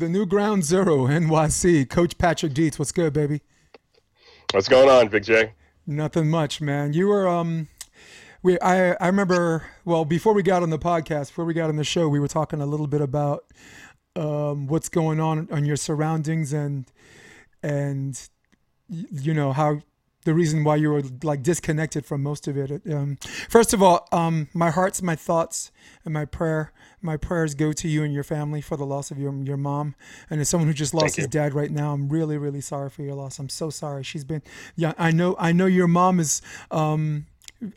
the new Ground Zero NYC, Coach Patrick Dietz. What's good, baby? What's going on, Big J? Nothing much, man. You were um, we I I remember well before we got on the podcast, before we got on the show, we were talking a little bit about um what's going on on your surroundings and and you know how the reason why you were like disconnected from most of it. Um, first of all, um, my heart's, my thoughts, and my prayer, my prayers go to you and your family for the loss of your your mom. And as someone who just lost his dad right now, I'm really, really sorry for your loss. I'm so sorry. She's been, yeah, I know, I know your mom is um,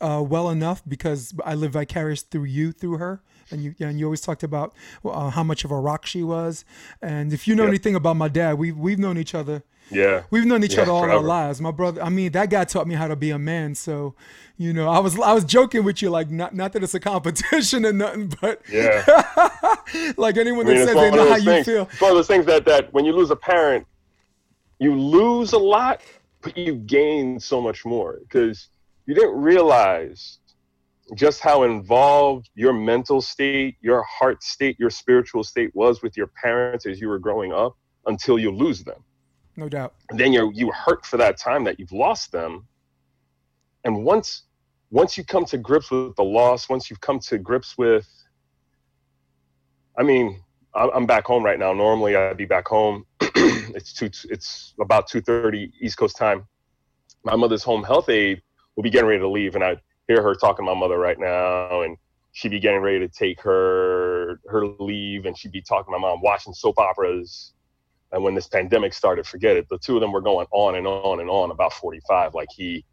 uh, well enough because I live vicarious through you, through her. And you, and you always talked about uh, how much of a rock she was. And if you know yep. anything about my dad, we've we've known each other yeah. We've known each yeah, other all forever. our lives. My brother, I mean, that guy taught me how to be a man. So, you know, I was I was joking with you, like not not that it's a competition and nothing, but yeah, like anyone that I mean, says they know how things, you feel. It's one of those things that that when you lose a parent, you lose a lot, but you gain so much more because you didn't realize just how involved your mental state, your heart state, your spiritual state was with your parents as you were growing up until you lose them no doubt. And then you're you hurt for that time that you've lost them. And once once you come to grips with the loss, once you've come to grips with, I mean, I'm back home right now. Normally I'd be back home. it's two. It's about two thirty East Coast time. My mother's home health aide will be getting ready to leave, and I hear her talking to my mother right now, and she'd be getting ready to take her her leave, and she'd be talking to my mom, watching soap operas and when this pandemic started, forget it. The two of them were going on and on and on about 45. Like he,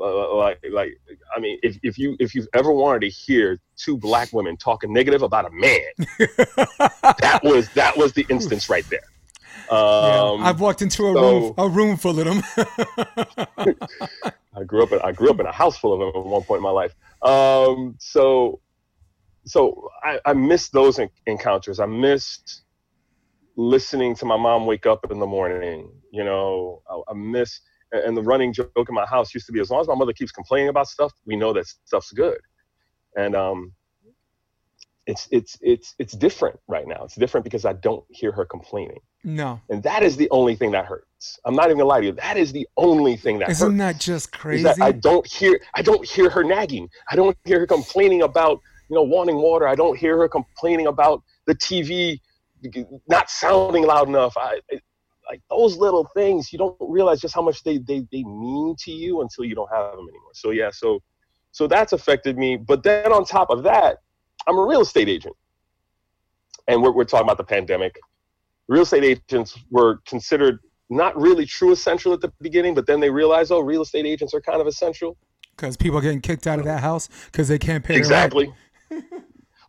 uh, like, like, I mean, if, if you if you've ever wanted to hear two black women talking negative about a man, that was that was the instance right there. Um, yeah, I've walked into a so, room a room full of them. I grew up in I grew up in a house full of them at one point in my life. Um, so so I, I missed those encounters. I missed listening to my mom wake up in the morning. You know, I, I miss and the running joke in my house used to be as long as my mother keeps complaining about stuff, we know that stuff's good. And um, it's it's it's it's different right now. It's different because I don't hear her complaining. No. And that is the only thing that hurts. I'm not even gonna lie to you. That is the only thing that Isn't hurts. that just crazy? That I don't hear I don't hear her nagging. I don't hear her complaining about, you know, wanting water. I don't hear her complaining about the TV not sounding loud enough. I, like those little things, you don't realize just how much they, they, they mean to you until you don't have them anymore. So yeah, so, so that's affected me. But then on top of that, I'm a real estate agent. And we're, we're talking about the pandemic. Real estate agents were considered not really true essential at the beginning, but then they realized, oh, real estate agents are kind of essential. Because people are getting kicked out of that house because they can't pay exactly.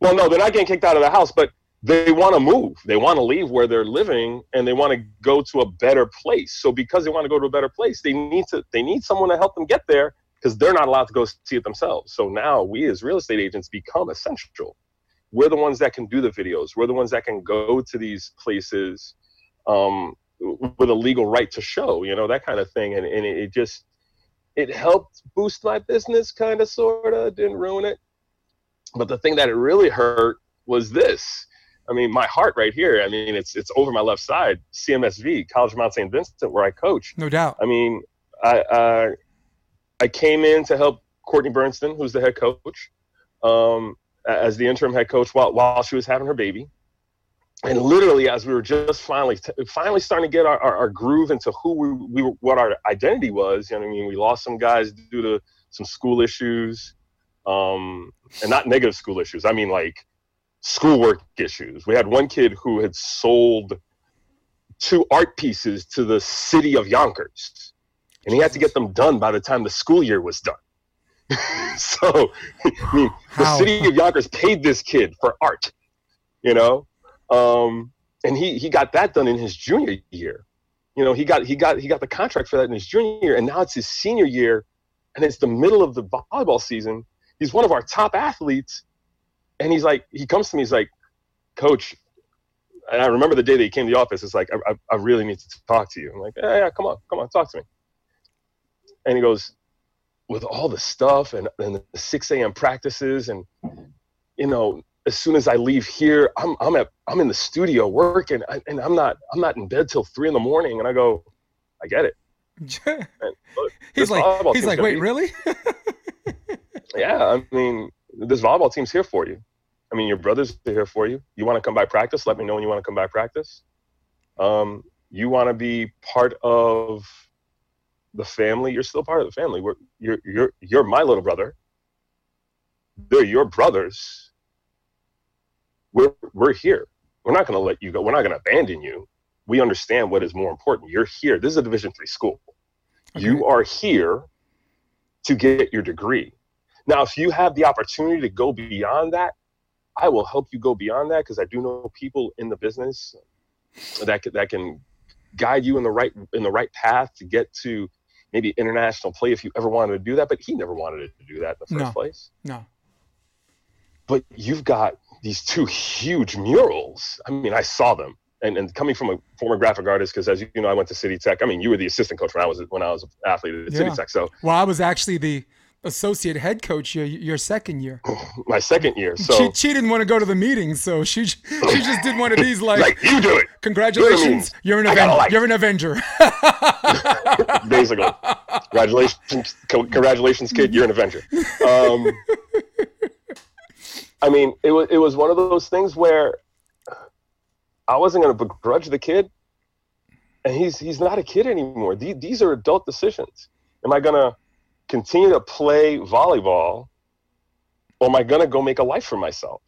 well, no, they're not getting kicked out of the house, but they want to move. They want to leave where they're living and they want to go to a better place. So because they want to go to a better place, they need to they need someone to help them get there because they're not allowed to go see it themselves. So now we as real estate agents become essential. We're the ones that can do the videos. We're the ones that can go to these places um, with a legal right to show, you know, that kind of thing. And, and it just it helped boost my business kind of sorta, didn't ruin it. But the thing that it really hurt was this I mean, my heart right here. I mean, it's it's over my left side. CMSV, College of Mount St. Vincent, where I coach. No doubt. I mean, I uh, I came in to help Courtney Bernstein, who's the head coach, um, as the interim head coach while while she was having her baby. And literally, as we were just finally finally starting to get our, our, our groove into who we, we were, what our identity was. You know, I mean, we lost some guys due to some school issues, um, and not negative school issues. I mean, like schoolwork issues. We had one kid who had sold two art pieces to the city of Yonkers, and he had to get them done by the time the school year was done. so, I mean, the city of Yonkers paid this kid for art, you know, um, and he he got that done in his junior year. You know, he got he got he got the contract for that in his junior year, and now it's his senior year, and it's the middle of the volleyball season. He's one of our top athletes, and he's like, he comes to me, he's like, Coach, and I remember the day that he came to the office. It's like, I, I, really need to talk to you. I'm like, yeah, yeah, come on, come on, talk to me. And he goes, with all the stuff and, and the 6 a.m. practices, and you know, as soon as I leave here, I'm I'm at I'm in the studio working, and I'm not I'm not in bed till three in the morning. And I go, I get it. Look, he's like he's like, wait, really? yeah, I mean, this volleyball team's here for you. I mean, your brothers are here for you. You want to come by practice? Let me know when you want to come by practice. Um, you want to be part of the family? You're still part of the family. We're, you're you're you're my little brother. They're your brothers we're we're here. We're not going to let you go. We're not going to abandon you. We understand what is more important. You're here. This is a Division three school. Okay. You are here to get your degree. Now, if you have the opportunity to go beyond that, I will help you go beyond that because I do know people in the business that that can guide you in the right in the right path to get to maybe international play if you ever wanted to do that. But he never wanted to do that in the first no. place. No. But you've got these two huge murals. I mean, I saw them. And, and coming from a former graphic artist, because as you know, I went to City Tech. I mean, you were the assistant coach when I was when I was an athlete at yeah. City Tech. So well, I was actually the associate head coach your, your second year. My second year. So she, she didn't want to go to the meetings, so she she just did one of these like, like you do it. Congratulations, you're an Avenger. You're an Avenger. Basically, congratulations, congratulations, kid. You're an Avenger. Um, I mean, it was it was one of those things where I wasn't going to begrudge the kid, and he's he's not a kid anymore. These, these are adult decisions. Am I going to continue to play volleyball, or am I going to go make a life for myself?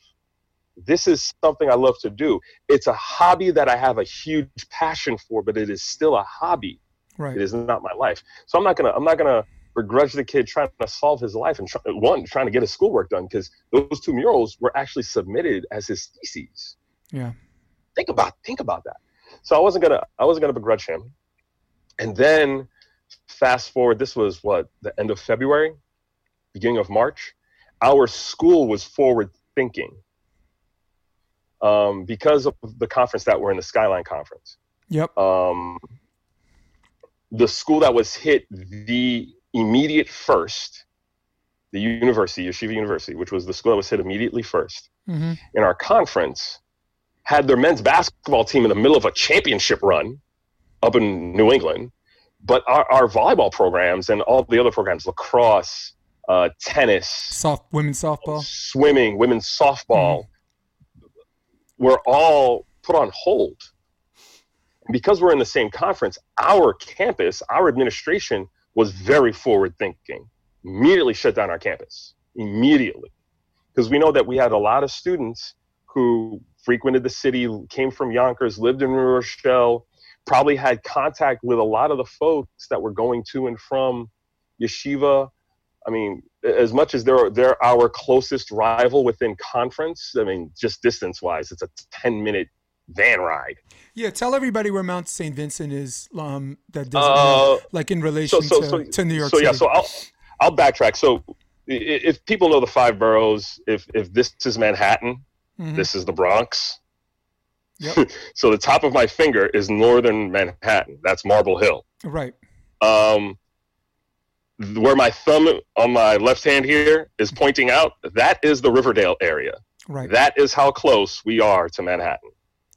This is something I love to do. It's a hobby that I have a huge passion for, but it is still a hobby. Right. It is not my life. So I'm not gonna I'm not gonna begrudge the kid trying to solve his life and try, one trying to get his schoolwork done because those two murals were actually submitted as his theses. Yeah. Think about think about that. So I wasn't gonna I wasn't gonna begrudge him. And then fast forward, this was what the end of February, beginning of March. Our school was forward thinking um, because of the conference that we're in, the Skyline Conference. Yep. Um, the school that was hit the immediate first, the university, Yeshiva University, which was the school that was hit immediately 1st mm-hmm. in our conference, had their men's basketball team in the middle of a championship run up in New England. But our, our volleyball programs and all the other programs, lacrosse, uh, tennis, soft women's softball, swimming, women's softball, mm-hmm. were all put on hold. And because we're in the same conference, our campus, our administration was very forward thinking. Immediately shut down our campus. Immediately. Because we know that we had a lot of students who frequented the city, came from Yonkers, lived in Rochelle, probably had contact with a lot of the folks that were going to and from yeshiva. I mean, as much as they're they're our closest rival within conference, I mean, just distance wise, it's a 10 minute van ride. Yeah, tell everybody where Mount St. Vincent is. Um, that doesn't uh, like in relation so, so, to, so, to New York. So City. yeah, so I'll I'll backtrack. So if people know the five boroughs, if if this is Manhattan, mm-hmm. this is the Bronx. Yep. so the top of my finger is northern Manhattan. That's Marble Hill. Right. Um, where my thumb on my left hand here is pointing out, that is the Riverdale area. Right. That is how close we are to Manhattan.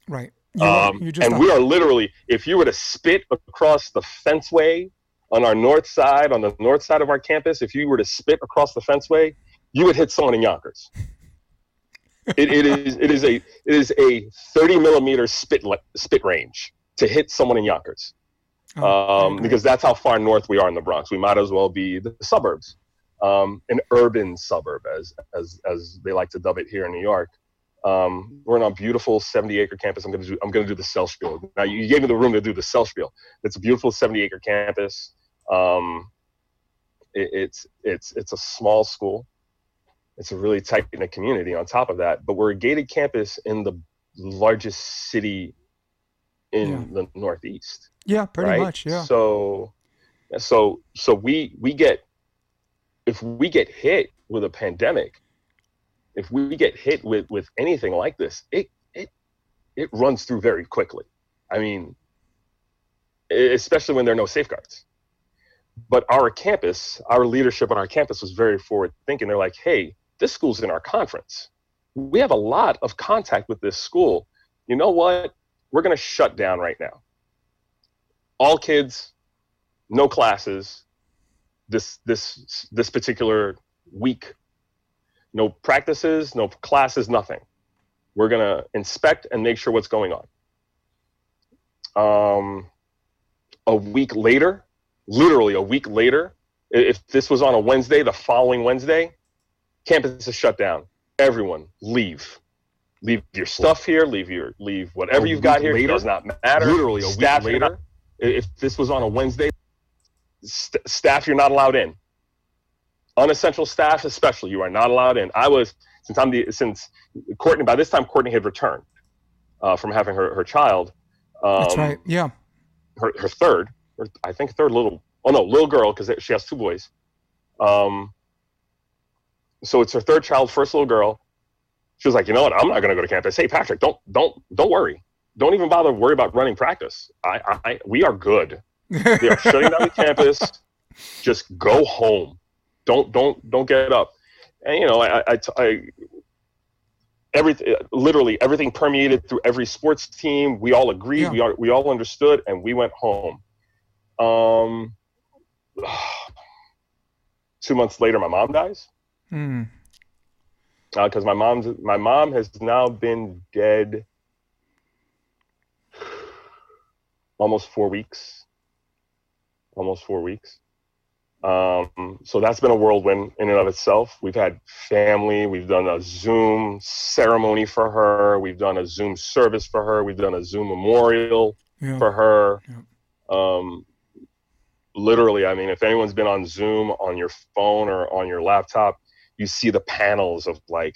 Right. You, um, you and we are literally, if you were to spit across the fenceway on our north side, on the north side of our campus, if you were to spit across the fenceway, you would hit someone in Yonkers. It, it is it is a it is a 30 millimeter spit spit range to hit someone in Yonkers, oh, um, because that's how far north we are in the Bronx. We might as well be the suburbs, um, an urban suburb as as as they like to dub it here in New York. Um, we're on a beautiful 70 acre campus. I'm going to do, I'm going to do the cell spiel. Now you gave me the room to do the cell spiel. It's a beautiful 70 acre campus. Um, it, it's, it's, it's a small school. It's a really tight knit community on top of that, but we're a gated campus in the largest city in yeah. the Northeast. Yeah, pretty right? much. Yeah. So, so, so we, we get, if we get hit with a pandemic, if we get hit with with anything like this, it it it runs through very quickly. I mean, especially when there are no safeguards. But our campus, our leadership on our campus was very forward thinking. They're like, hey, this school's in our conference. we have a lot of contact with this school. You know what? We're going to shut down right now. All kids, no classes. This this this particular week, no practices, no classes, nothing. We're going to inspect and make sure what's going on. Um, a week later, literally a week later, if this was on a Wednesday, the following Wednesday, campus is shut down. Everyone leave. Leave your stuff here. Leave your leave whatever A you've got week here. It does not matter. Literally a week staff later? Not, if this was on a Wednesday, st- staff you're not allowed in. Unessential staff, especially, you are not allowed in. I was since I'm the since Courtney. By this time, Courtney had returned uh, from having her her child. Um, That's right. Yeah. her, her third, or I think third little, oh no, little girl, because she has two boys. Um, so it's her third child, first little girl. She was like, you know what? I'm not going to go to campus. Hey, Patrick, don't, don't, don't worry. Don't even bother worry about running practice. I, I, we are good. They are shutting down the campus. Just go home. Don't, don't, don't get up. And you know, I, I, I everything, literally everything permeated through every sports team. We all agreed. Yeah. We all, we all understood, and we went home. Um, two months later, my mom dies Because my mom's my mom has now been dead almost four weeks. Almost four weeks. Um, so that's been a whirlwind in and of itself. We've had family. We've done a zoom ceremony for her. We've done a zoom service for her. We've done a zoom memorial Yeah. for her. Yeah. um, literally i mean if anyone's been on zoom on your phone or on your laptop you see the panels of like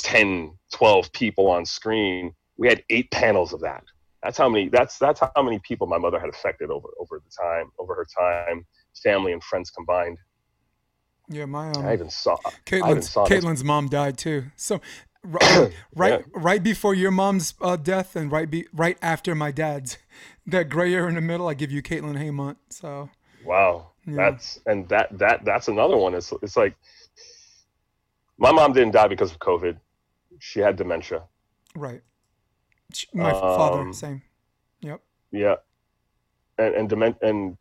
10 12 people on screen we had eight panels of that that's how many that's that's how many people my mother had affected over over the time over her time family and friends combined Yeah. My um, i even saw I even Caitlin's saw. Caitlin's mom died too. So right right, Yeah. right before your mom's uh, death and right be right after my dad's, that gray area in the middle, I give you Caitlin Haymont. So wow Yeah. that's and that that that's another one it's it's like my mom didn't die because of covid she had dementia right, my father Um, same. Yep. Yeah, and and dement and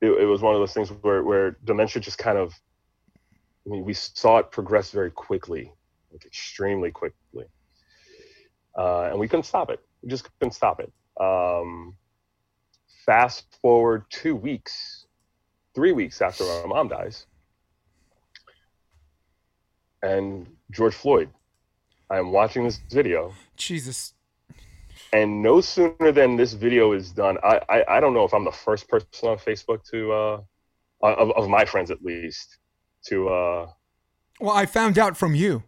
it, it was one of those things where where dementia just kind of, I mean, we saw it progress very quickly, like extremely quickly, uh, and we couldn't stop it. We just couldn't stop it. Um, fast forward two weeks, three weeks after our mom dies, and George Floyd. I am watching this video Jesus. and no sooner than this video is done i i, I don't know if i'm the first person on facebook to uh of, of my friends at least to uh Well, I found out from you.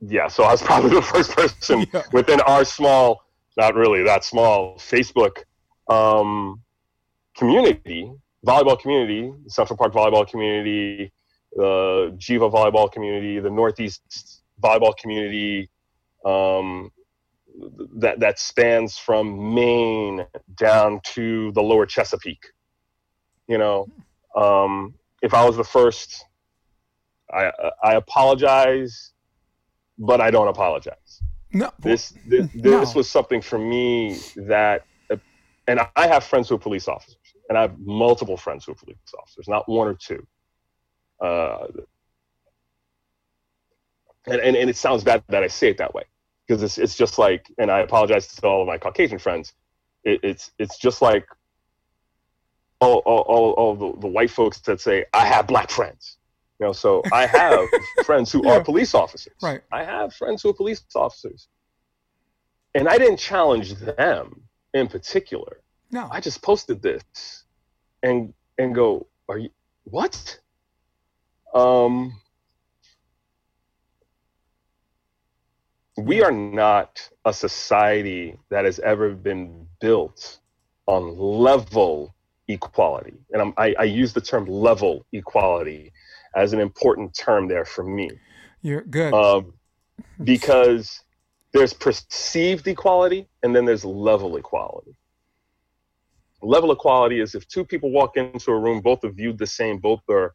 yeah so i was probably the first person Yeah. within our small not really that small facebook um community volleyball community central park volleyball community the jiva volleyball community the northeast volleyball community um that that spans from Maine down to the lower Chesapeake. You know, um, if I was the first, I I apologize, but I don't apologize. No. This this, No. this was something for me that, and I have friends who are police officers, and I have multiple friends who are police officers, not one or two. Uh, and, and, and it sounds bad that I say it that way because it's, it's just like, and I apologize to all of my Caucasian friends. It, it's it's just like all all, all, all the, the white folks that say I have black friends. You know, so I have friends who Yeah. are police officers. Right. I have friends who are police officers, and I didn't challenge them in particular. No. I just posted this, and and go, are you what? Um, we are not a society that has ever been built on level equality, and I'm, I, I use the term level equality as an important term there for me You're good. um, because there's perceived equality and then there's level equality. Level equality is if two people walk into a room, both are viewed the same, both are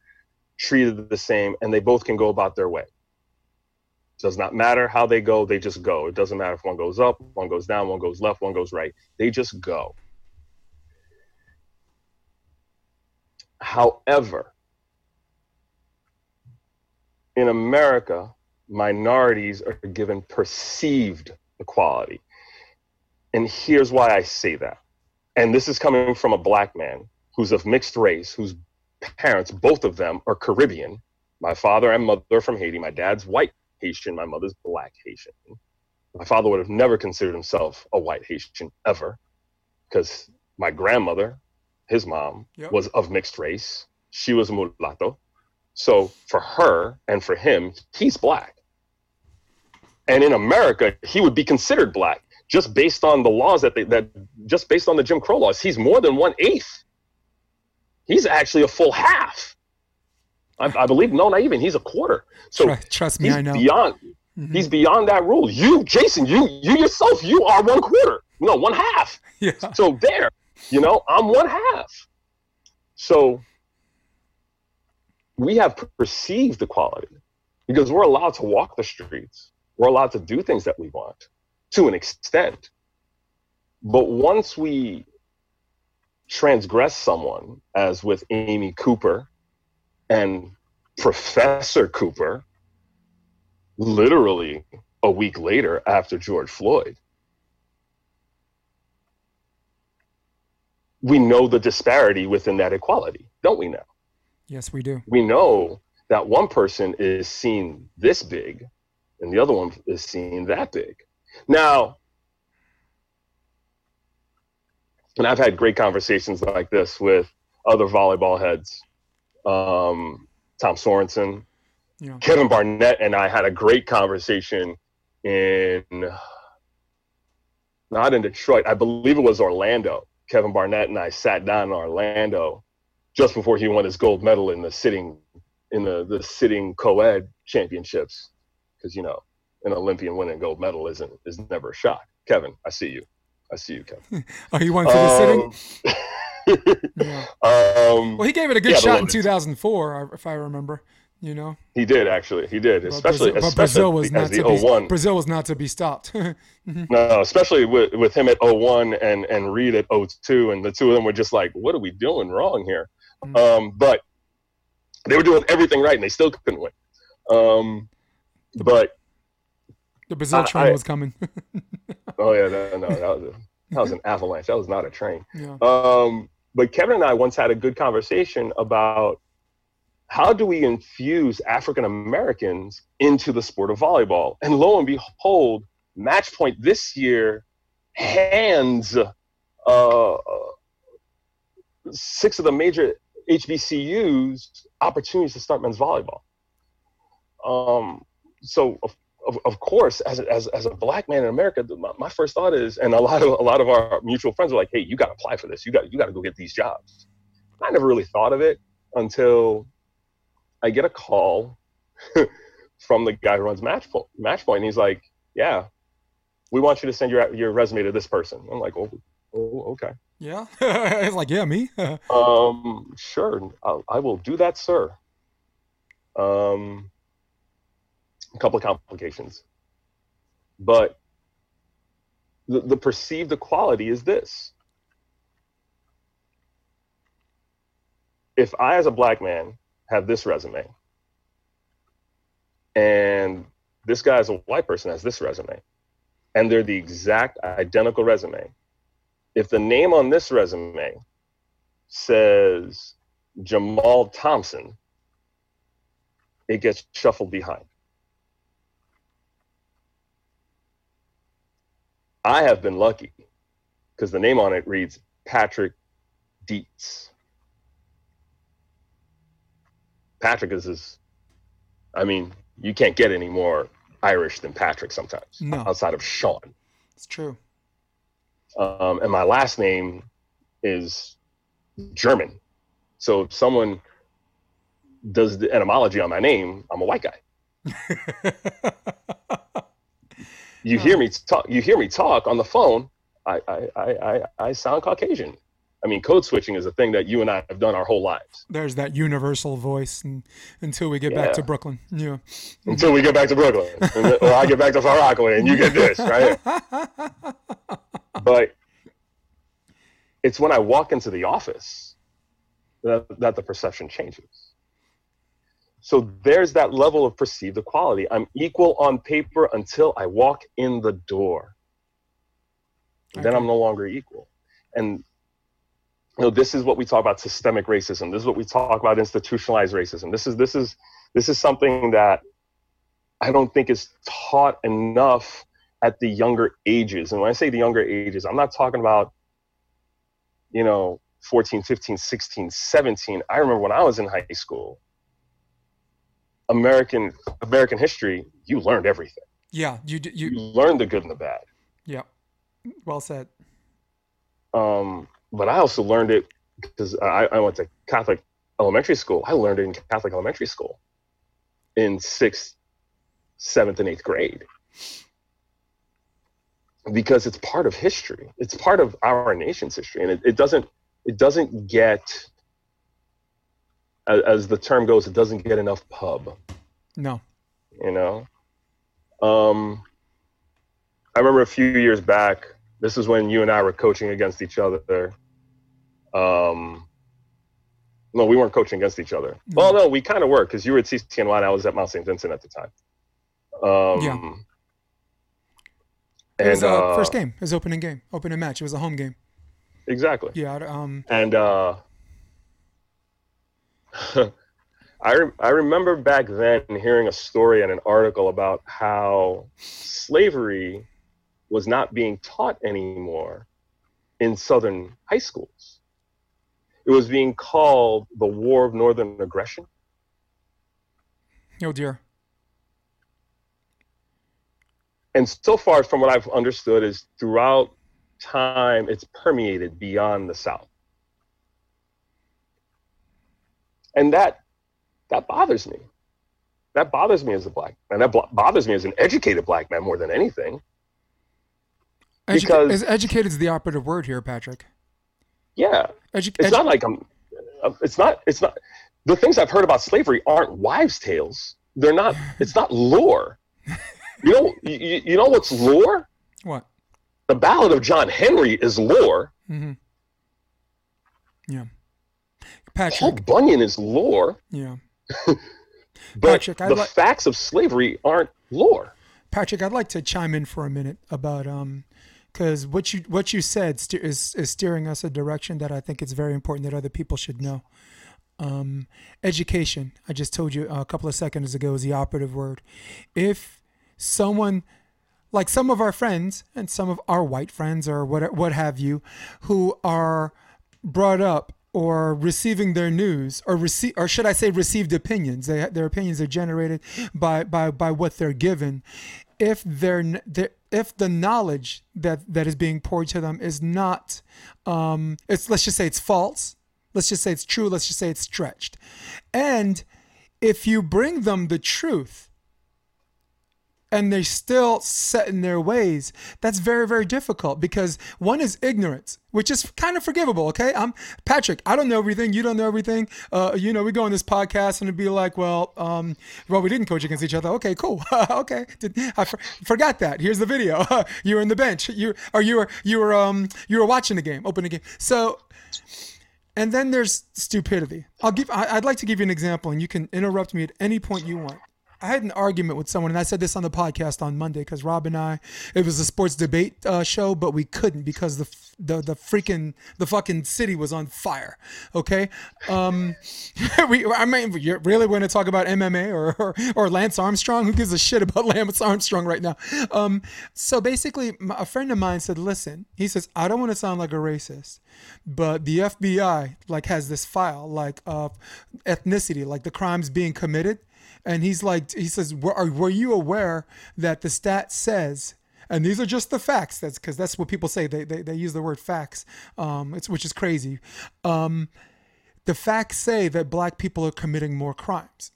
treated the same, and they both can go about their way. it Does not matter how they go, they just go. It doesn't matter if one goes up, one goes down, one goes left, one goes right. They just go. However, in America, minorities are given perceived equality. And here's why I say that. And this is coming from a black man who's of mixed race, whose parents, both of them, are Caribbean. My father and mother are from Haiti. My dad's white Haitian. My mother's black Haitian. My father would have never considered himself a white Haitian ever because my grandmother, his mom, Yep. was of mixed race. She was a mulatto. So for her and for him, he's black. And in America, he would be considered black just based on the laws that they that just based on the Jim Crow laws. He's more than one eighth. He's actually a full half. I, I believe no, not even. He's a quarter. So Tru- trust me, I know. beyond. Mhm. He's beyond that rule. You, Jason, you you yourself, you are one quarter. No, one half. yeah. So there, you know, I'm one half. So we have perceived equality because we're allowed to walk the streets. We're allowed to do things that we want to an extent. But once we transgress someone, as with Amy Cooper and Professor Cooper, literally a week later after George Floyd, we know the disparity within that equality, don't we now? Yes, we do. We know that one person is seen this big and the other one is seen that big. Now, and I've had great conversations like this with other volleyball heads. Um, Tom Sorensen, Yeah. Kevin Barnett, and I had a great conversation in not in Detroit, I believe it was Orlando. Kevin Barnett and I sat down in Orlando just before he won his gold medal in the sitting in the the sitting co-ed championships because you know an Olympian winning gold medal isn't is never a shock. Kevin, I see you. I see you, Kevin. Oh, he went for the sitting. Um, Yeah. um, Well, he gave it a good yeah, shot in 2004, if I remember. You know, he did actually. He did, But especially Brazil, especially Brazil was not to be 01. Brazil was not to be stopped. No, especially with, with him at 01 and, and Reed at 02. And the two of them were just like, what are we doing wrong here? Mm. Um, but they were doing everything right and they still couldn't win. Um, but, the Brazil train I- was coming. oh, yeah, no, no that, was a, that was an avalanche. That was not a train. yeah. Um, but Kevin and I once had a good conversation about how do we infuse African Americans into the sport of volleyball? And lo and behold, Match Point this year hands uh, six of the major HBCUs opportunities to start men's volleyball. Um, so of, of, of course, as, a- as, as a black man in America, my, my first thought is, and a lot of a lot of our mutual friends are like, "Hey, you got to apply for this. You got you got to go get these jobs." I never really thought of it until I get a call from the guy who runs Match Point. Match Point, and he's like, "Yeah, we want you to send your your resume to this person." I'm like, "Oh, oh okay." Yeah. it's like, yeah, me. Um, sure, I'll, I will do that, sir. Um, a couple of complications, but the, the perceived equality is this: if I, as a black man, have this resume, and this guy, as a white person, has this resume, and they're the exact identical resume, if the name on this resume says Jamal Thompson, it gets shuffled behind. I have been lucky because the name on it reads Patrick Dietz. Patrick is his, I mean, you can't get any more Irish than Patrick sometimes, No. outside of Sean. It's true. um, and my last name is German. So if someone does the etymology on my name, I'm a white guy. You hear me talk. You hear me talk on the phone. I I, I, I, I sound Caucasian. I mean, code switching is a thing that you and I have done our whole lives. There's that universal voice, and until we get back to Brooklyn, yeah, Until we get back to Brooklyn, then- or I get back to Far Rockaway, and you get this, right? but it's when I walk into the office that, that the perception changes. So hmm. there's that level of perceived equality. I'm equal on paper until I walk in the door. Then I'm no longer equal. And you know, this is what we talk about systemic racism. This is what we talk about institutionalized racism. This is this is this is something that I don't think is taught enough at the younger ages. And when I say the younger ages, I'm not talking about, you know, 14, 15, 16, 17. I remember when I was in high school, American American history, you learned everything. yeah, you You you learned the good and the bad. yeah, well said. Um, but I also learned it because I, I went to Catholic elementary school. I learned it in Catholic elementary school in sixth, seventh, and eighth grade because it's part of history. It's part of our nation's history, and it, it doesn't it doesn't get as, as the term goes, it doesn't get enough pub. No, you know? Um i remember a few years back this is when you and i were coaching against each other. Um no we weren't coaching against each other. Well no we kind of were because you were at ccny and i was at mount st vincent at the time. Um Yeah. it and was uh, uh, first game, his opening game, opening match. It was a home game. exactly. Yeah, um, and uh I, re- I remember back then hearing a story and an article about how slavery was not being taught anymore in southern high schools. It was being called the War of Northern Aggression. oh dear. And so far, from what I've understood, is throughout time, it's permeated beyond the South. And that that bothers me. That bothers me as a black man. That bo- bothers me as an educated black man more than anything. Edu- Because- is educated is the operative word here, Patrick. Yeah, Edu- it's edu- not like I'm. uh, It's not. It's not. The things I've heard about slavery aren't wives' tales. They're not. It's not lore. You know. You, you know what's lore? what? The Ballad of John Henry is lore. Mm-hmm. Yeah. Paul Patrick. Bunyan is lore. Yeah. But Patrick, the like- facts of slavery aren't lore. Patrick, I'd like to chime in for a minute about um, because what you what you said ste- is is steering us a direction that I think it's very important that other people should know. Um, education. I just told you a couple of seconds ago is the operative word. If someone like some of our friends and some of our white friends or what what have you, who are brought up or receiving their news or receive or should I say received opinions? They, their opinions are generated by by by what they're given. If they're if the knowledge that that is being poured to them is not um it's let's just say it's false let's just say it's true let's just say it's stretched. And if you bring them the truth and they're still set in their ways. That's very very difficult because one is ignorance which is kind of forgivable okay? I'm patrick i don't know everything. You don't know everything. Uh, you know we go on this podcast and it'd be like well um, well we didn't coach against each other. Okay cool. Okay. Did, i for, forgot that. Here's the video. You were in the bench. You or you were you were um you were watching the game open the game. So and then there's stupidity. I'll give. I- I'd like to give you an example, and you can interrupt me at any point you want. I had an argument with someone, and I said this on the podcast on Monday because Rob and I, it was a sports debate uh, show, but we couldn't because the the the freaking the fucking city was on fire. Okay, um, we. I mean, really gonna talk about MMA or, or or Lance Armstrong? Who gives a shit about Lance Armstrong right now? Um, so basically, a friend of mine said, "Listen," he says, "I don't want to sound like a racist." but the FBI like has this file like of ethnicity, like the crimes being committed, and he's like, he says, were, were you aware that the stat says? And these are just the facts. That's because that's what people say. They, they, they use the word facts, um, it's which is crazy. Um, the facts say that black people are committing more crimes.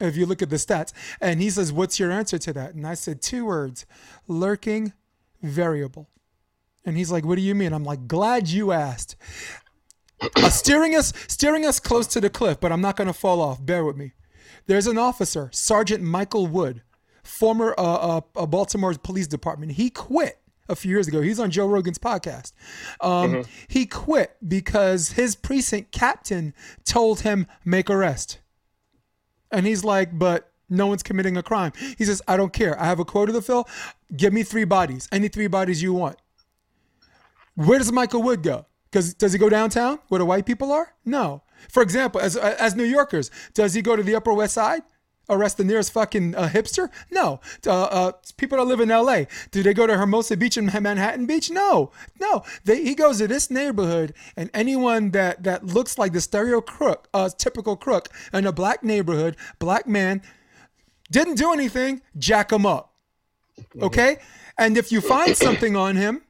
If you look at the stats, and he says, "What's your answer to that?" And I said two words: lurking variable. And he's like, What do you mean? I'm like, Glad you asked. uh, steering us steering us close to the cliff, but I'm not going to fall off. Bear with me. There's an officer, Sergeant Michael Wood, former uh, uh, Baltimore Police Department. He quit a few years ago. He's on Joe Rogan's podcast. Um, mm-hmm. He quit because his precinct captain told him make arrest, and he's like, but no one's committing a crime. He says, I don't care. I have a quota to fill. Give me three bodies, any three bodies you want. Where does Michael Wood go? Because does he go downtown where the white people are? No. For example, as as New Yorkers, does he go to the Upper West Side? Arrest the nearest fucking uh, hipster? No. Uh, uh, people that live in L.A. Do they go to Hermosa Beach and Manhattan Beach? No, no. They, he goes to this neighborhood, and anyone that that looks like the stereo crook, uh, typical crook in a black neighborhood, black man, didn't do anything, jack him up. Okay, and if you find something on him,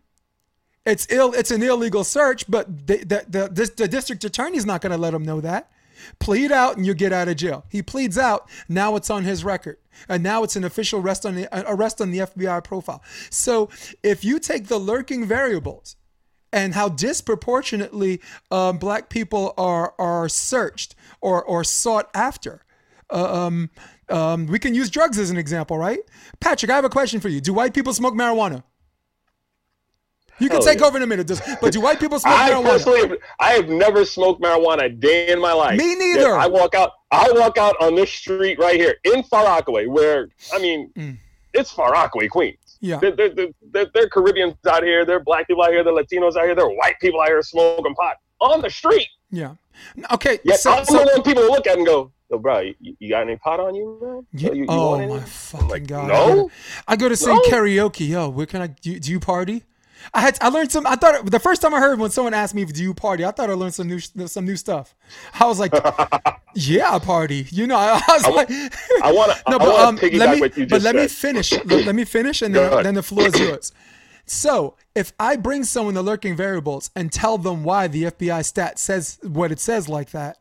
it's ill. It's an illegal search, but the the, the, the district attorney's not going to let him know that. Plead out and you get out of jail. He pleads out. Now it's on his record, and now it's an official arrest on the arrest on the FBI profile. So if you take the lurking variables and how disproportionately um, black people are are searched or or sought after. Uh, um, um, we can use drugs as an example, right? Patrick, I have a question for you. Do white people smoke marijuana? You can Hell take yeah. over in a minute, but do white people smoke I marijuana? Personally, I have never smoked marijuana a day in my life. Me neither. I walk out. I walk out on this street right here in Far Rockaway, where I mean, mm. it's Far Rockaway, Queens. Yeah, they're, they're, they're, they're, Caribbeans out here. They're black people out here. They're Latinos out here. They're white people out here smoking pot on the street. Yeah. Okay. Yeah. So, I'm so, the one people look at and go, Yo, bro, you, you, got any pot on you, man? Yeah. You, you oh my fucking like, god! No, I go to sing no? karaoke. Yo, where can I? Do, do you party? I had I learned some. I thought the first time I heard when someone asked me, if "Do you party?" I thought I learned some new some new stuff. I was like, "Yeah, I party." You know, I, was I, like, "I want to." no, but um, let me, but let said. me finish. let, let, me finish, and then, then the floor is yours. So, if I bring someone the lurking variables and tell them why the FBI stat says what it says like that,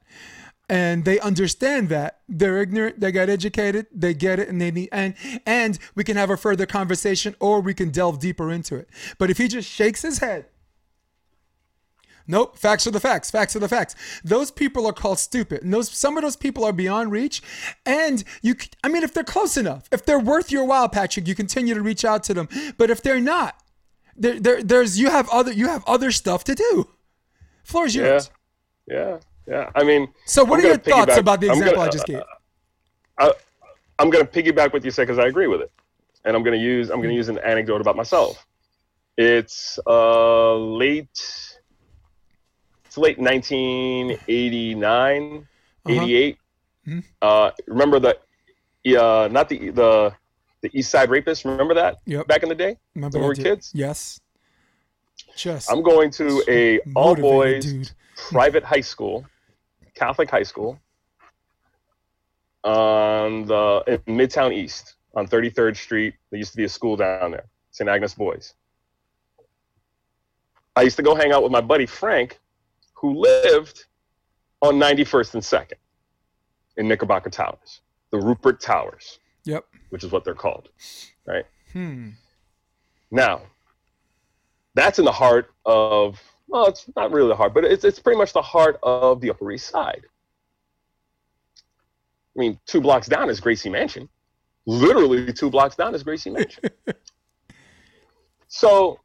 and they understand that they're ignorant they got educated they get it and they need and and we can have a further conversation or we can delve deeper into it but if he just shakes his head Nope, facts are the facts. Facts are the facts. Those people are called stupid. And those some of those people are beyond reach. And you I mean if they're close enough, if they're worth your while, Patrick, you continue to reach out to them. But if they're not, there, there there's you have other you have other stuff to do. floor's yours. Yeah. Yeah. Yeah, I mean. So, what I'm are your thoughts about the example gonna, I just gave? I, I'm going to piggyback what you said because I agree with it, and I'm going to use I'm going to use an anecdote about myself. It's uh late. It's late 1989, uh-huh. 88. Mm-hmm. Uh, remember the, uh, not the the the East Side rapists. Remember that? Yep. Back in the day, remember when we were kids. Yes. Just. I'm going to a all boys dude. private high school Catholic high school on the in Midtown East on 33rd Street. There used to be a school down there, St. Agnes Boys. I used to go hang out with my buddy Frank, who lived on 91st and 2nd in Knickerbocker Towers, the Ruppert Towers. Yep. Which is what they're called, right? Hmm. Now, that's in the heart of well, it's not really the heart, but it's it's pretty much the heart of the Upper East Side. I mean, two blocks down is Gracie Mansion. Literally two blocks down is Gracie Mansion. so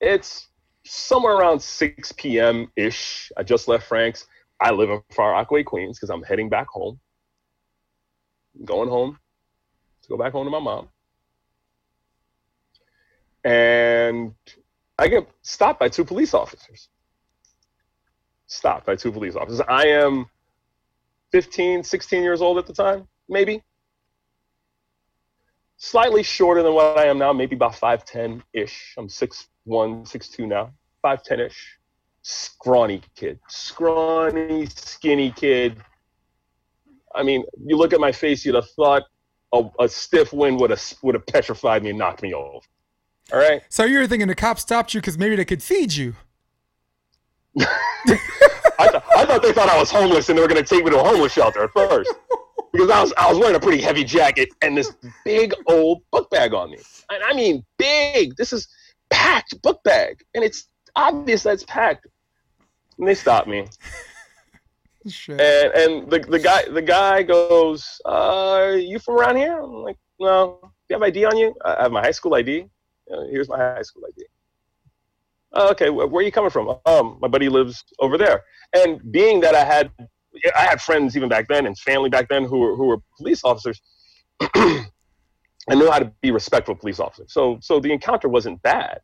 it's somewhere around 6 p.m. ish. I just left Frank's. I live in Far Rockaway, Queens, because I'm heading back home. I'm going home to go back home to my mom. And I get stopped by two police officers. Stopped by two police officers. I am 15, 16 years old at the time, maybe. Slightly shorter than what I am now, maybe about 5'10 ish. I'm 6'1, 6'2 now, 5'10 ish. Scrawny kid, scrawny, skinny kid. I mean, you look at my face, you'd have thought a, a stiff wind would have would have petrified me and knocked me over. All right. So you were thinking the cops stopped you because maybe they could feed you. I, th- I thought they thought I was homeless and they were going to take me to a homeless shelter at first because I was I was wearing a pretty heavy jacket and this big old book bag on me. And I mean big. This is packed book bag, and it's obvious that's packed. and they stop me. Shit. And and the, the guy the guy goes, uh, "You from around here?" I'm like, "No." Do you have ID on you? I have my high school ID. Uh, here's my high school ID. "Oh, okay, wh- where are you coming from? Um, my buddy lives over there. And being that I had I had friends even back then and family back then who were who were police officers. I knew how to be respectful police officer. So so the encounter wasn't bad.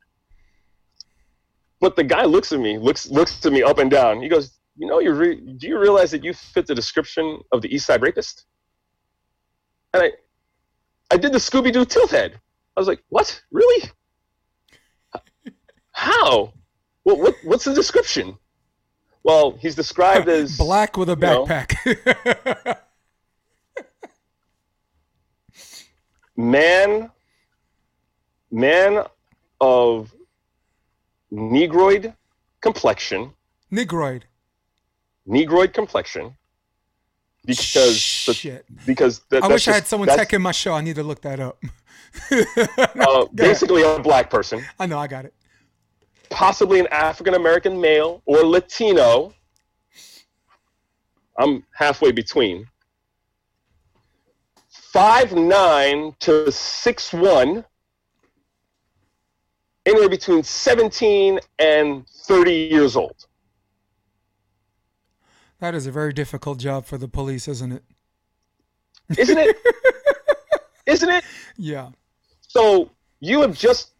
But the guy looks at me, looks looks at me up and down. He goes, "You know, you re- do you realize that you fit the description of the East Side Rapist?" And I, I did the Scooby Doo tilt head. I was like, "What? Really? How? What, what what's the description?" Well, he's described as Black with a know. backpack. man, man of negroid complexion, Negroid. negroid complexion, because the, Shit. because that, I wish I had someone that's, tech in my show. I need to look that up. uh, basically a black person, I know, I got it. possibly an African American male or Latino. I'm halfway between. Five nine to six one. Anywhere between 17 and 30 years old. That is a very difficult job for the police, isn't it? Isn't it? Isn't it? Yeah. So you have just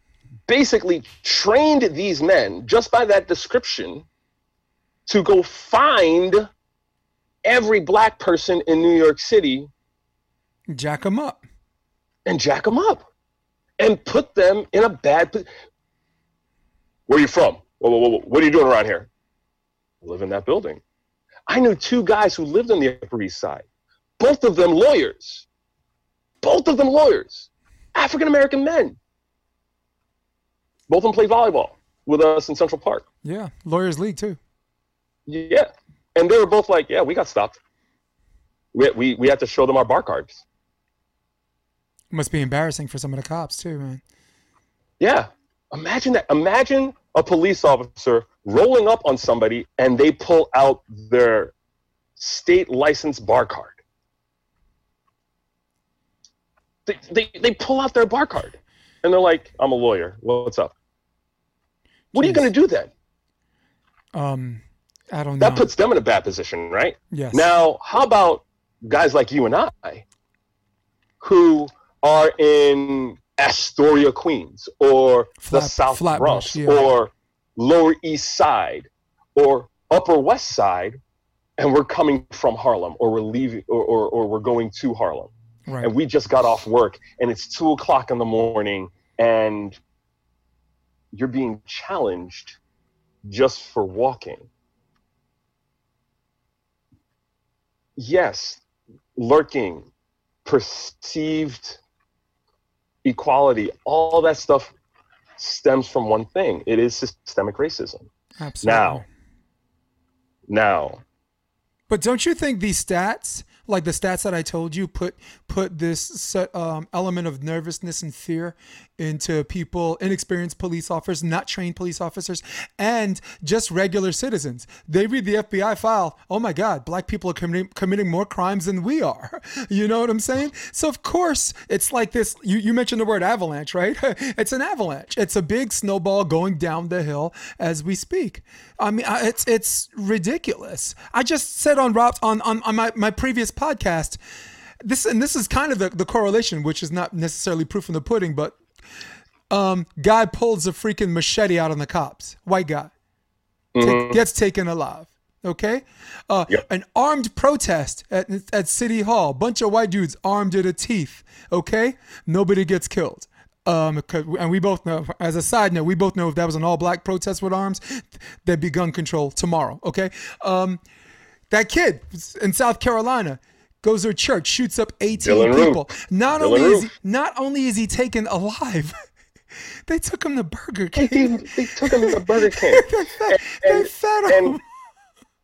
basically trained these men just by that description to go find every black person in New York City Jack them up. and jack them up and put them in a bad position. Where are you from? Whoa, whoa, whoa, What are you doing around here? I live in that building. I knew two guys who lived on the Upper East Side, both of them lawyers. Both of them lawyers, African American men. Both of them played volleyball with us in Central Park. Yeah. Lawyers League, too. Yeah. And they were both like, yeah, we got stopped. We, we, we had to show them our bar cards. Must be embarrassing for some of the cops, too, man. Yeah. Imagine that. Imagine a police officer rolling up on somebody and they pull out their state license bar card. They, they, they pull out their bar card and they're like, I'm a lawyer. What's up? What are you going to do then? Um, I don't know. That puts them in a bad position, right? yes. Now, how about guys like you and I who are in Astoria, Queens, or Flat- the South Flatbush, Bronx, yeah. or Lower East Side, or Upper West Side, and we're coming from Harlem, or we're leaving, or, or, or we're going to Harlem, right. and we just got off work, and it's two o'clock in the morning, and you're being challenged just for walking. Yes, lurking, perceived equality, all that stuff stems from one thing. It is systemic racism. Absolutely. Now, now, But don't you think these stats, like the stats that I told you, put put this set, um, element of nervousness and fear into people, inexperienced police officers, not trained police officers, and just regular citizens? They read the FBI file. Oh my God, black people are committing, committing more crimes than we are. You know what I'm saying? So of course it's like this. You you mentioned the word avalanche, right? it's an avalanche. It's a big snowball going down the hill as we speak. I mean, it's it's ridiculous. I just said on Rob on on, on my, my previous podcast, this and this is kind of the, the correlation, which is not necessarily proof in the pudding, but um, guy pulls a freaking machete out on the cops, white guy, Ta- gets taken alive. Okay, uh, Yep. an armed protest at at City Hall, bunch of white dudes armed to the teeth. Okay, nobody gets killed. Um, and we both know, as a side note, we both know if that was an all black protest with arms, there'd be gun control tomorrow. Okay, um, that kid in South Carolina goes to a church, shoots up 18 Dylann Roof. people. Not Dylan only is he, not only is he taken alive, they took him to Burger King. they took him to Burger King. they fed, they and- fed him. and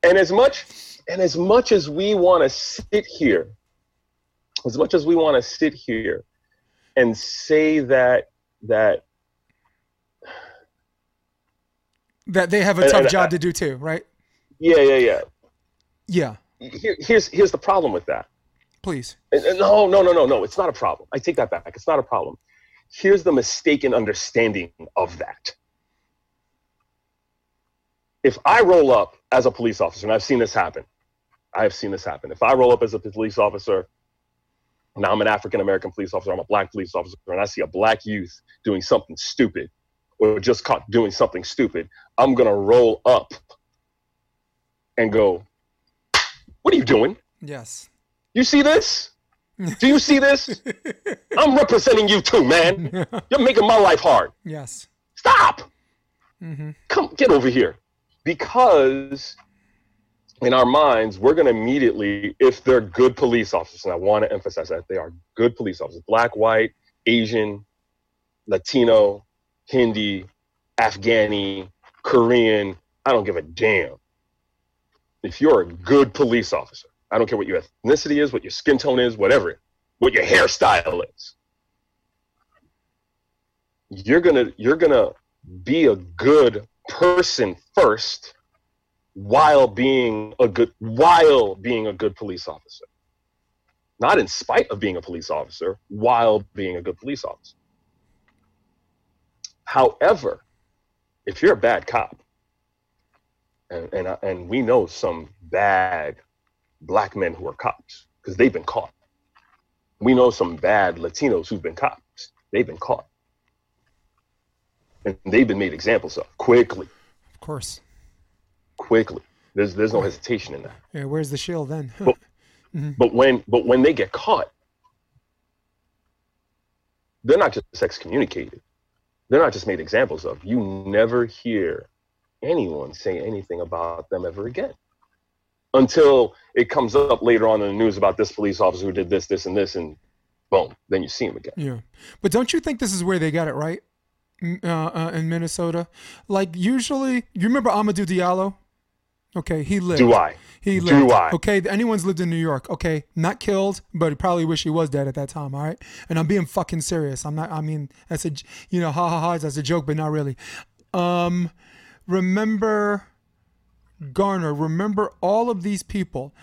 and as much and as much as we want to sit here as much as we want to sit here and say that that that they have a and- tough and job I- to do too, right? Yeah, yeah, yeah. Yeah, Here, here's here's the problem with that. please. No, no, no, no, no. It's not a problem. I take that back. It's not a problem. Here's the mistaken understanding of that. If I roll up as a police officer, and I've seen this happen, I have seen this happen. If I roll up as a police officer, now I'm an African American police officer, I'm a black police officer, and I see a black youth doing something stupid or just caught doing something stupid, I'm going to roll up and go, What are you doing? Yes. You see this? Do you see this? I'm representing you too, man. You're making my life hard. yes. Stop. Mm-hmm. Come get over here. Because in our minds, we're going to immediately, if they're good police officers, and I want to emphasize that they are good police officers black, white, Asian, Latino, Hindi, Afghani, Korean, I don't give a damn. If you're a good police officer, I don't care what your ethnicity is, what your skin tone is, whatever, what your hairstyle is. You're gonna you're gonna be a good person first while being a good while being a good police officer. Not in spite of being a police officer, while being a good police officer. However, if you're a bad cop, and and, I- and we know some bad black men who are cops because they've been caught. We know some bad Latinos who've been cops. They've been caught. And they've been made examples of quickly, Of course. quickly. There's there's no hesitation in that. Yeah. Where's the shield then? Well- mm-hmm. But when but when they get caught, they're not just excommunicated. They're not just made examples of. You never hear anyone say anything about them ever again. Until it comes up later on in the news about this police officer who did this, this, and this, and boom, then you see him again. Yeah, but don't you think this is where they got it right uh, uh, in Minnesota? Like usually, you remember Amadou Diallo? Okay, he lived. Do I? He lived. Do. I? Okay, anyone's lived in New York. Okay, not killed, but he probably wish he was dead at that time. All right, and I'm being fucking serious. I'm not. I mean, that's a you know, ha ha ha. That's a joke, but not really. Um, remember Garner. Remember all of these people.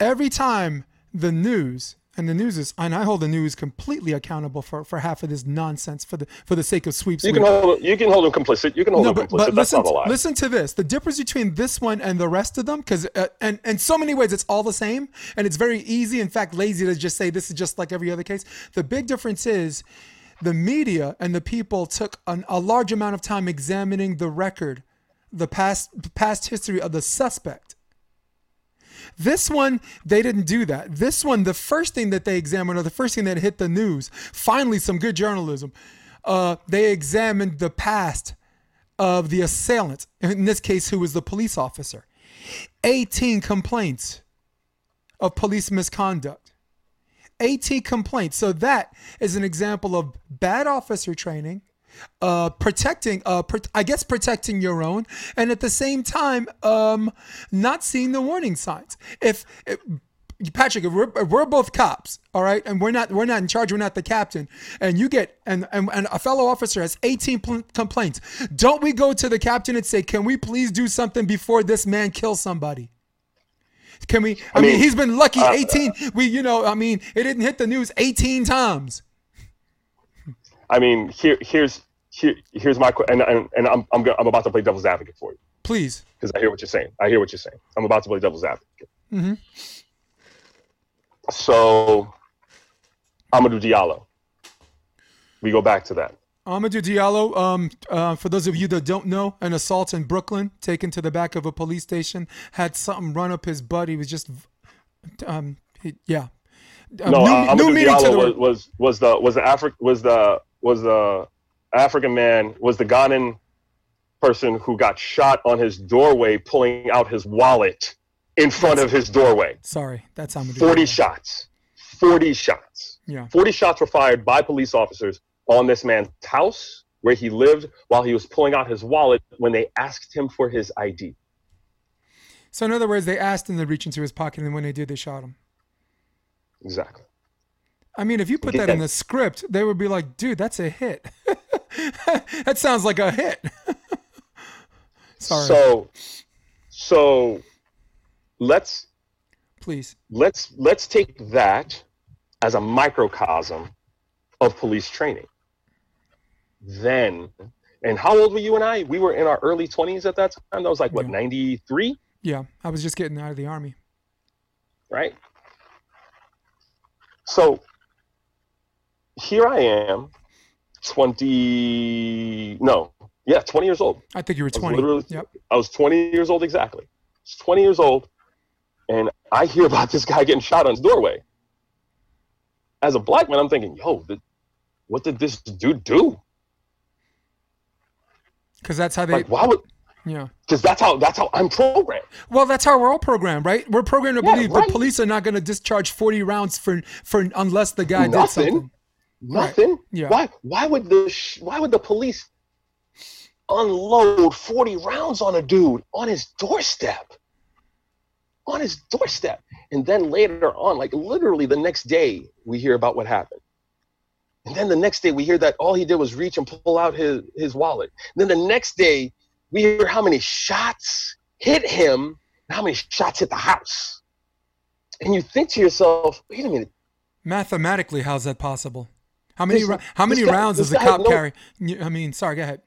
Every time the news and the news is, and I hold the news completely accountable for, for half of this nonsense for the for the sake of sweep. You can hold you can hold him complicit. You can hold No, him but, complicit. but That's listen, not a lie. listen to this. The difference between this one and the rest of them, because uh, and in so many ways it's all the same, and it's very easy, in fact, lazy to just say this is just like every other case. The big difference is the media and the people took an, a large amount of time examining the record, the past past history of the suspect. This one, they didn't do that. This one, the first thing that they examined, or the first thing that hit the news, finally, some good journalism. Uh, they examined the past of the assailant, in this case, who was the police officer. 18 complaints of police misconduct. 18 complaints. So that is an example of bad officer training, uh, protecting, uh, pr- I guess, protecting your own, and at the same time, um, not seeing the warning signs. If, if Patrick, if we're, if we're both cops, all right, and we're not we're not in charge, we're not the captain, and you get and and, and a fellow officer has 18 pl- complaints, don't we go to the captain and say, "Can we please do something before this man kills somebody?" Can we? I, mean, mean, he's been lucky. uh, 18. We, you know, I mean, it didn't hit the news 18 times. I mean, here here's here, here's my and and, and I'm I'm I'm about to play devil's advocate for you Please. because I hear what you're saying. I hear what you're saying. I'm about to play devil's advocate. Mm-hmm. So, Amadou Diallo. We go back to that. Amadou Diallo, um, uh, for those of you that don't know, an assault in Brooklyn, taken to the back of a police station, had something run up his butt. He was just, um, he, yeah. Um, No, new, uh, new Amadou to Diallo the was, was was the was the Afri- was the was the African man was the Ghanaian person who got shot on his doorway, pulling out his wallet in front of his doorway. Sorry, that's. Forty Diallo. shots. Forty shots. Yeah. 40 shots were fired by police officers on this man's house where he lived while he was pulling out his wallet when they asked him for his ID. So in other words, they asked him to reach into his pocket, and when they did, they shot him. Exactly. I mean, if you put that in the script, they would be like, "Dude, that's a hit." that sounds like a hit. Sorry. So, so let's Please. let's let's take that as a microcosm of police training. Then, and how old were you and I? We were in our early 20s at that time. That was like what, Yeah. 93, Yeah, I was just getting out of the army. right? So here I am, 20 no, yeah, 20 years old. I think you were I was 20. literally- Yep. I was 20 years old exactly. I was 20 years old, and I hear about this guy getting shot on his doorway. As a black man, I'm thinking, yo, th- what did this dude do? Because that's how they. Like, why would? yeah. Because that's how that's how I'm programmed. Well, that's how we're all programmed, right? We're programmed to Yeah, believe right. the police are not going to discharge 40 rounds for for unless the guy did Nothing. something. Nothing. Yeah. Why? Why would the sh- Why would the police unload 40 rounds on a dude on his doorstep? On his doorstep, and then later on, like literally the next day, we hear about what happened. And then the next day, we hear that all he did was reach and pull out his his wallet. then the next day, we hear how many shots hit him, and how many shots hit the house. And you think to yourself, wait a minute. Mathematically, how's that possible? How many This- how many guy- rounds does a cop no- carry? I mean, sorry, go ahead.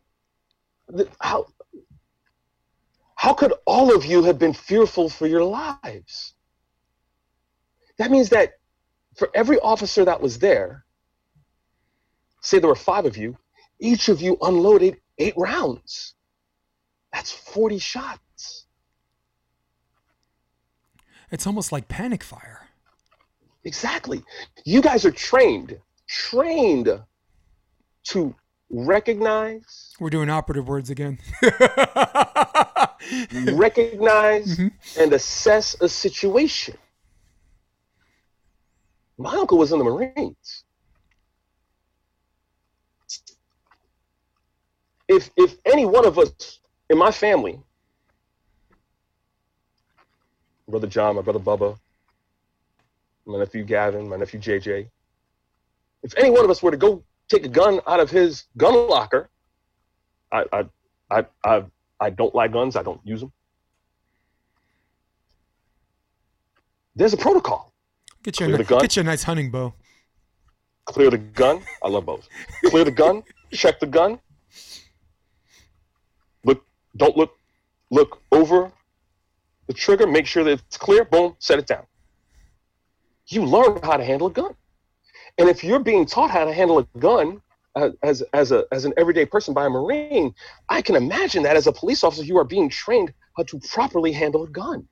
the- how how could all of you have been fearful for your lives that means that for every officer that was there say there were five of you each of you unloaded eight rounds that's 40 shots It's almost like panic fire. exactly you guys are trained trained to recognize We're doing operative words again. recognize Mhm. and assess a situation. My uncle was in the Marines. If if any one of us in my family, brother John, my brother Bubba, my nephew Gavin, my nephew JJ, if any one of us were to go take a gun out of his gun locker, I I I I, I don't like guns. I don't use them. There's a protocol. Get your, Clear the gun. get you a nice hunting bow. Clear the gun. I love bows. Clear the gun. Check the gun. Look. Don't look. Look over the trigger. Make sure that it's clear. Boom. Set it down. You learn how to handle a gun, and if you're being taught how to handle a gun uh, as as a as an everyday person by a Marine, I can imagine that as a police officer, you are being trained how to properly handle a gun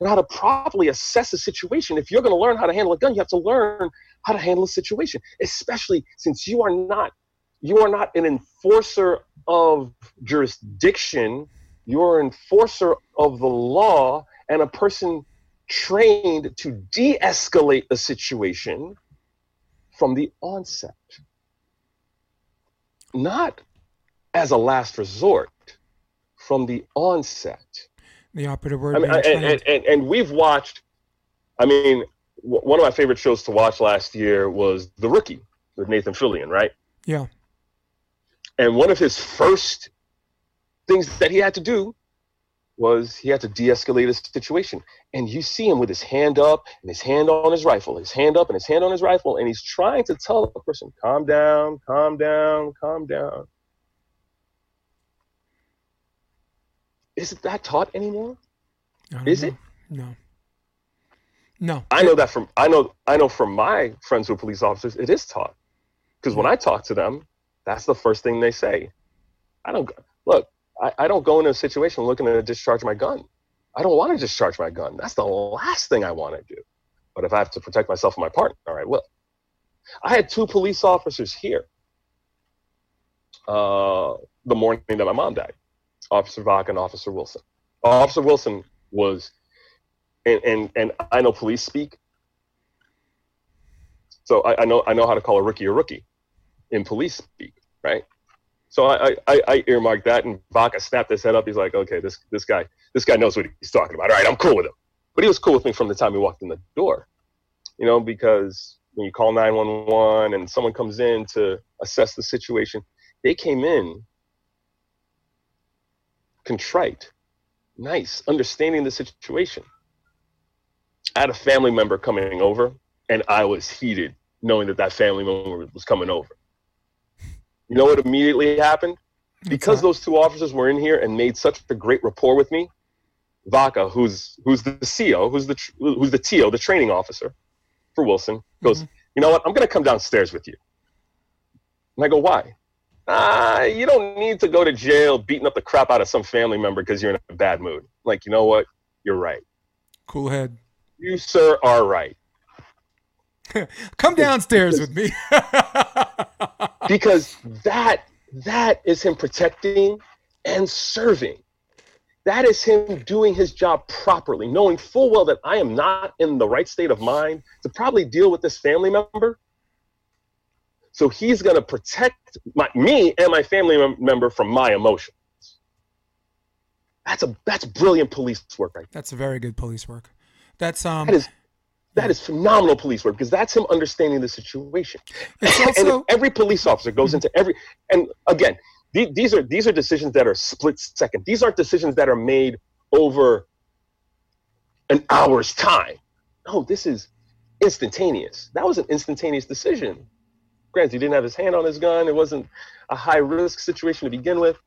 and how to properly assess a situation. If you're going to learn how to handle a gun, you have to learn how to handle a situation, especially since you are not you are not an enforcer of jurisdiction. You're an enforcer of the law and a person trained to de-escalate a situation from the onset. Not as a last resort, from the onset. The operative word I mean, and, and, and, and we've watched. I mean, w- one of my favorite shows to watch last year was The Rookie with Nathan Fillion, right? Yeah. And one of his first things that he had to do was he had to de-escalate a situation. And you see him with his hand up and his hand on his rifle, his hand up and his hand on his rifle, and he's trying to tell the person, "Calm down, calm down, calm down." Isn't that taught anymore? Is know. it? No. No. I know that from I know I know from my friends who are police officers, it is taught. Because when I talk to them, that's the first thing they say. I don't look. I, I don't go into a situation looking to discharge my gun. I don't want to discharge my gun. That's the last thing I want to do. But if I have to protect myself and my partner, right, well, I had two police officers here uh, the morning that my mom died, Officer Vach and Officer Wilson. Officer Wilson was and and and I know police speak. So I, I know I know how to call a rookie a rookie in police speak, right? So I I, I earmarked that, and Vaca snapped his head up. He's like, okay, this this guy this guy knows what he's talking about. All right, I'm cool with him. But he was cool with me from the time he walked in the door, you know, because when you call 911 and someone comes in to assess the situation, they came in contrite, nice, understanding the situation. I had a family member coming over, and I was heated knowing that that family member was coming over. You know what immediately happened? Because those two officers were in here and made such a great rapport with me, Vaca, who's who's the CO, who's the who's the TO, the training officer for Wilson, goes, mm-hmm. you know what? I'm gonna come downstairs with you. And I go, why? Ah, you don't need to go to jail beating up the crap out of some family member because you're in a bad mood. Like, you know what? You're right. Cool head. You, sir, are right. Come downstairs with me. because that that is him protecting and serving. That is him doing his job properly, knowing full well that I am not in the right state of mind to probably deal with this family member. So he's going to protect my, me and my family member from my emotions. That's a that's brilliant police work right There. That's a very good police work. That's um that is that is phenomenal police work because that's him understanding the situation. Also, and every police officer goes into every and again, these are these are decisions that are split second. These aren't decisions that are made over an hour's time. No, this is instantaneous. That was an instantaneous decision. Granted, he didn't have his hand on his gun. It wasn't a high risk situation to begin with.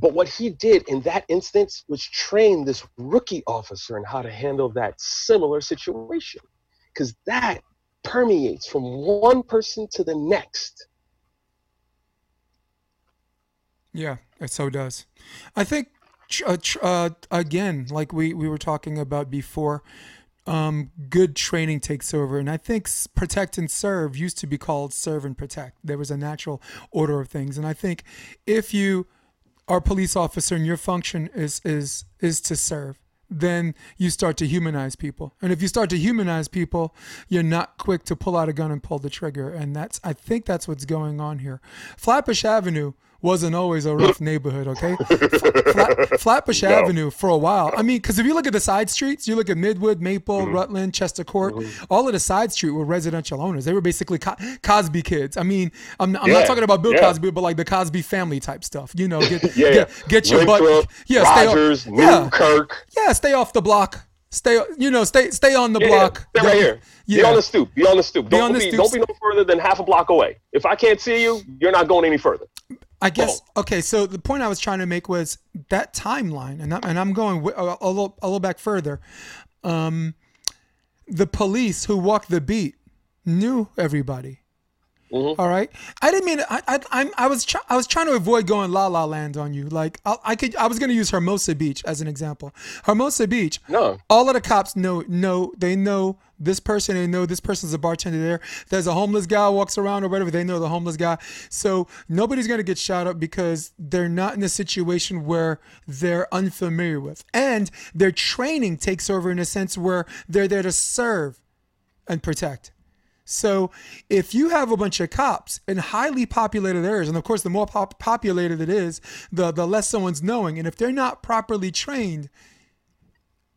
But what he did in that instance was train this rookie officer in how to handle that similar situation. Because that permeates from one person to the next. Yeah, it so does. I think, uh, uh, again, like we, we were talking about before, um, good training takes over. And I think protect and serve used to be called serve and protect. There was a natural order of things. And I think if you a police officer and your function is is is to serve, then you start to humanize people. And if you start to humanize people, you're not quick to pull out a gun and pull the trigger. And that's I think that's what's going on here. Flatbush Avenue wasn't always a rough neighborhood, okay? Flat, Flatbush no. Avenue for a while. I mean, because if you look at the side streets, you look at Midwood, Maple, mm-hmm. Rutland, Chester Court, mm-hmm. all of the side street were residential owners. They were basically Co- Cosby kids. I mean, I'm, I'm yeah. not talking about Bill yeah. Cosby, but like the Cosby family type stuff. You know, get yeah, get, get, your Winthrop, butt, yeah, Rogers, stay off, Kirk, yeah, stay off the block. Stay, you know, stay, stay on the block. Stay right here. Yeah. Be on the stoop. Be on the stoop. Be don't, be, stoop. don't be no further than half a block away. If I can't see you, you're not going any further. I guess oh. okay. So the point I was trying to make was that timeline, and and I'm going a, a little a little back further. Um, the police who walked the beat knew everybody. Mm-hmm. All right. I didn't mean I I I'm, I was try, I was trying to avoid going la la land on you. Like I, I could I was going to use Hermosa Beach as an example. Hermosa Beach. No. All of the cops know know they know this person. They know this person's a bartender there. There's a homeless guy walks around or whatever. They know the homeless guy. So nobody's going to get shot up because they're not in a situation where they're unfamiliar with, and their training takes over in a sense where they're there to serve and protect. So if you have a bunch of cops in highly populated areas, and of course, the more pop- populated it is, the the less someone's knowing. And if they're not properly trained,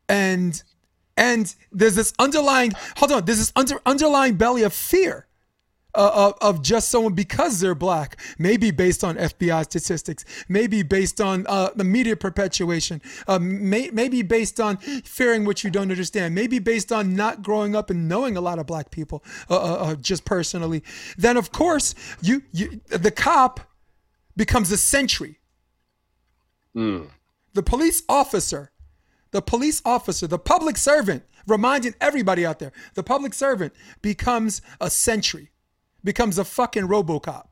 and and there's this underlying hold on, there's this under, underlying belly of fear uh, of, of, just someone because they're black, maybe based on FBI statistics, maybe based on uh, the media perpetuation, uh, may, maybe based on fearing what you don't understand, maybe based on not growing up and knowing a lot of black people uh, uh, uh, just personally. Then of course you, you the cop becomes a sentry. Mm. The police officer, the police officer, the public servant, reminding everybody out there, the public servant becomes a sentry becomes a fucking Robocop.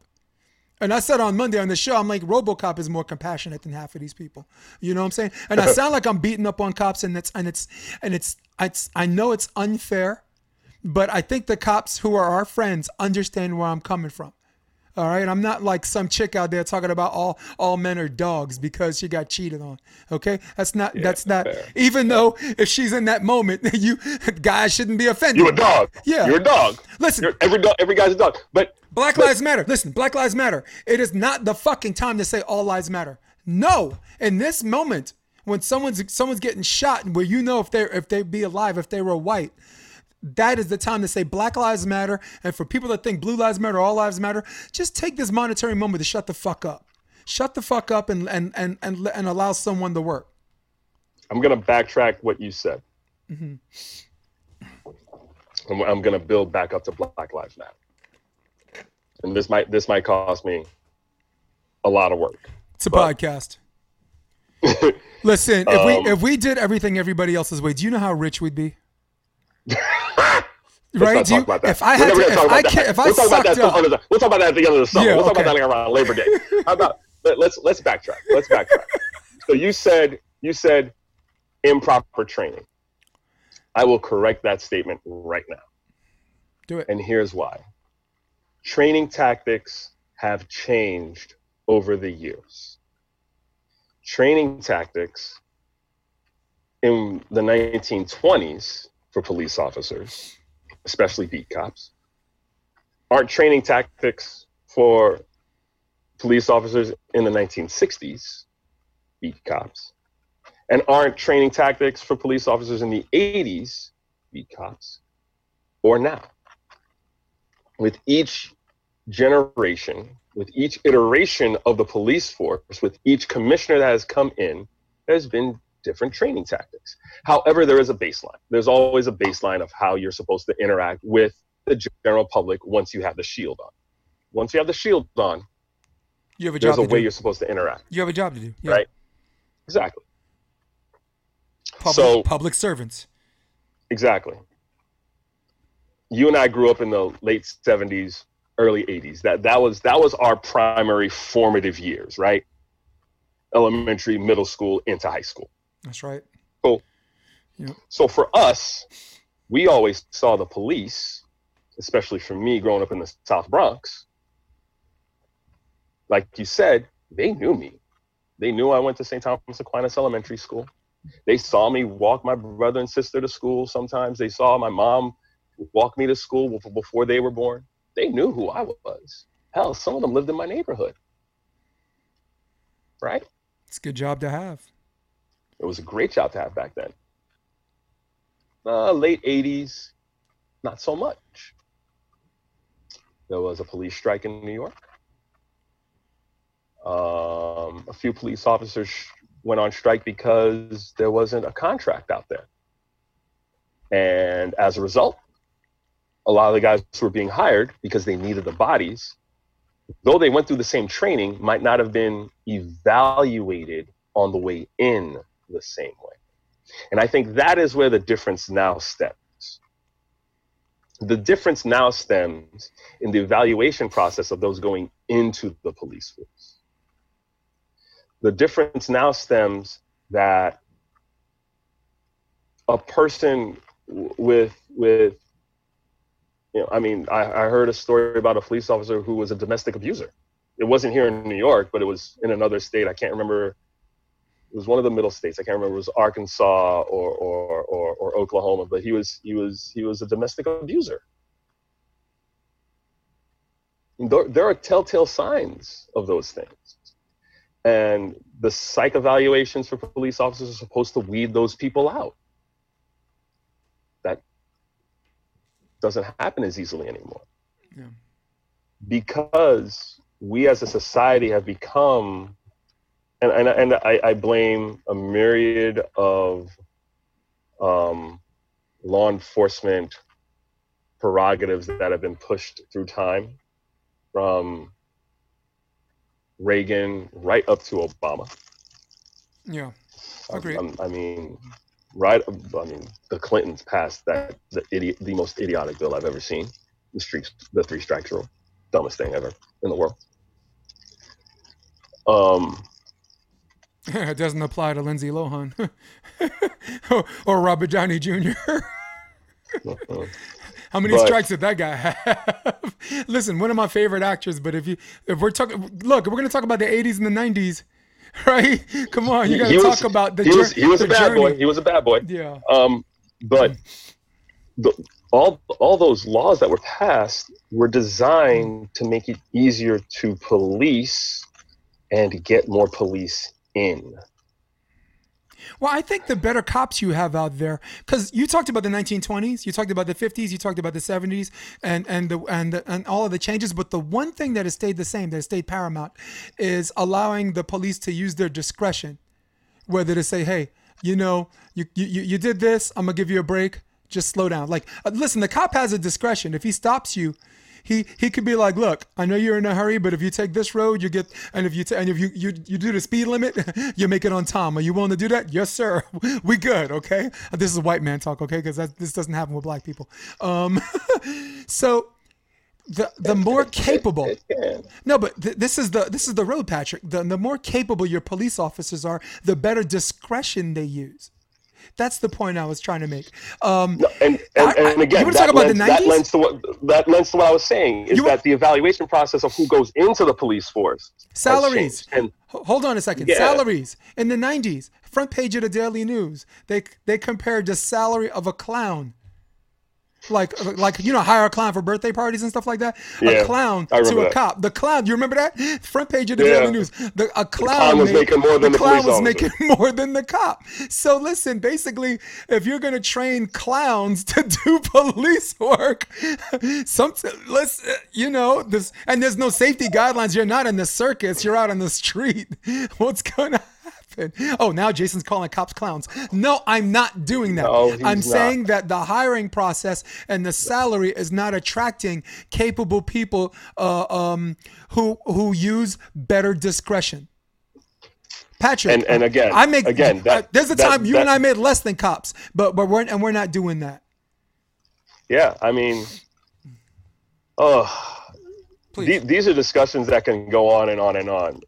And I said on Monday on the show, I'm like, Robocop is more compassionate than half of these people. You know what I'm saying? And I sound like I'm beating up on cops, and it's and it's and it's it's I know it's unfair, but I think the cops who are our friends understand where I'm coming from. All right, I'm not like some chick out there talking about all all men are dogs because she got cheated on. Okay, that's not yeah, that's not. Fair. Even though if she's in that moment, you guys shouldn't be offended. You're a dog. Yeah, you're a dog. Listen, you're, every dog, every guy's a dog. But Black but, Lives Matter. Listen, Black Lives Matter. It is not the fucking time to say all lives matter. No, in this moment when someone's someone's getting shot, and where you know if they if they be alive if they were white that is the time to say Black Lives Matter. And for people that think Blue Lives Matter, All Lives Matter, just take this monetary moment to shut the fuck up. Shut the fuck up and and and and, and allow someone to work. I'm gonna backtrack what you said. Mm-hmm. I'm, I'm going to build back up to Black Lives Matter, and this might this might cost me a lot of work. It's a but, podcast. Listen, if um, we if we did everything everybody else's way, do you know how rich we'd be? Right? Do you, if I had to, if I, can't, if I we'll talk about that up, the, we'll talk about that at the end of the summer. Yeah, we'll okay. talk about that around Labor Day. How about let's let's backtrack. Let's backtrack. so you said you said improper training. I will correct that statement right now. Do it. And here's why. Training tactics have changed over the years. Training tactics in the 1920s for police officers, especially beat cops, aren't training tactics for police officers in the 1960s, beat cops, and aren't training tactics for police officers in the 80s, beat cops, or now. With each generation, with each iteration of the police force, with each commissioner that has come in, there's been different training tactics. However, there is a baseline. There's always a baseline of how you're supposed to interact with the general public once you have the shield on. Once you have the shield on, you have a job there's a way do. you're supposed to interact. You have a job to do. Yeah. Right? Exactly. Public, so public servants. Exactly. You and I grew up in the late 70s, early 80s. That that was that was our primary formative years, right? Elementary, middle school, into high school. That's right. Yep. So for us, we always saw the police, especially for me growing up in the South Bronx, like you said, they knew me. They knew I went to St. Thomas Aquinas Elementary School. They saw me walk my brother and sister to school sometimes. They saw my mom walk me to school before they were born. They knew who I was. Hell, some of them lived in my neighborhood. Right? It's a good job to have. It was a great job to have back then. Uh, late 80s, not so much. There was a police strike in New York. Um, a few police officers went on strike because there wasn't a contract out there. And as a result, a lot of the guys who were being hired because they needed the bodies, though they went through the same training, might not have been evaluated on the way in the same way. And I think that is where the difference now stems. The difference now stems in the evaluation process of those going into the police force the difference now stems that a person with with you know i mean I, I heard a story about a police officer who was a domestic abuser it wasn't here in new york but it was in another state i can't remember it was one of the middle states i can't remember it was arkansas or or or, or oklahoma but he was he was he was a domestic abuser there, there are telltale signs of those things and the psych evaluations for police officers are supposed to weed those people out. That doesn't happen as easily anymore. Yeah. Because we as a society have become, and, and, and I, I blame a myriad of um, law enforcement prerogatives that have been pushed through time from Reagan, right up to Obama. Yeah, agree. I, I mean, right. I mean, the Clintons passed that the idiot, the most idiotic bill I've ever seen. The streets, the three strikes rule, dumbest thing ever in the world. Um, it doesn't apply to Lindsay Lohan or, or Robert Downey Jr. uh-huh. How many but, strikes did that guy have? Listen, one of my favorite actors. But if you if we're talking, look, we're gonna talk about the '80s and the '90s, right? Come on, you gotta talk about the. He was, he was a bad journey. boy. He was a bad boy. Yeah. Um, but the, all all those laws that were passed were designed to make it easier to police and get more police in. Well, I think the better cops you have out there, because you talked about the 1920s, you talked about the 50s, you talked about the 70s, and and the and the, and all of the changes. But the one thing that has stayed the same, that has stayed paramount, is allowing the police to use their discretion, whether to say, "Hey, you know, you you you did this. I'm gonna give you a break. Just slow down. Like, uh, listen, the cop has a discretion. If he stops you, he he could be like, look, I know you're in a hurry, but if you take this road, you get, and if you ta- and if you you you do the speed limit, you make it on time. Are you willing to do that? Yes, sir. We good. Okay. This is white man talk. Okay, because this doesn't happen with black people. Um, so the the more capable no but th- this is the this is the road patrick the, the more capable your police officers are the better discretion they use that's the point i was trying to make. Um No, and, and, and again, that, talk about the lends, that 90s? lends to what that lends to what I was saying is You that the evaluation process of who goes into the police force salaries. and hold on a second. Yeah. salaries. In the 90s front page of the daily news they they compared the salary of a clown like like you know hire a clown for birthday parties and stuff like that? A clown to a that. cop. The clown you remember that? Front page of the Yeah. daily news. The, a clown, clown was made- making more than the the clown was making more than the cop. So listen basically if you're going to train clowns to do police work some let's uh, you know this and there's no safety guidelines. You're not in the circus. You're out on the street. What's going to happen oh now jason's calling cops clowns no i'm not doing that No, i'm not. saying that the hiring process and the salary is not attracting capable people uh, um, who who use better discretion Patrick, And- and again- I make again, that- uh, there's a that- time you that- and I made less than cops, but but we're and we're not doing that. yeah, I mean, oh, Please. these are discussions that can go on and on and on.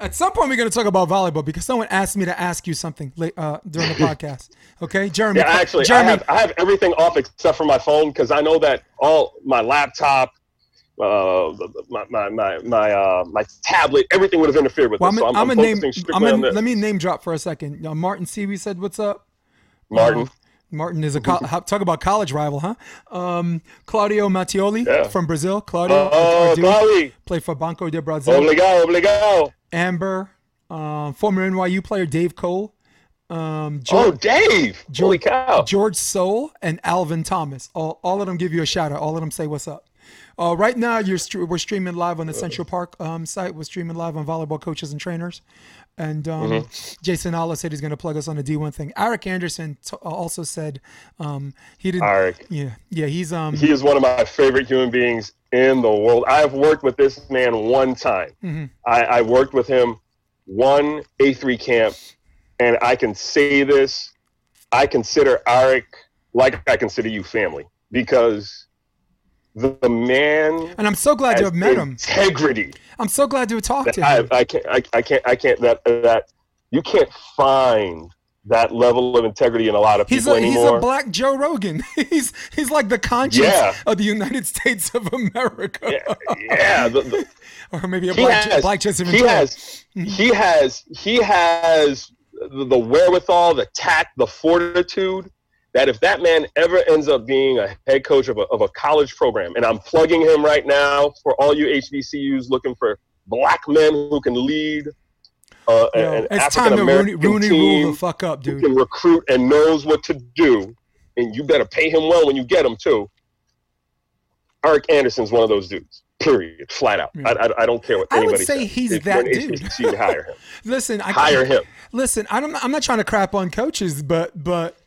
At some point, we're going to talk about volleyball because someone asked me to ask you something late, uh, during the podcast. Okay, Jeremy. Yeah, actually, I Jeremy, have I have everything off except for my phone because I know that all my laptop, uh, my my my my, uh, my tablet, everything would have interfered with well, this. I'm, So I'm, I'm, I'm a name. I'm a, let me name drop for a second. Uh, Martin Seaweed said, "What's up?" Martin, Uh, Martin is a co- talk about college rival, huh? Um, Claudio Mattioli Yeah. from Brazil. Claudio, oh, Chloe, played for Banco de Brazil. obligado, obligado. Amber, uh, former NYU player Dave Cole. Um, Oh, George, Dave! Holy cow! George Soul and Alvin Thomas. All, all of them give you a shout out. All of them say what's up. Uh, right now, you're stre- we're streaming live on the Central Park um, site. We're streaming live on volleyball coaches and trainers. And um, Mm-hmm. Jason Alla said he's going to plug us on the D1 thing. Eric Anderson t- also said um, he didn't. Eric. Yeah, yeah, he's um. He is one of my favorite human beings in the world. I've worked with this man one time. Mm-hmm. I, I worked with him one A3 camp, and I can say this: I consider Eric like I consider you family because the, man and I'm so glad to have met him. integrity. I'm so glad to have talked to him. I can't, I, I can't, I can't. That that you can't find that level of integrity in a lot of He's people a he's a black Joe Rogan. he's he's like the conscience Yeah. of the United States of America, yeah, yeah. The, the, or maybe a black has, black Jesse he has, mm-hmm. he has, he has the wherewithal, the tact, the fortitude that if that man ever ends up being a head coach of a, of a college program, and I'm plugging him right now for all you HBCUs looking for black men who can lead uh, Yo, an it's African time to Rooney, Rooney team rule the fuck up, who dude. can recruit and knows what to do, and you better pay him well when you get him too. Eric Anderson's one of those dudes. Period. Flat out. Yeah. I, I, I don't care what anybody. I would say says. he's If that dude. Hire him. Listen, I Hire him. Listen, I don't, I'm not trying to crap on coaches, but but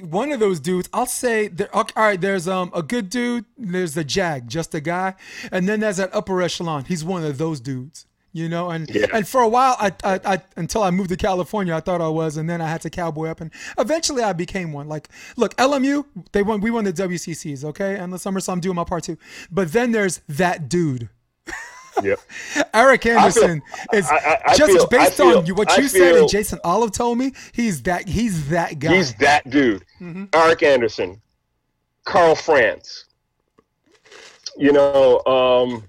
one of those dudes, I'll say, there, okay, all right, there's um a good dude, there's the jag, just a guy, and then there's that upper echelon. He's one of those dudes, you know. And Yeah. and for a while, I, I I until I moved to California, I thought I was, and then I had to cowboy up, and eventually I became one. Like, look, LMU, they won, we won the WCCs, okay, and the summer, so I'm doing my part too. But then there's that dude. Yep. Eric Anderson is I- I- just feel- based feel- on you, what you said and Jason Olive told me. He's that he's that guy. He's that dude. Mm-hmm. Eric Anderson, Carl France. You know, um,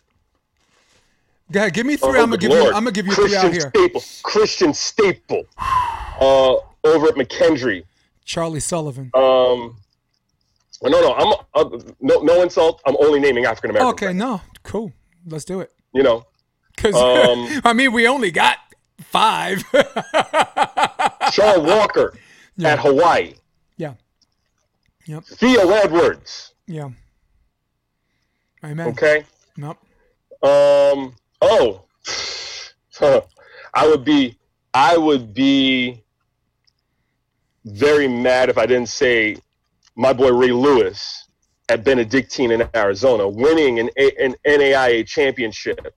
Go ahead, give me 3 oh, I'm gonna give you. I'm gonna give you Christian three out here. Staple. Christian Staple. Uh, over at McKendree. Charlie Sullivan. Um, no, no, I'm uh, no, no insult. I'm only naming African American. okay, no, cool. Let's do it. You know, Because Um, I mean, we only got five. Sean Walker Yeah. at Hawaii. yeah, yep, Theo Edwards. yeah. Amen. Okay. Nope. Um. Oh, I would be. I would be very mad if I didn't say my boy Ray Lewis at Benedictine in Arizona, winning an, A- an NAIA championship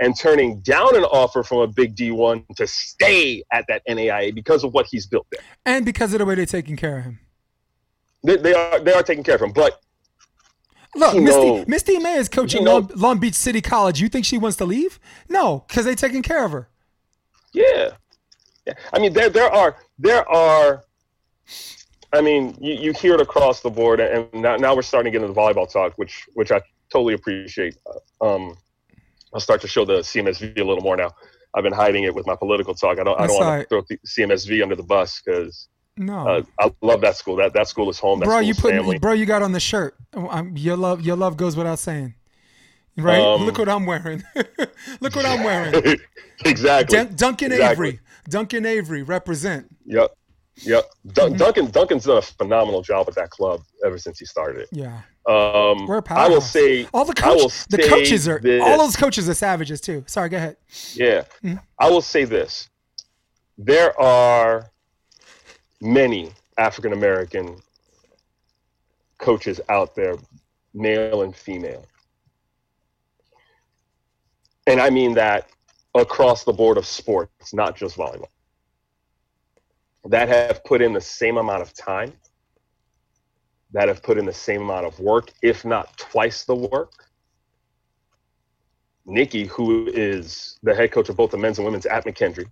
and turning down an offer from a big D1 to stay at that NAIA because of what he's built there. And because of the way they're taking care of him. They, they are they are taking care of him, but Look, Misty, Misty May is coaching Long, Long Beach City College. You think she wants to leave? No, because they're taking care of her. Yeah. yeah. I mean, there there are there are. I mean, you, you hear it across the board, and now, now we're starting to get into the volleyball talk, which which I totally appreciate. Um, I'll start to show the CMSV a little more now. I've been hiding it with my political talk. I don't I don't want all to throw the CMSV under the bus because No. uh, I love that school. That that school is home. That bro, you put family. bro, you got on the shirt. Um, your love, your love goes without saying, right? Um, Look what I'm wearing. Look what I'm wearing. exactly. Dun- Duncan Exactly. Avery, Duncan Avery, represent. Yep. Yep. Dun- Mm-hmm. Duncan Duncan's done a phenomenal job at that club ever since he started it. Yeah, Um, We're a I will say all the I will coach, the coaches are this. all those coaches are savages too. Sorry, go ahead. Yeah. Mhm. I will say this. There are many African American coaches out there, male and female. And I mean that across the board of sports, not just volleyball, that have put in the same amount of time, that have put in the same amount of work, if not twice the work. Nikki, who is the head coach of both the men's and women's at McKendree,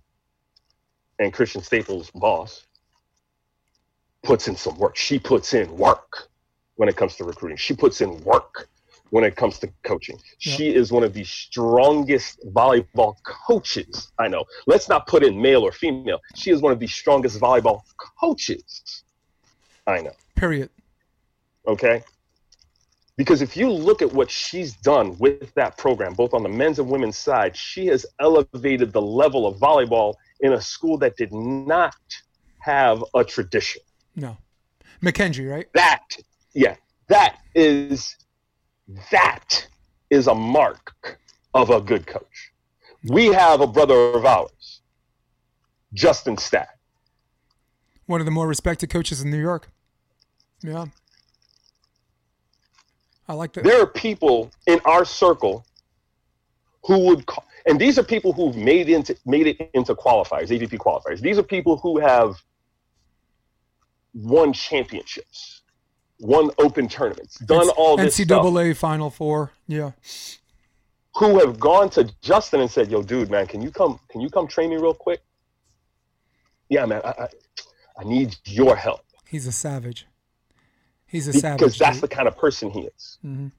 and Christian Staples' boss, puts in some work. She puts in work when it comes to recruiting. She puts in work when it comes to coaching. She is one of the strongest volleyball coaches I know. Let's not put in male or female. She is one of the strongest volleyball coaches I know. Period. Okay. Because if you look at what she's done with that program, both on the men's and women's side, she has elevated the level of volleyball in a school that did not have a tradition. No, McKendree, right? That, yeah, that is that is a mark of a good coach. We have a brother of ours, Justin Stack. One of the more respected coaches in New York. Yeah, I like that. there are people in our circle who would call, and these are people who've made into made it into qualifiers, AVP qualifiers. These are people who have won championships, won open tournaments, done all this stuff, NCAA Final Four. Yeah, who have gone to Justin and said, "Yo, dude, man, can you come? Can you come train me real quick? Yeah, man, I, I, I need your help he's a savage. He's a because savage. Because that's dude. the kind of person he is." Mhm.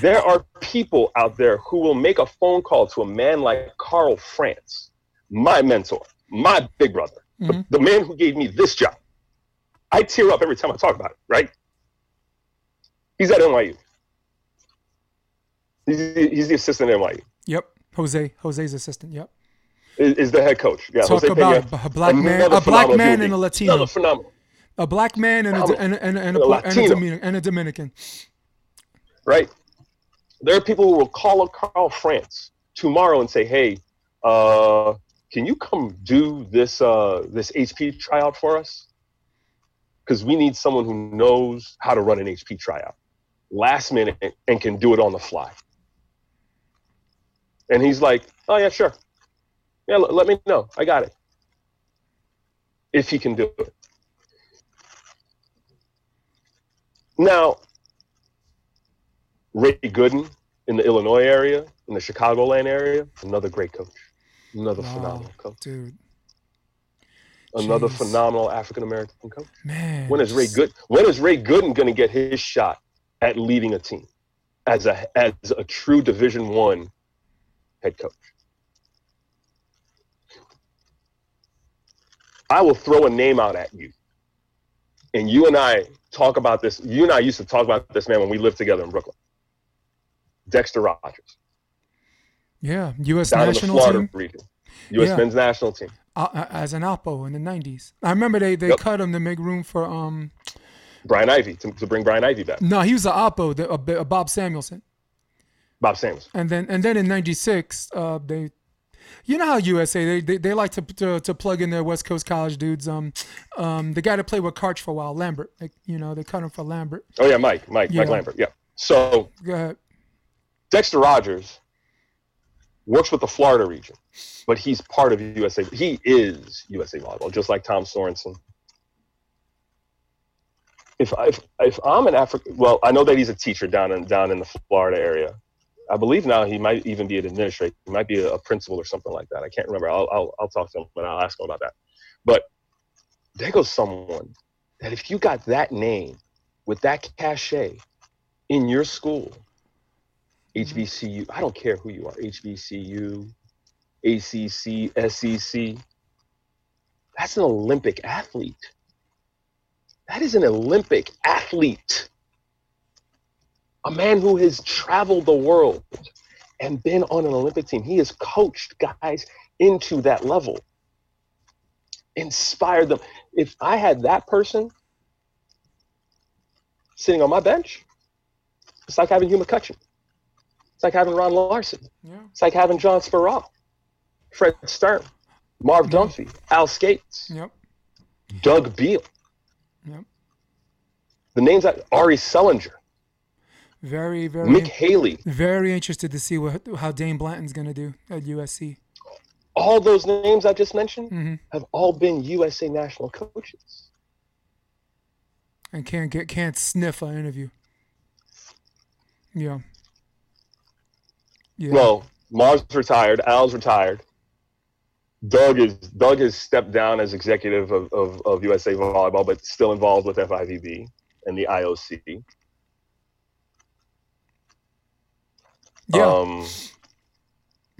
There are people out there who will make a phone call to a man like Carl France, my mentor, my big brother, the- Mhm. the, man who gave me this job. I tear up every time I talk about it, right? He's at NYU. He's, he's the assistant at NYU. Yep, Jose. Jose's assistant. Yep. Is, is the head coach. Yeah, Talk Jose about Pena, a black man, a black man and a. Latino, Another phenomenal, a black man and a, and, a- and, a- and, a, a and, a Latino. And a Dominican. right? There are people who will call up Carl France tomorrow and say, "Hey, uh, can you come do this uh, this HP tryout for us? Because we need someone who knows how to run an HP tryout, last minute, and can do it on the fly." And he's like, "Oh yeah, sure. Yeah, l- let me know. I got it. If he can do it." Now, Ray Gooden in the Illinois area, in the Chicagoland area, another great coach, another Wow. phenomenal coach, Dude, another Jeez. phenomenal African American coach. man. When is Ray Good? When is Ray Gooden going to get his shot at leading a team as a as a true Division One head coach? I will throw a name out at you, and you and I talk about this. You and I used to talk about this man when we lived together in Brooklyn. Dexter Rogers, Yeah, U.S. down in the national Florida team region, U.S. Yeah. men's national team. uh, uh, as an Alpo in the '90s. I remember they they Yep. cut him to make room for um. Bryan Ivie to, to bring Bryan Ivie back. No, he was an Alpo, the, uh, Bob Samuelson, Bob Samuelson. and then and then in '96 uh, they You know how USA they they, they like to, to to plug in their West Coast college dudes. Um, um, the guy that played with Karch for a while, Lambert. Like, you know, they cut him for Lambert. Oh yeah, Mike, Mike. Mike Lambert. Yeah. So Go ahead. Dexter Rogers works with the Florida region, but he's part of USA. He is USA Volleyball, just like Tom Sorensen. If I, if, if I'm an African, well, I know that he's a teacher down in down in the Florida area. I believe now he might even be an administrator. He might be a, a principal or something like that. I can't remember. I'll, I'll I'll talk to him, and I'll ask him about that. But there goes someone that if you got that name with that cachet in your school, mm-hmm. HBCU, I don't care who you are, HBCU, ACC, SEC, that's an Olympic athlete. That is an Olympic athlete. A man who has traveled the world and been on an Olympic team. He has coached guys into that level, inspired them. If I had that person sitting on my bench, it's like having Hugh McCutcheon. It's like having Ron Larson. Yeah. It's like having John Sparrow, Fred Sturm, Marv Dunphy, Al Scates, Yep. Doug Beal. The names that Arie Selinger, Very very Mick Haley, very interested to see what how Dain Blanton's gonna do at USC. all those names I just mentioned hmm have all been USA national coaches. And can't get can't sniff an interview. Yeah. Yeah. Well, Marv's retired, Al's retired. Doug is Doug has stepped down as executive of, of, of USA Volleyball, but still involved with FIVB and the IOC. yeah. Um,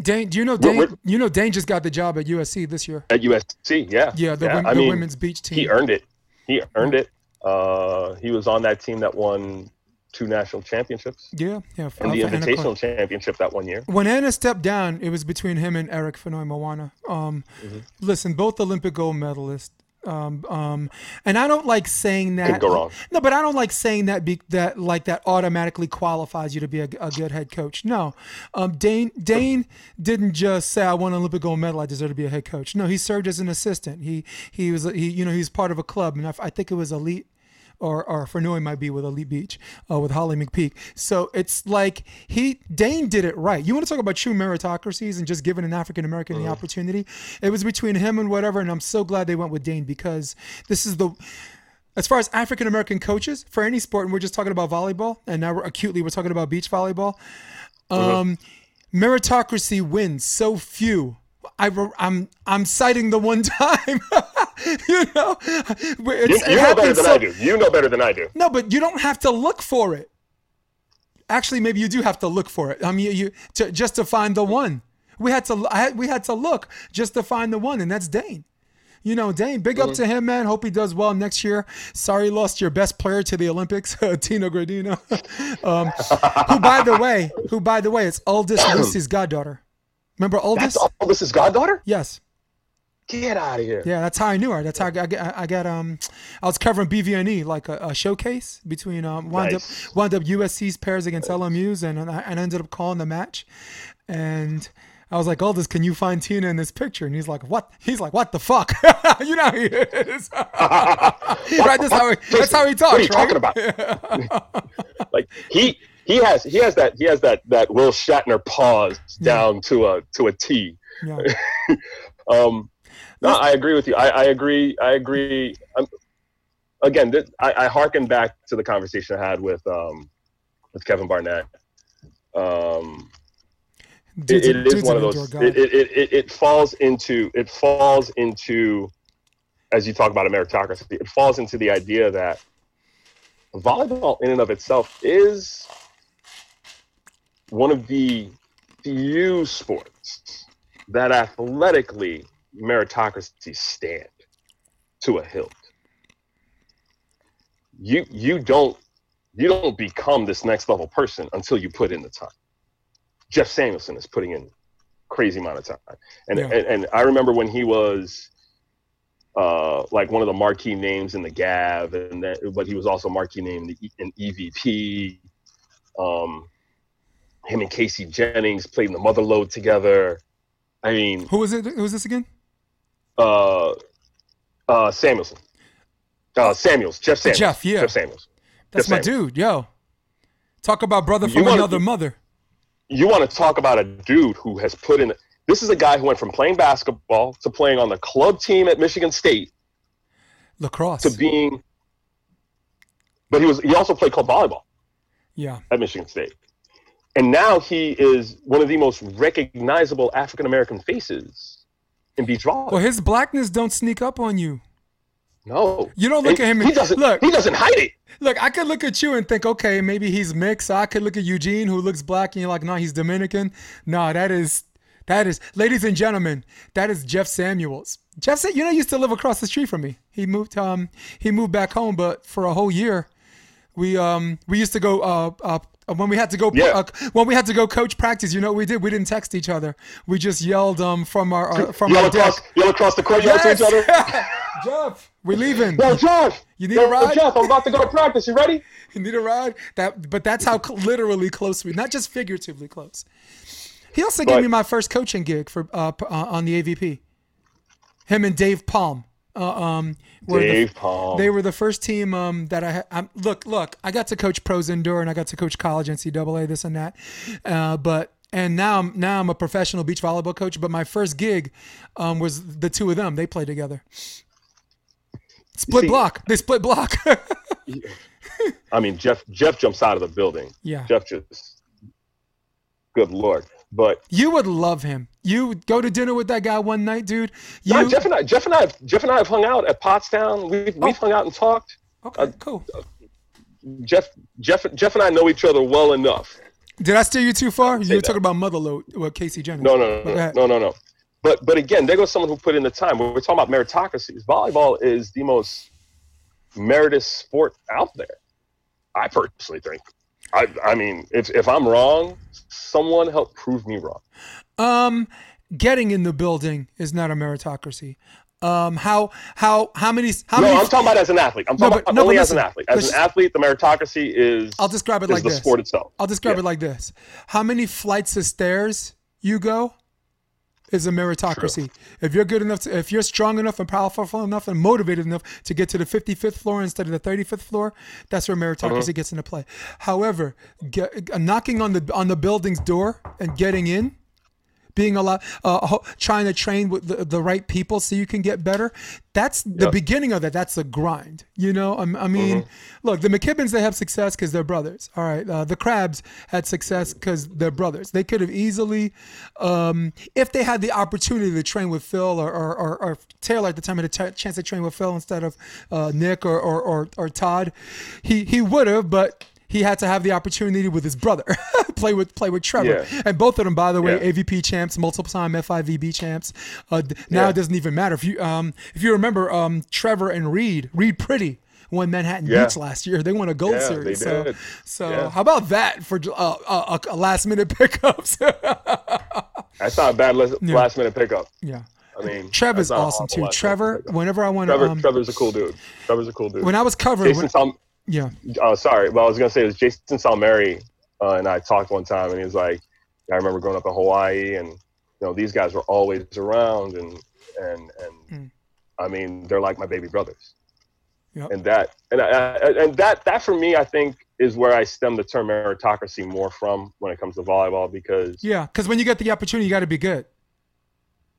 Dain, do you know Dain? You know Dain just got the job at USC this year. at USC, yeah. Yeah, the, I the mean, women's beach team. he earned it. He earned it. Uh, he was on that team that won two national championships yeah, yeah. and the Invitational championship that one year. When Anna stepped down, it was between him and Eric Fonoimoana. Um, Mm-hmm. Listen, both Olympic gold medalists. Um, um, and I don't like saying that. Go wrong. No, but I don't like saying that be, that like that automatically qualifies you to be a, a good head coach. No, um, Dain Dain didn't just say I won an Olympic gold medal. I deserve to be a head coach. No, he served as an assistant. He he was he you know he's part of a club, and I, I think it was elite or or Fernouy might be with Elite Beach, uh, with Holly McPeak. So it's like he Dain did it right. You want to talk about true meritocracies and just giving an African American the opportunity? It was between him and whatever, and I'm so glad they went with Dain because this is the as far as African American coaches for any sport, and we're just talking about volleyball, and now we're acutely we're talking about beach volleyball. Um, meritocracy wins so few. I, I'm I'm citing the one time, you know, You, you know better than so, I do. You know better than I do. no, but you don't have to look for it. Actually, maybe you do have to look for it. I mean, you, you to, just to find the one. We had to I had, we had to look just to find the one, and that's Dain. You know, Dain, big up to him, man. Hope he does well next year. Sorry, you lost your best player to the Olympics, Tina Graudina. um, who, by the way, who, by the way, it's Aldous Lucy's goddaughter. Remember Aldous? That's all. This is goddaughter. Yes. Get out of here. Yeah, that's how I knew her. That's how I got. I got um, I was covering BVNE like a, a showcase between um, wound Nice. up wound up USC's pairs against LMU's, and and I ended up calling the match, and. I was like, Aldous, can you find Tina in this picture? And he's like, what? He's like, what the fuck? you know how he is. right? That's how he, that's how he talks, What are you right? talking about? like he he has he has that he has that that Will Shatner pause down to a to a T. Yeah. Um, no, I agree with you. I, I agree. I agree. Um again, this, I, I harken back to the conversation I had with um, with Kevin Barnett. Um, it, Dude's a- it is one of those. It, it, it, it, it falls into it falls into as you talk about a meritocracy. It falls into the idea that volleyball, in and of itself, is one of the few sports that athletically meritocracy stand to a hilt. You you don't you don't become this next level person until you put in the time. Jeff Samuelson is putting in crazy amount of time, and Yeah. and, and I remember when he was uh, like one of the marquee names in the Gav, and that, but he was also marquee name in, the, in EVP. Um, him and Casey Jennings played in the Motherlode together. I mean, Who was it? Who was this again? uh, uh, Samuelson, uh, Samuels, Jeff Samuels, Jeff, yeah. Jeff Samuels. That's Jeff my Samuels. dude. Yo, talk about brother from wanna- another mother. You want to talk about a dude who has put in. This is a guy who went from playing basketball to playing on the club team at Michigan State Lacrosse. to being. But he was. He also played club volleyball. yeah. at Michigan State. And now he is one of the most recognizable African American faces in beach volleyball. Well, his blackness don't sneak up on you. no, You don't look And at him. He doesn't. Look, he doesn't hide it. look. I could look at you and think, okay, maybe he's mixed. I could look at Eugene, who looks black, and you're like, no, he's Dominican. No, that is, that is, ladies and gentlemen, that is Jeff Samuels. Jeff, you know, used to live across the street from me. He moved, um, he moved back home, but for a whole year, we, um, we used to go, uh, uh. When we had to go, Yeah. uh, when we had to go coach practice, you know what we did? We didn't text each other. We just yelled um, from our uh, from Yell our deck. across, yell across the court, yell to each other. Jeff, we're leaving. Yo, Josh. You need yo, a ride? Jeff, I'm about to go to practice. You ready? You need a ride? That, but that's how literally close we, not just figuratively close. He also gave me my first coaching gig for uh, uh, on the AVP. Him and Dave Palm. Uh, um, were the- Palm. They were the first team um, that I. I'm, look, look. I got to coach pros indoor, and I got to coach college NCAA, this and that. Uh, but and now I'm now I'm a professional beach volleyball coach. But my first gig um, was the two of them. They played together. Split See- block. They split block. I mean, Jeff. Jeff jumps out of the building. yeah. Jeff just. Good lord. But You would love him. You would go to dinner with that guy one night, dude. You nah, Jeff and I, Jeff and I, have, Jeff and I have hung out at Pottstown. We've, we've Oh. hung out and talked. okay? Uh, cool. Jeff, Jeff, Jeff and I know each other well enough. Did I steer you too far? You were talking about Motherlode well, Casey Jennings. No, no, no, no, no, no. But but again, there goes someone who put in the time. We're talking about meritocracies. Volleyball is the most meritorious sport out there. I personally think. I I mean, if if I'm wrong, someone help prove me wrong. Um, getting in the building is not a meritocracy. Um, how how how many how No, many? I'm talking about as an athlete. I'm No, talking but- about no, only but as an athlete. As an athlete, the meritocracy is I'll describe it like the this. sport itself. I'll describe Yeah. it like this: How many flights of stairs you go is a meritocracy. If you're good enough, to, if you're strong enough and powerful enough and motivated enough to get to the 55th floor instead of the 35th floor, that's where meritocracy Uh-huh. gets into play. However, get, uh, knocking on the on the building's door and getting in. Being allowed, uh, trying to train with the, the right people so you can get better. That's the Yep. beginning of that. That's a grind. You know, I, I mean, Mm-hmm. look, the McKibbins they have success because they're brothers. All right, uh, the Crabbs had success because they're brothers. They could have easily, um, if they had the opportunity to train with Phil or or, or, or Taylor at the time had a t- chance to train with Phil instead of uh, Nick or, or or or Todd, he he would have, but. He had to have the opportunity with his brother, play with play with Trevor, Yeah. and both of them, by the way, Yeah. AVP champs, multiple time FIVB champs. Uh, now Yeah. it doesn't even matter if you um if you remember um Trevor and Reid, Reid Priddy won Manhattan. Beach last year. They won a gold series. So so how about that for uh, uh, uh, last minute pickups? That's not a bad last, minute pickup. yeah. I mean, Trevor's awesome too. Trevor, whenever I want to, Trevor, um, Trevor's a cool dude. Trevor's a cool dude. when I was covering, Jason when, Sal- yeah, uh, sorry, well, I was gonna say it was Jason Salmeri uh, and I talked one time, and he was like, I remember growing up in Hawaii, and you know these guys were always around, and and and Mm. I mean they're like my baby brothers, Yep. and that and I, I- and that that for me I think is where I stem the term meritocracy more from when it comes to volleyball because yeah, because when you get the opportunity, you got to be good.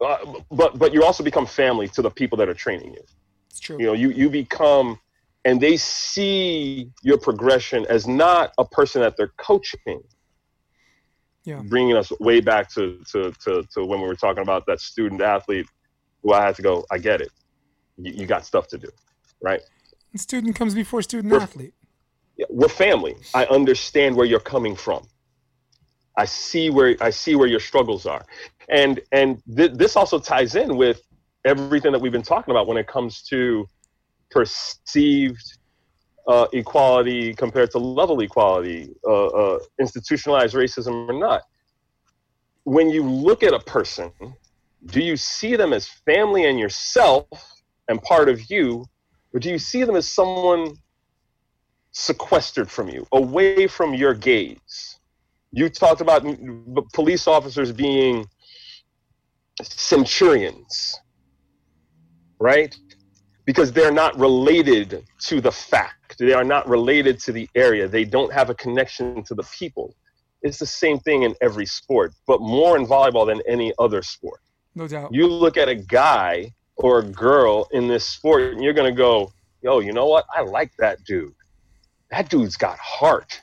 uh, but but you also become family to the people that are training you. It's true. you know you you become and they see your progression as not a person that they're coaching. Yeah. bringing us way back to, to to to when we were talking about that student athlete who i had to go i get it. You, you got stuff to do right? Student comes before student We're- athlete. Yeah, we're family. I understand where you're coming from. I see where i see where your struggles are. And and th- this also ties in with everything that we've been talking about when it comes to perceived uh, equality compared to level equality uh, uh, institutionalized racism or not when you look at a person do you see them as family and yourself and part of you or do you see them as someone sequestered from you, away from your gaze. You talked about police officers being centurions, right? Because they're not related to the fact, they are not related to the area, they don't have a connection to the people. It's the same thing in every sport, but more in volleyball than any other sport. No doubt. You look at a guy or a girl in this sport, and you're going to go, yo, you know what? I like that dude. That dude's got heart.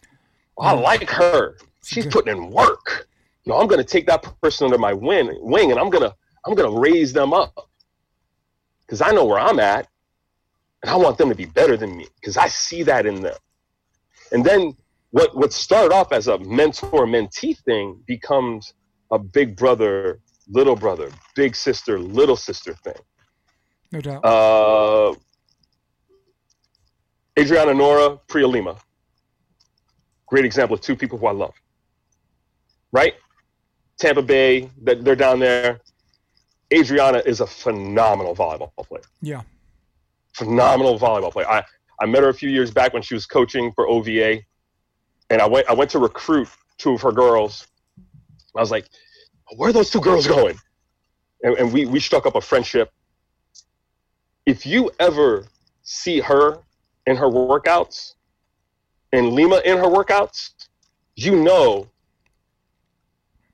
I mm. like her. She's putting in work. You know, I'm going to take that person under my wing, wing and I'm going to I'm going to raise them up because I know where I'm at, and I want them to be better than me because I see that in them. And then what what started off as a mentor mentee thing becomes a big brother little brother big sister little sister thing No doubt. uh adriana nora priya lima great example of two people who i love right tampa bay that they're down there adriana is a phenomenal volleyball player yeah. Phenomenal volleyball player. I, I met her a few years back when she was coaching for OVA, and I went I went to recruit two of her girls. I was like, "Where are those two girls going?" And, and we we struck up a friendship. If you ever see her in her workouts, and Lima in her workouts, you know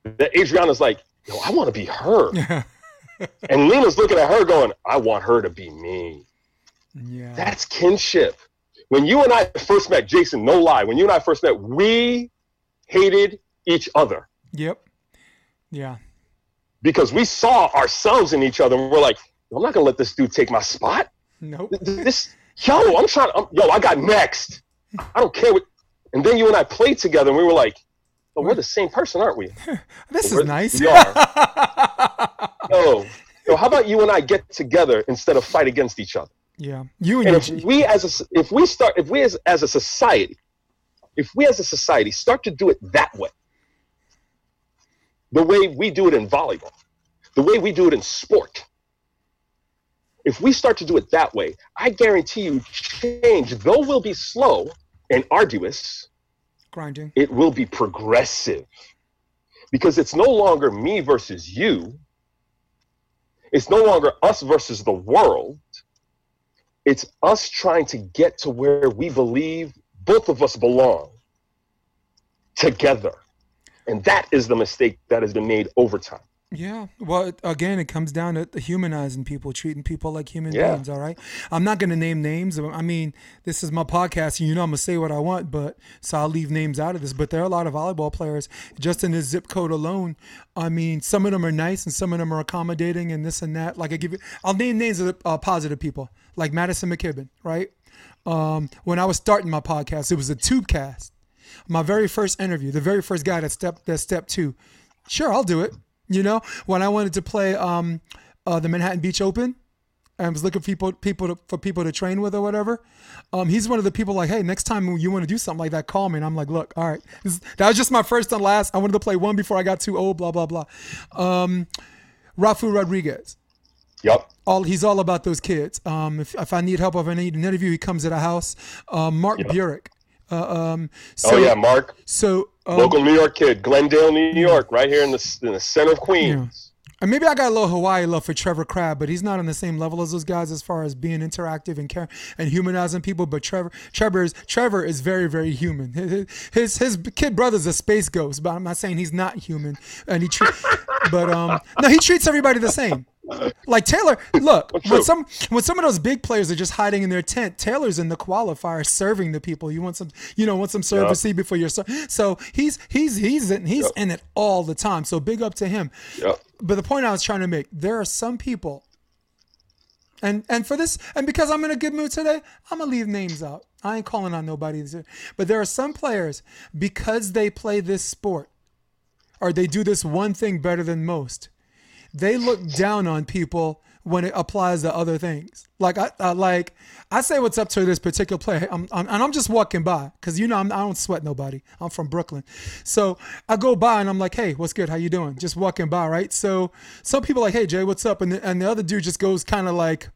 that Adriana's like, "Yo, I want to be her," and Lima's looking at her going, "I want her to be me." Yeah. That's kinship. When you and I first met, Jason, no lie, when you and I first met, we hated each other Yep. Yeah. because we saw ourselves in each other and we're like, I'm not gonna let this dude take my spot. Nope. This, yo, I'm trying. I'm, yo, I got next. I don't care what. And then you and I played together, and we were like, oh, we're the same person, aren't we? This is nice. we Yo, oh, yo, how about you and I get together instead of fight against each other? Yeah. You and, And if we as a if we start if we as as a society, if we as a society start to do it that way, the way we do it in volleyball, the way we do it in sport, if we start to do it that way, I guarantee you change, though will be slow and arduous, grinding. it will be progressive. Because it's no longer me versus you. It's no longer us versus the world. It's us trying to get to where we believe both of us belong together. And that is the mistake that has been made over time. Yeah. Well, again, it comes down to humanizing people, treating people like human Yeah. beings. All right. I'm not going to name names. I mean, this is my podcast, and you know I'm going to say what I want, but so I'll leave names out of this. But there are a lot of volleyball players just in this zip code alone. I mean, some of them are nice, and some of them are accommodating, and this and that. Like I give you, I'll name names of uh, positive people, like Maddison McKibbin, right? Um, when I was starting my podcast, it was a tube cast. My very first interview, the very first guy that stepped that step two. Sure, I'll do it. You know, when I wanted to play um, uh, the Manhattan Beach Open, I was looking for people, people to, for people to train with or whatever. Um, he's one of the people like, hey, next time you want to do something like that, call me. And I'm like, look, all right, this, that was just my first and last. I wanted to play one before I got too old. Blah blah blah. Um, Rafu Rodriguez Yup. All he's all about those kids. Um, if, if I need help, if I need an interview, he comes to the house. Um, Mark Burik. Uh, um, so, oh yeah, Mark, So um, local New York kid, Glendale, New York, right here in the in the center of Queens. and maybe I got a little Hawaii love for Trevor Crabb, but he's not on the same level as those guys as far as being interactive and care and humanizing people. But Trevor, Trevor is Trevor is very very human. His his, his kid brother's a space ghost, but I'm not saying he's not human. And he, treat, but um, no, he treats everybody the same. Like Taylor, look when some when some of those big players are just hiding in their tent, Taylor's in the qualifier serving the people. You want some, you know, want some service before you're ser- so he's he's he's in, he's in it all the time. So big up to him. Yep. But the point I was trying to make, there are some people, and and for this, and because I'm in a good mood today, I'm gonna leave names out. I ain't calling on nobody, but there are some players because they play this sport, or they do this one thing better than most. They look down on people when it applies to other things. Like I, I like I say what's up to this particular player, I'm, I'm, and I'm just walking by because you know I'm, I don't sweat nobody. I'm from Brooklyn, so I go by and I'm like, hey, what's good? How you doing? Just walking by, right? So some people like, hey Jay, what's up? And the, and the other dude just goes kind of like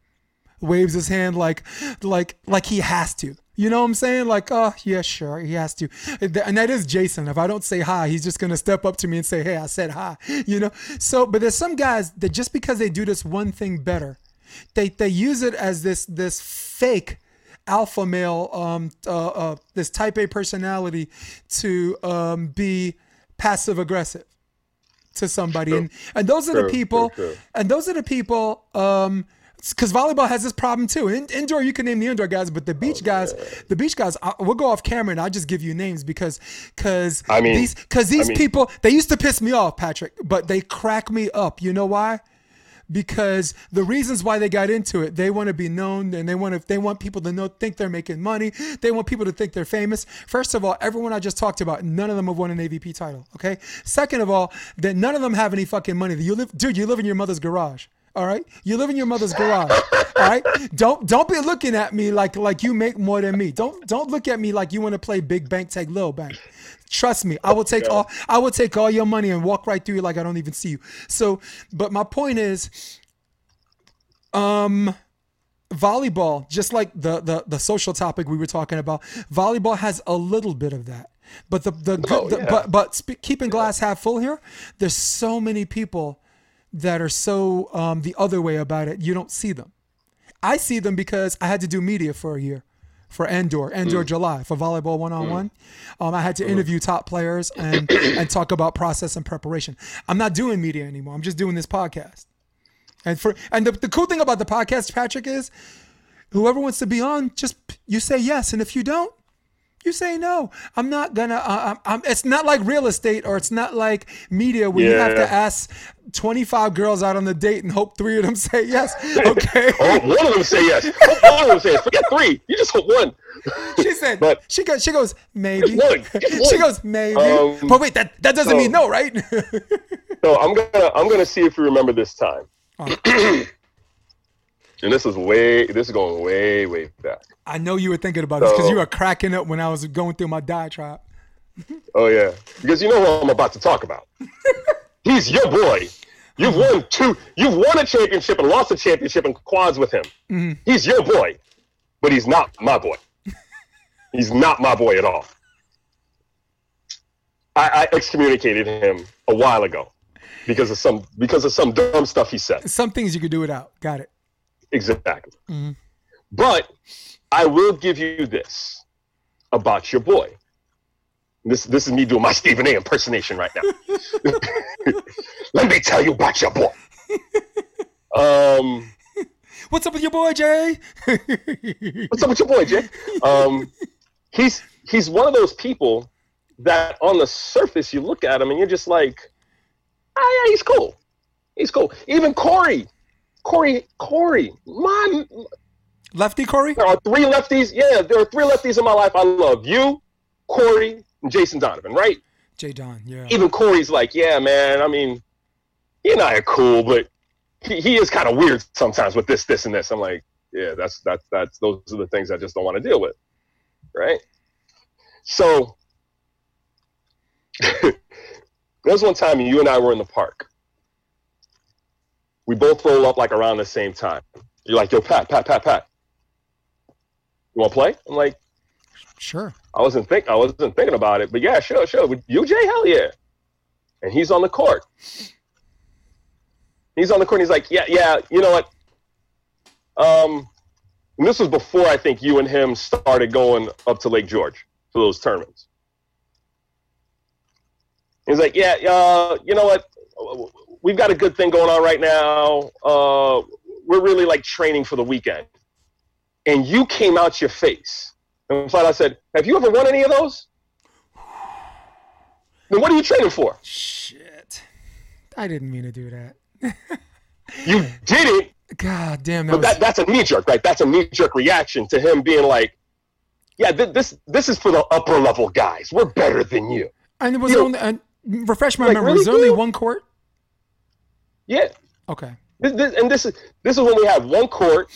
waves his hand like like like he has to. You know what I'm saying? Like, oh, yeah, sure, he has to. And that is Jason. If I don't say hi, he's just going to step up to me and say, hey, I said hi. You know? So, but there's some guys that just because they do this one thing better, they, they use it as this, this fake alpha male, um, uh, uh, this type A personality to um, be passive aggressive to somebody. And, and those are the people, and those are the people, um, because volleyball has this problem too. In, indoor, you can name the indoor guys, but the beach oh, guys, the beach guys, I, we'll go off camera and I'll just give you names because, because I mean, these, because these I mean, people, they used to piss me off, Patrick, but they crack me up. You know why? Because the reasons why they got into it, they want to be known and they want to, they want people to know, think they're making money. They want people to think they're famous. First of all, everyone I just talked about, none of them have won an AVP title. Okay. Second of all, that none of them have any fucking money. You live, dude, you live in your mother's garage. All right, you live in your mother's garage. All right, don't don't be looking at me like like you make more than me. Don't don't look at me like you want to play big bank take little bank. Trust me, I will take all I will take all your money and walk right through you like I don't even see you. So, but my point is, um, volleyball, just like the the the social topic we were talking about, volleyball has a little bit of that. But the the, Oh, the yeah. but but sp- keeping glass half full here, there's so many people that are so um, the other way about it. You don't see them. I see them because I had to do media for a year for Endor, Endor mm. July for volleyball one on one. I had to mm. interview top players and and talk about process and preparation. I'm not doing media anymore. I'm just doing this podcast. And for and the, the cool thing about the podcast, Patrick, is whoever wants to be on, just you say yes, and if you don't, you say no. I'm not gonna. Uh, I'm, I'm, it's not like real estate or it's not like media where you have to ask 25 girls out on the date and hope three of them say yes. Okay. Oh, one of them say yes. Hope one of them say yes. Forget three. You just hope one. She said. But- she goes. She goes. Maybe. One. She goes. Maybe. Um, but wait, that that doesn't so- mean no, right? So I'm gonna I'm gonna see if you remember this time. Oh. and this is way this is going way way back. I know you were thinking about this because you were cracking up when I was going through my diatribe. Oh yeah, because you know what I'm about to talk about. He's your boy. You've won two. You've won a championship and lost a championship in quads with him. Mm-hmm. He's your boy, but he's not my boy. he's not my boy at all. I, I excommunicated him a while ago because of some because of some dumb stuff he said. Some things you could do without. Got it. Exactly. Mm-hmm. But I will give you this about your boy. This this is me doing my Stephen A. impersonation right now. Let me tell you about your boy. Um, What's up with your boy, Jay? what's up with your boy, Jay? Um, he's he's one of those people that on the surface you look at him and you're just like, ah, yeah, he's cool. He's cool. Even Corey, Corey, Corey, my Lefty Corey? There are three lefties. Yeah, there are three lefties in my life. I love you, Corey, and Jason Donovan, right? Jay Don, yeah. Even Corey's like, yeah, man. I mean, he and I are cool, but he, he is kind of weird sometimes with this, this, and this. I'm like, yeah, that's that's that's those are the things I just don't want to deal with, right? So there was one time you and I were in the park. We both roll up like around the same time. You're like, yo, Pat, Pat, Pat, Pat. You want to play? I'm like, Sure. I wasn't think I wasn't thinking about it, but yeah, sure, sure. With Jay, hell yeah. And he's on the court. He's on the court. And he's like, yeah, yeah. You know what? Um, and this was before I think you and him started going up to Lake George for those tournaments. He's like, yeah, uh, you know what? We've got a good thing going on right now. Uh, we're really like training for the weekend. And you came out your face. And flat out said, Have you ever won any of those? Then what are you training for? Shit. I didn't mean to do that. You did it, God damn, that but was that, that's a knee jerk, right? That's a knee jerk reaction to him being like, Yeah, th- this this is for the upper level guys. We're better than you. and it was you know, only and refresh my like, memory. really, was there only one court? Yeah. Okay. This, this, and this is this is when we had one court,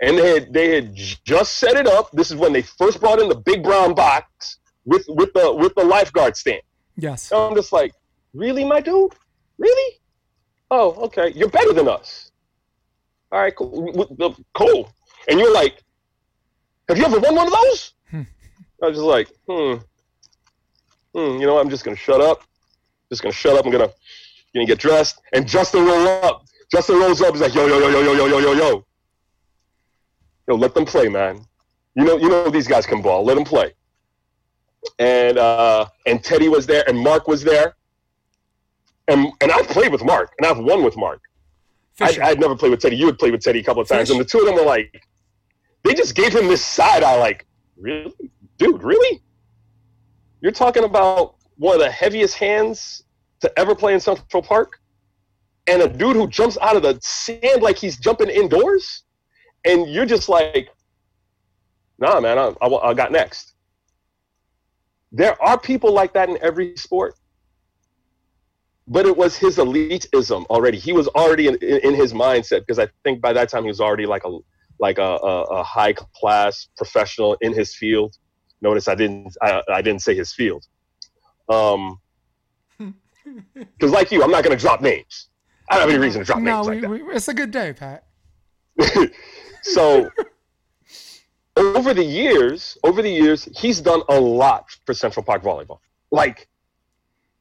and they had they had just set it up. This is when they first brought in the big brown box with with the with the lifeguard stand. Yes. And I'm just like, really, my dude? Really? Oh, okay. You're better than us. All right, cool. Cool. And you're like, have you ever won one of those? I was just like, hmm, hmm. You know, what? I'm just gonna shut up. Just gonna shut up. I'm gonna gonna get dressed. And Justin roll up. Justin rolls up. He's like, yo, yo, yo, yo, yo, yo, yo, yo, yo. Yo, let them play, man. You know, you know these guys can ball. Let them play. And uh, and Teddy was there, and Mark was there. And and I've played with Mark, and I've won with Mark. I, I'd never played with Teddy. You had played with Teddy a couple of times, Fish. and the two of them were like, they just gave him this side eye, like, really, dude, really? You're talking about one of the heaviest hands to ever play in Central Park, and a dude who jumps out of the sand like he's jumping indoors, and you're just like, nah, man, I, I, I got next. There are people like that in every sport but it was his elitism already. He was already in, in, in his mindset because I think by that time he was already like a like a, a, a high class professional in his field. Notice I didn't I, I didn't say his field. Um, because like you, I'm not going to drop names. I don't have any reason to drop no, names. No, like it's a good day, Pat. so over the years, over the years, he's done a lot for Central Park volleyball. Like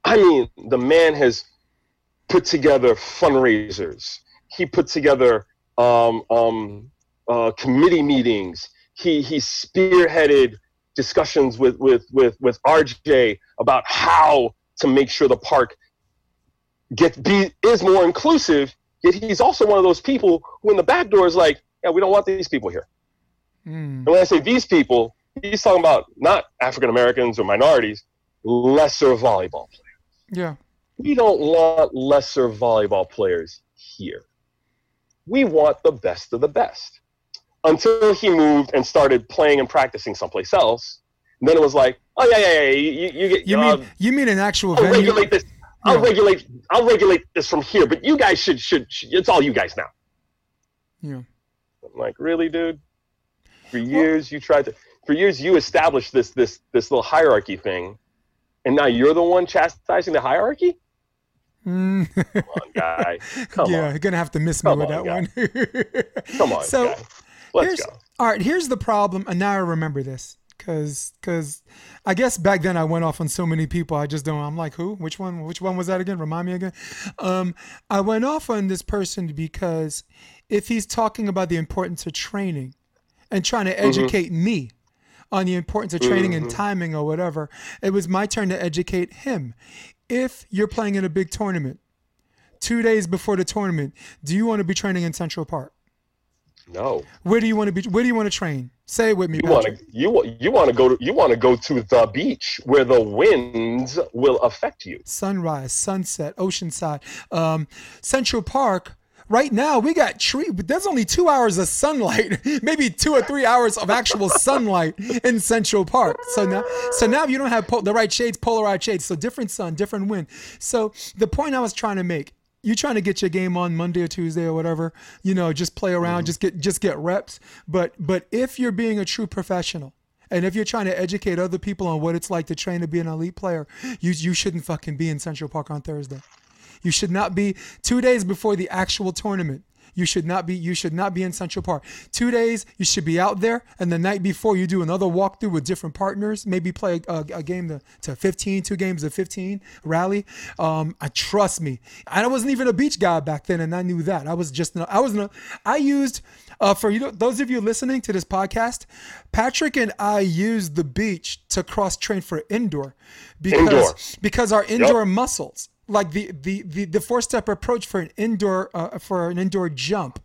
I mean, the man has put together fundraisers. He put together um, um, uh, committee meetings. He he spearheaded discussions with with with with RJ about how to make sure the park get be is more inclusive. Yet he's also one of those people who, in the back door, is like, yeah, we don't want these people here. Mm. And when I say these people, he's talking about not African Americans or minorities, lesser volleyball players. Yeah. We don't want lesser volleyball players here. We want the best of the best. Until he moved and started playing and practicing someplace else. And then it was like, oh yeah, yeah, yeah. You, you get. You mean you mean an actual I'll venue? regulate this. I'll yeah. regulate. I'll regulate this from here. But you guys should, should should. It's all you guys now. Yeah. I'm like, really, dude? For years well, you tried to. For years you established this this this little hierarchy thing, and now you're the one chastising the hierarchy? Mm. Come on, guy. Come yeah, on. you're gonna have to miss me Come with on, that guy. one. Come on, so guy. Let's go. All right, here's the problem, and now I remember this because because I guess back then I went off on so many people. I just don't. I'm like, who? Which one? Which one was that again? Remind me again. Um, I went off on this person because if he's talking about the importance of training and trying to mm-hmm. educate mm-hmm. me on the importance of training mm-hmm. and timing or whatever. It was my turn to educate him. If you're playing in a big tournament, two days before the tournament, do you want to be training in Central Park? No. Where do you want to be? Where do you want to train? Say it with me. You want to you you want to go to you want to go to the beach where the winds will affect you. Sunrise, sunset, oceanside, um, Central Park Right now, we got tree. But there's only two hours of sunlight, maybe two or three hours of actual sunlight in Central Park. So now, so now you don't have po- the right shades, polarized shades. So different sun, different wind. So the point I was trying to make you trying to get your game on Monday or Tuesday or whatever, you know, just play around, mm-hmm. just get just get reps. But but if you're being a true professional, and if you're trying to educate other people on what it's like to train to be an elite player, you you shouldn't fucking be in Central Park on Thursday. You should not be two days before the actual tournament. You should not be you should not be in Central Park. Two days you should be out there, and the night before you do another walkthrough with different partners. Maybe play a, a game to, to 15, two games of 15 rally. Um, I trust me. I wasn't even a beach guy back then, and I knew that. I was just I was I used uh, for you know, those of you listening to this podcast, Patrick and I used the beach to cross train for indoor because indoor. because our indoor yep. muscles like the the the, the four step approach for an indoor uh, for an indoor jump.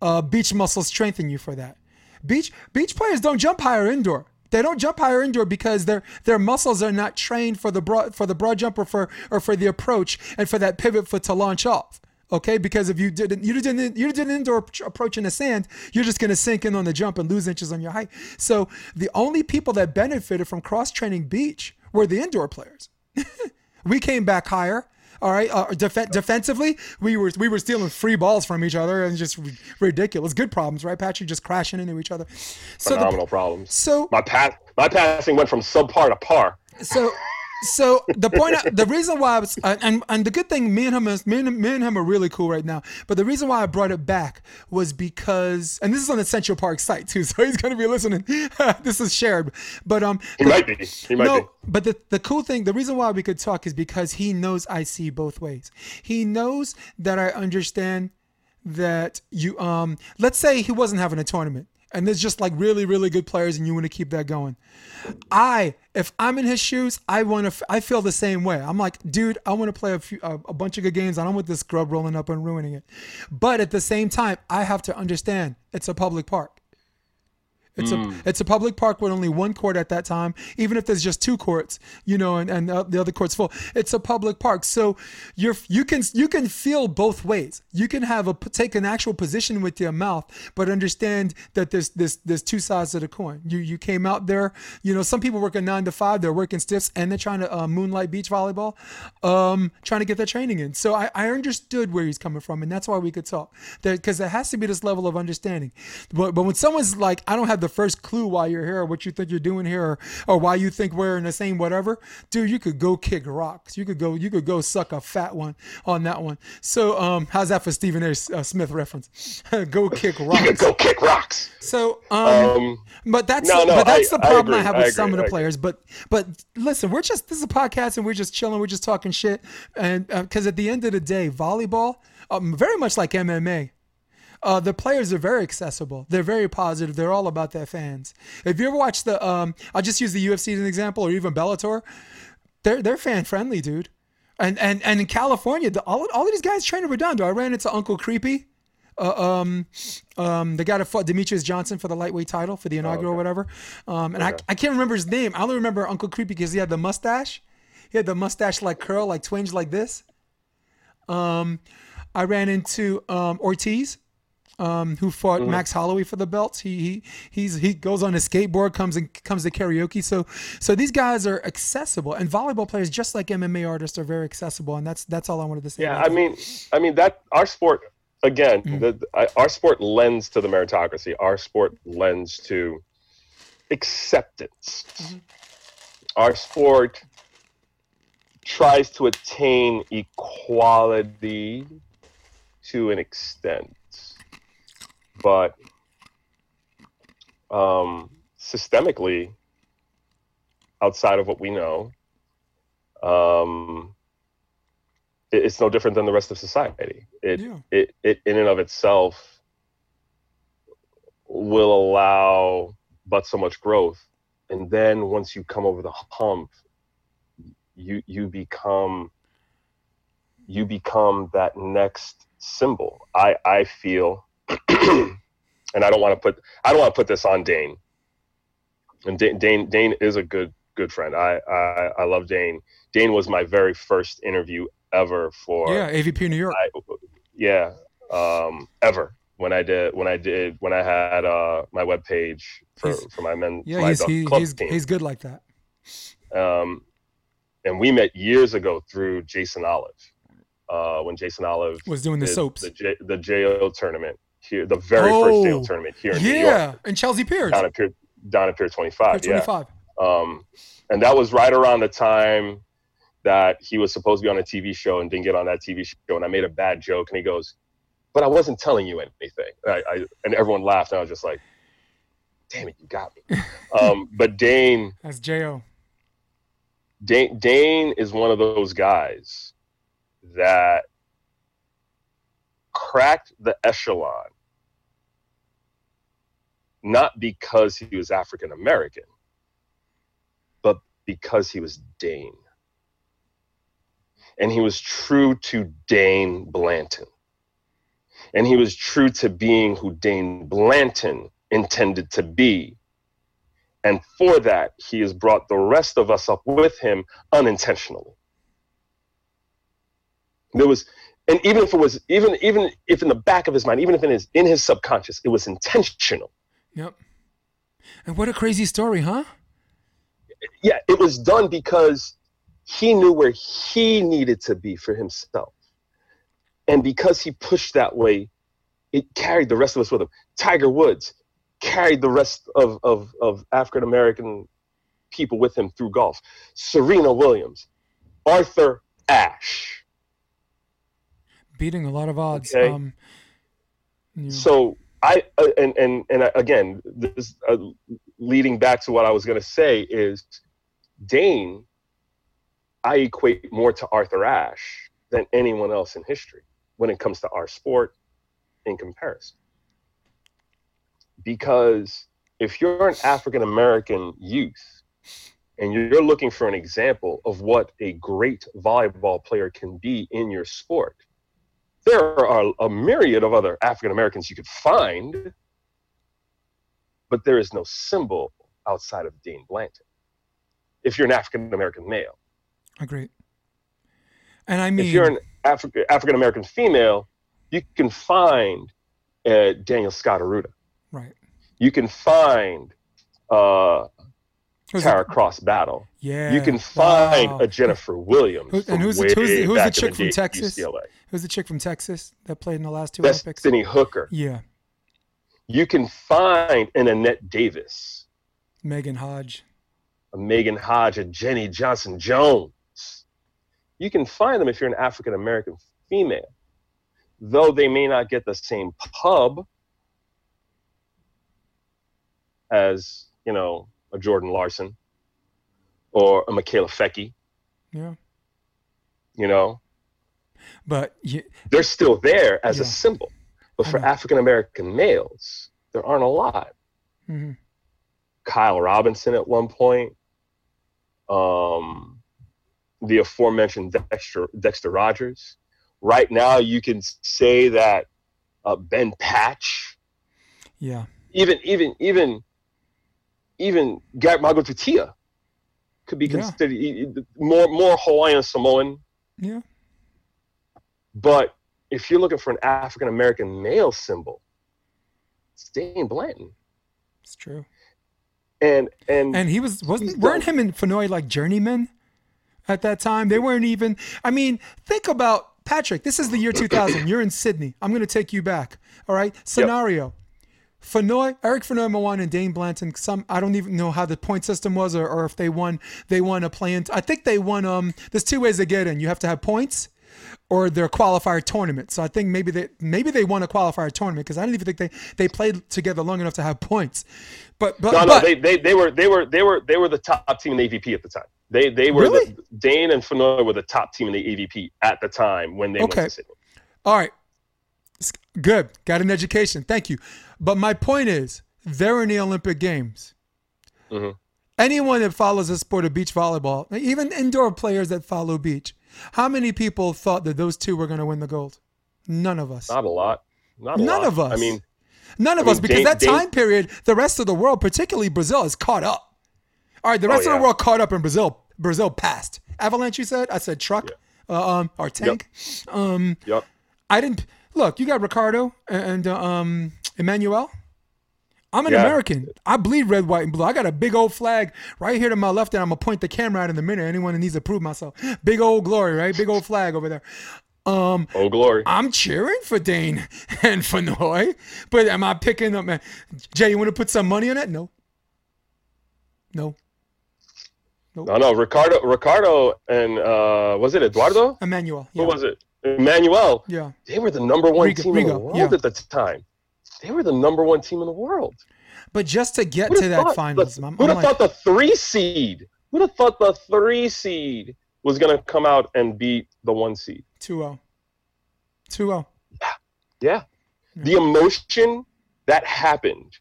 Uh, beach muscles strengthen you for that. Beach beach players don't jump higher indoor. They don't jump higher indoor because their their muscles are not trained for the broad for the broad jump or for or for the approach and for that pivot foot to launch off. Okay, because if you didn't you didn't you did an indoor approach in the sand, you're just gonna sink in on the jump and lose inches on your height. So the only people that benefited from cross training beach were the indoor players. We came back higher. All right. Uh, def- defensively, we were we were stealing free balls from each other and just ridiculous. Good problems, right, Patrick? Just crashing into each other. So Phenomenal the, problems. So my pass my passing went from subpar to par. So so the point, the reason why I was, uh, and and the good thing, me and him, is, me and, me and him are really cool right now. But the reason why I brought it back was because, and this is on the Central Park site too, so he's going to be listening. this is shared, but um, he the, might be. He might no, be. but the the cool thing, the reason why we could talk is because he knows I see both ways. He knows that I understand that you um let's say he wasn't having a tournament and there's just like really really good players and you want to keep that going. I if i'm in his shoes i want to i feel the same way. I'm like dude i want to play a, few, a, a bunch of good games. I don't want this grub rolling up and ruining it. But at the same time i have to understand it's a public park it's mm. a it's a public park with only one court at that time. Even if there's just two courts, you know, and, and the other court's full. It's a public park, so you're you can you can feel both ways. You can have a take an actual position with your mouth, but understand that there's there's there's two sides of the coin. You you came out there, you know, some people work a nine to five, they're working stiffs, and they're trying to uh, moonlight beach volleyball, um, trying to get their training in. So I, I understood where he's coming from, and that's why we could talk. Because there has to be this level of understanding. But but when someone's like, I don't have the the first clue why you're here or what you think you're doing here or, or why you think we're in the same whatever, dude, you could go kick rocks. You could go you could go suck a fat one on that one. So um, how's that for Stephen A. Uh, Smith reference? go kick rocks. You could go kick rocks. So um, um but that's no, no, but that's I, the problem I, I have with I some of the players. But but listen, we're just this is a podcast and we're just chilling. We're just talking shit. And because uh, at the end of the day, volleyball, um, very much like MMA uh, the players are very accessible. They're very positive. They're all about their fans. If you ever watch the, um, I'll just use the UFC as an example, or even Bellator, they're they're fan friendly, dude. And and and in California, the, all all of these guys train in Redondo. I ran into Uncle Creepy. Uh, um, um, the guy that fought Demetrious Johnson for the lightweight title for the inaugural oh, okay. or whatever. Um, and okay. I, I can't remember his name. I only remember Uncle Creepy because he had the mustache. He had the mustache like curl, like twinge like this. Um, I ran into um, Ortiz um, who fought mm-hmm. Max Holloway for the belts. He he he's he goes on a skateboard, comes and comes to karaoke. So so these guys are accessible, and volleyball players, just like MMA artists, are very accessible. And that's that's all I wanted to say. Yeah, I mean, I mean that our sport again, mm-hmm. the, our sport lends to the meritocracy. Our sport lends to acceptance. Mm-hmm. Our sport tries to attain equality to an extent but um, systemically, outside of what we know, um, it, it's no different than the rest of society. It, yeah. it, it, in and of itself, will allow but so much growth, and then once you come over the hump, you you become you become that next symbol. I I feel and I don't want to put I don't want to put this on Dain. And Dain Dain, Dain is a good good friend. I, I I love Dain. Dain was my very first interview ever for yeah AVP New York. I, yeah, um, ever when I did when I did when I had uh, my web page for, for my men. Yeah, he's he, he's, he's good like that. Um, and we met years ago through Jason Olive. Uh, when Jason Olive was doing the soaps, the, J, the JO tournament, here, the very oh, first JO tournament here in yeah, New York. and Chelsea Piers. Down at Pier, down at Pier 25. Pier 25. Yeah. Um, and that was right around the time that he was supposed to be on a TV show and didn't get on that TV show. And I made a bad joke, and he goes, "But I wasn't telling you anything." I, I, and everyone laughed, and I was just like, "Damn it, you got me." um, but Dain, that's Jo. Dain, Dain is one of those guys that cracked the echelon not because he was African American, but because he was Dain. And he was true to Dain Blanton. And he was true to being who Dain Blanton intended to be. And for that, he has brought the rest of us up with him unintentionally. There was and even if it was even even if in the back of his mind even if in his in his subconscious it was intentional yep and what a crazy story huh yeah it was done because he knew where he needed to be for himself and because he pushed that way it carried the rest of us with him tiger woods carried the rest of of, of african american people with him through golf. Serena Williams, Arthur Ashe. Beating a lot of odds. Okay. Um, yeah. So I uh, and and and again, this uh, leading back to what I was going to say is Dain. I equate more to Arthur Ashe than anyone else in history when it comes to our sport in comparison. Because if you're an African American youth and you're looking for an example of what a great volleyball player can be in your sport, there are a myriad of other African Americans you could find, but there is no symbol outside of Dain Blanton. If you're an African American male, Agreed. And I mean, if you're an African African American female, you can find uh, Danielle Scott Arruda. right. You can find uh, Who's Tara it? Cross Battle. Yeah. You can find Wow. a Jennifer Williams. Who- and who's the- who's the- who's the chick from Texas? UCLA. Who's the chick from Texas that played in the last two Olympics? Destiny Hooker. Yeah, You can find an Annette Davis, Megan Hodge. a Megan Hodge, a Jenny Johnson Jones. You can find them if you're an African American female, though they may not get the same pub as you know a Jordan Larson or a Michaela Fecky. Yeah, You know, but you, they're still there as Yeah. a symbol. But for. African American males, there aren't a lot. mhm. Kyle Robinson at one point, um, the aforementioned Dexter, Dexter Rogers. Right now, you can say that uh, Ben Patch, yeah, even even even even Garrett Muagututia could be considered e- more more Hawaiian Samoan. yeah. But if you're looking for an African American male symbol, it's Dain Blanton. It's true. And and, And he was wasn't weren't done. him and Fenoy like journeymen at that time? They weren't even. I mean, think about Patrick. This is the year 2000. You're in Sydney. I'm going to take you back. All right. Scenario. Fenoy, Eric Fonoimoana and Dain Blanton. Some I don't even know how the point system was, or, or if they won. They won a play-in. I think they won. Um, there's two ways to get in. You have to have points, or their qualifier tournament. So I think maybe they maybe they won a qualifier tournament because I don't even think they they played together long enough to have points. But but no, no, but they, they they were they were they were they were the top team in the AVP at the time. They they were Really? the, Dain and Fenoy were the top team in the AVP at the time when they Okay. went to Sydney. All right. Good. Got an education. Thank you. But my point is, they're in the Olympic Games. Mhm. Anyone that follows the sport of beach volleyball, even indoor players that follow beach, how many people thought that those two were going to win the gold? None of us. Not a lot. Not a None lot. of us. I mean, None of I us, because Dain- that Dain- time period, the rest of the world, particularly Brazil, is caught up. All right, the Oh, rest of the world caught up in Brazil. Brazil passed. Avalanche, you said? I said truck, uh, um, or tank. Um, yep. I didn't look. You got Ricardo and uh, um Emanuel. I'm an Yeah. American. I bleed red, white, and blue. I got a big old flag right here to my left, and I'm gonna point the camera out in a minute. Anyone that needs to prove myself, big old glory, right? Big old flag over there. Um, Oh glory. I'm cheering for Dain and for Noy, but am I picking up, man? Jay, you want to put some money on that? No. No. No, no, Ricardo, Ricardo, and uh, was it Eduardo? Emanuel. Who was it? Emanuel. Yeah. They were the number one Riga- team in the world yeah. at the time. They were the number one team in the world. But just to get Who'd to that finals, the- I'm, Who'd I'm have like, thought the three seed? Who'd have thought the three seed was going to come out and beat the one seed? 2-0. 2-0. Yeah. The emotion that happened.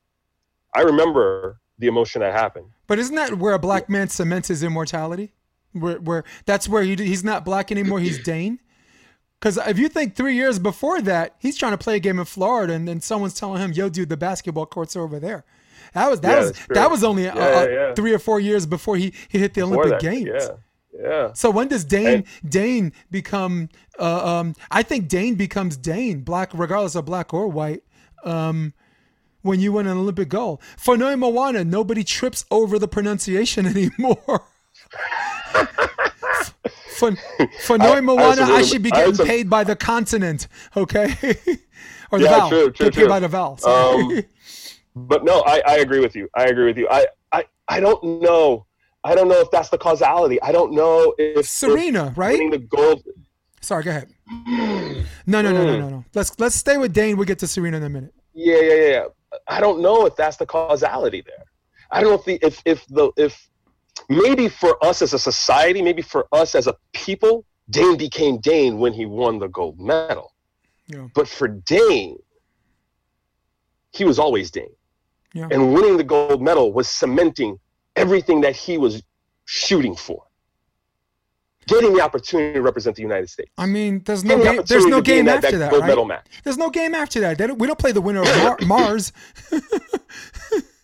I remember the emotion that happened. But isn't that where a black man cements his immortality? Where, where that's where he, he's not black anymore. He's Dain. Because if you think three years before that, he's trying to play a game in Florida, and then someone's telling him, "Yo, dude, the basketball courts are over there." That was that Yeah, was that was only Yeah, uh, yeah, yeah. three or four years before he, he hit the Before Olympic that, Games. Yeah. Yeah. So when does Dain Dain become? Uh, um, I think Dain becomes Dain, black regardless of black or white. Um, when you win an Olympic gold, for Noe Moana, nobody trips over the pronunciation anymore. for for I- I Moana, also I, should be getting also- paid by the continent, okay, or the Yeah, vowel. true, true, true. by the vowel. Um, But no, I, I agree with you. I agree with you. I, I, I don't know. I don't know if that's the causality. I don't know if if Serena, right? winning the gold. Sorry, go ahead. No, no, no, no, no, no. Let's let's stay with Dain. We'll get to Serena in a minute. Yeah, yeah, yeah, yeah. I don't know if that's the causality there. I don't know if the if if the if maybe for us as a society, maybe for us as a people, Dain became Dain when he won the gold medal. Yeah. But for Dain, he was always Dain. Yeah. And winning the gold medal was cementing everything that he was shooting for. Getting the opportunity to represent the United States. I mean, there's no Getting the game. There's no to be in game after that, that, gold right? medal match. There's no game after that. Don't, we don't play the winner of Mar- Mars.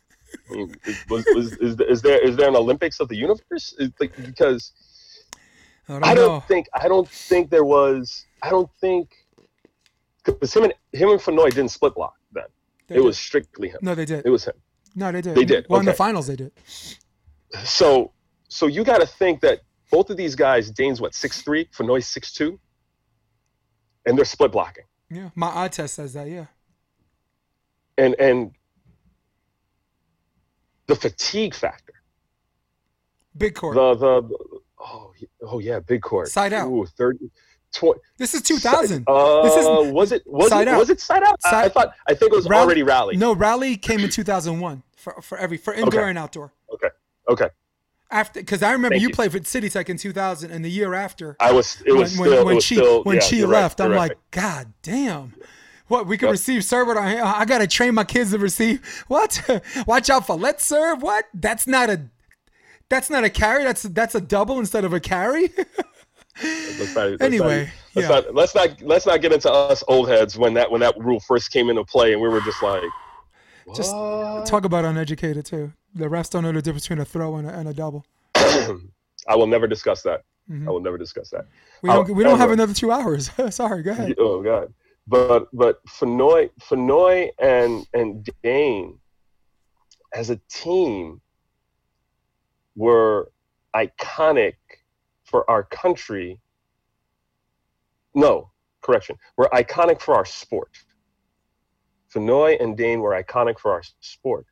I mean, is, was, was, is, is there is there an Olympics of the universe? It's like, because I don't, I don't think I don't think there was I don't think because him and him and Fenoy didn't split block then. They it did. was strictly him. no, they did. It was him. no, they did. They did, Well, in the finals, they did. So so you got to think that both of these guys, Dain's what six three, Fenoy's six two, and they're split blocking. Yeah, my eye test says that. Yeah. And and the fatigue factor, Big court. the the oh oh yeah, big court, Side out. Ooh, 30, 20, this is 2000. Uh, This is- was it was Side it out. was it side out? I- I thought I think it was Rally- already rally. No, rally came in 2001 for for every for indoor Okay. and outdoor. Okay, Okay. After, because I remember you you. played for City Tech in 2000, and the year after, I was. It was when, still. when, was she still, when yeah, she you're right, left, I'm you're like, right. God damn. What we can Yep. receive serve, but I, I gotta train my kids to receive. What? Watch out for let's serve. What? That's not a, that's not a carry. That's that's a double instead of a carry. Let's not- let's Anyway, not, let's, yeah. not, let's not let's not get into us old heads when that when that rule first came into play and we were just like, Just? Talk about uneducated too. The refs don't know the difference between a throw and a, and a double. I will never discuss that. Mhm. I will never discuss that. We don't we don't have another two hours. Sorry, go ahead. Oh God. But but Fenoy Fenoy and and Dain as a team were iconic for our country. No, correction. Were iconic for our sport. Fenoy and Dain were iconic for our sport.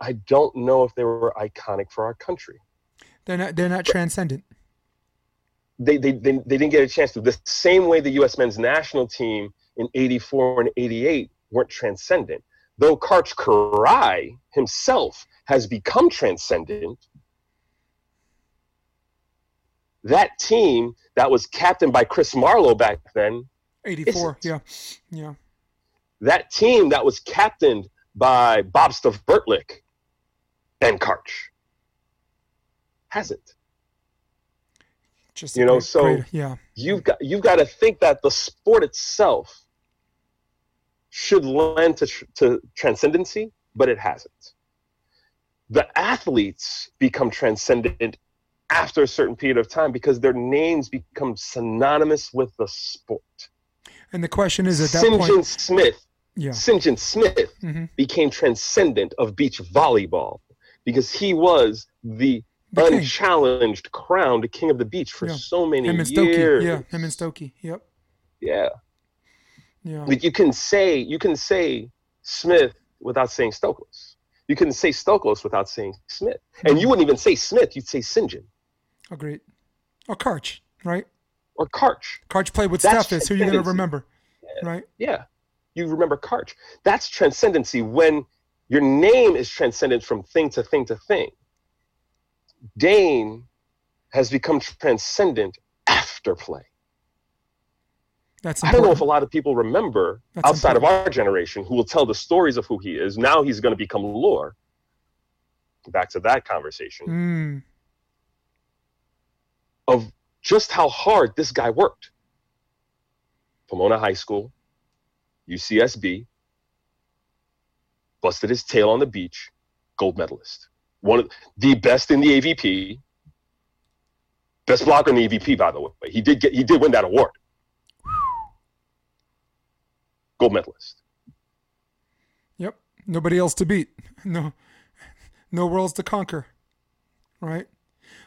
I don't know if they were iconic for our country. They're not they're not transcendent. They, they, they, they didn't get a chance to. The same way the U.S. men's national team in 84 and 88 weren't transcendent. Though Karch Kiraly himself has become transcendent, that team that was captained by Chris Marlowe back then, 84. Isn't. Yeah. Yeah. that team that was captained by Bob Ctvrtlik and Karch hasn't. Just You know, great- so- great- yeah. you've got you've got to think that the sport itself should lend to, tr- to transcendency, but it hasn't. The athletes become transcendent after a certain period of time because their names become synonymous with the sport. And the question is at that St. John point, Smith, yeah. Sinjin Smith hmm became transcendent of beach volleyball because he was the, The king. unchallenged crowned king of the beach for Yeah. so many Him and Stokey. years. Yeah. Him and Stokey. Yep. yeah. Yeah. Like you can say you can say Smith without saying Stoklos. You can say Stoklos without saying Smith, and you mm-hmm. wouldn't even say Smith. You'd say Sinjin Agreed. Or Karch, right? or Karch. Karch played with That's Steffes. Who you gonna remember? Right. Yeah, you remember Karch. That's transcendency when your name is transcendent from thing to thing to thing. Dain has become transcendent after play. That's I don't know if a lot of people remember That's outside of our generation who will tell the stories of who he is. Now he's going to become lore. Back to that conversation Mm, of just how hard this guy worked. Pomona High School, UCSB, busted his tail on the beach, gold medalist. One of the best in the AVP. Best blocker in the AVP, by the way. He did get he did win that award. Gold medalist. yep. Nobody else to beat. No. No worlds to conquer. Right.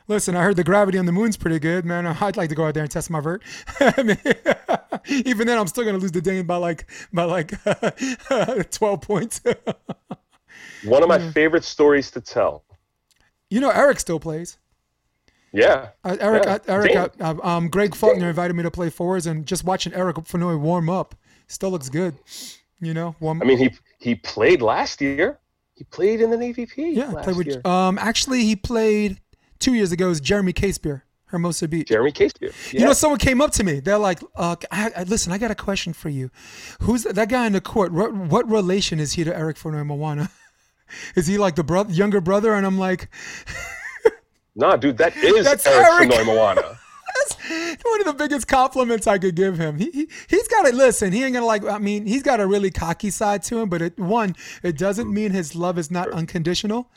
Listen, I heard the gravity on the moon's pretty good, man. I'd like to go out there and test my vert. Even then, I'm still gonna lose the Dain by like by like 12 points. One of my favorite stories to tell You know, Eric still plays. Yeah. Uh, Eric, Yeah. uh, Eric, uh, uh, um, Greg Faulkner invited me to play fours, and just watching Eric Fenoy warm up still looks good. You know, warm. I mean, he he played last year. He played in the Navy P. yeah, last played with. year. Um, actually, he played two years ago. Is Jeremy Casebeer, Hermosa Beach. Jeremy Casey. You know, someone came up to me. They're like, uh, I, I, "Listen, I got a question for you. Who's that guy in the court? What, what relation is he to Eric Fonoimoana? is he like the brother, younger brother?" And I'm like, Nah, dude, that is That's Eric, Eric. Moana. That's one of the biggest compliments I could give him. He, he he's got to listen. He ain't gonna like. I mean, he's got a really cocky side to him, but it one it doesn't mean his love is not unconditional.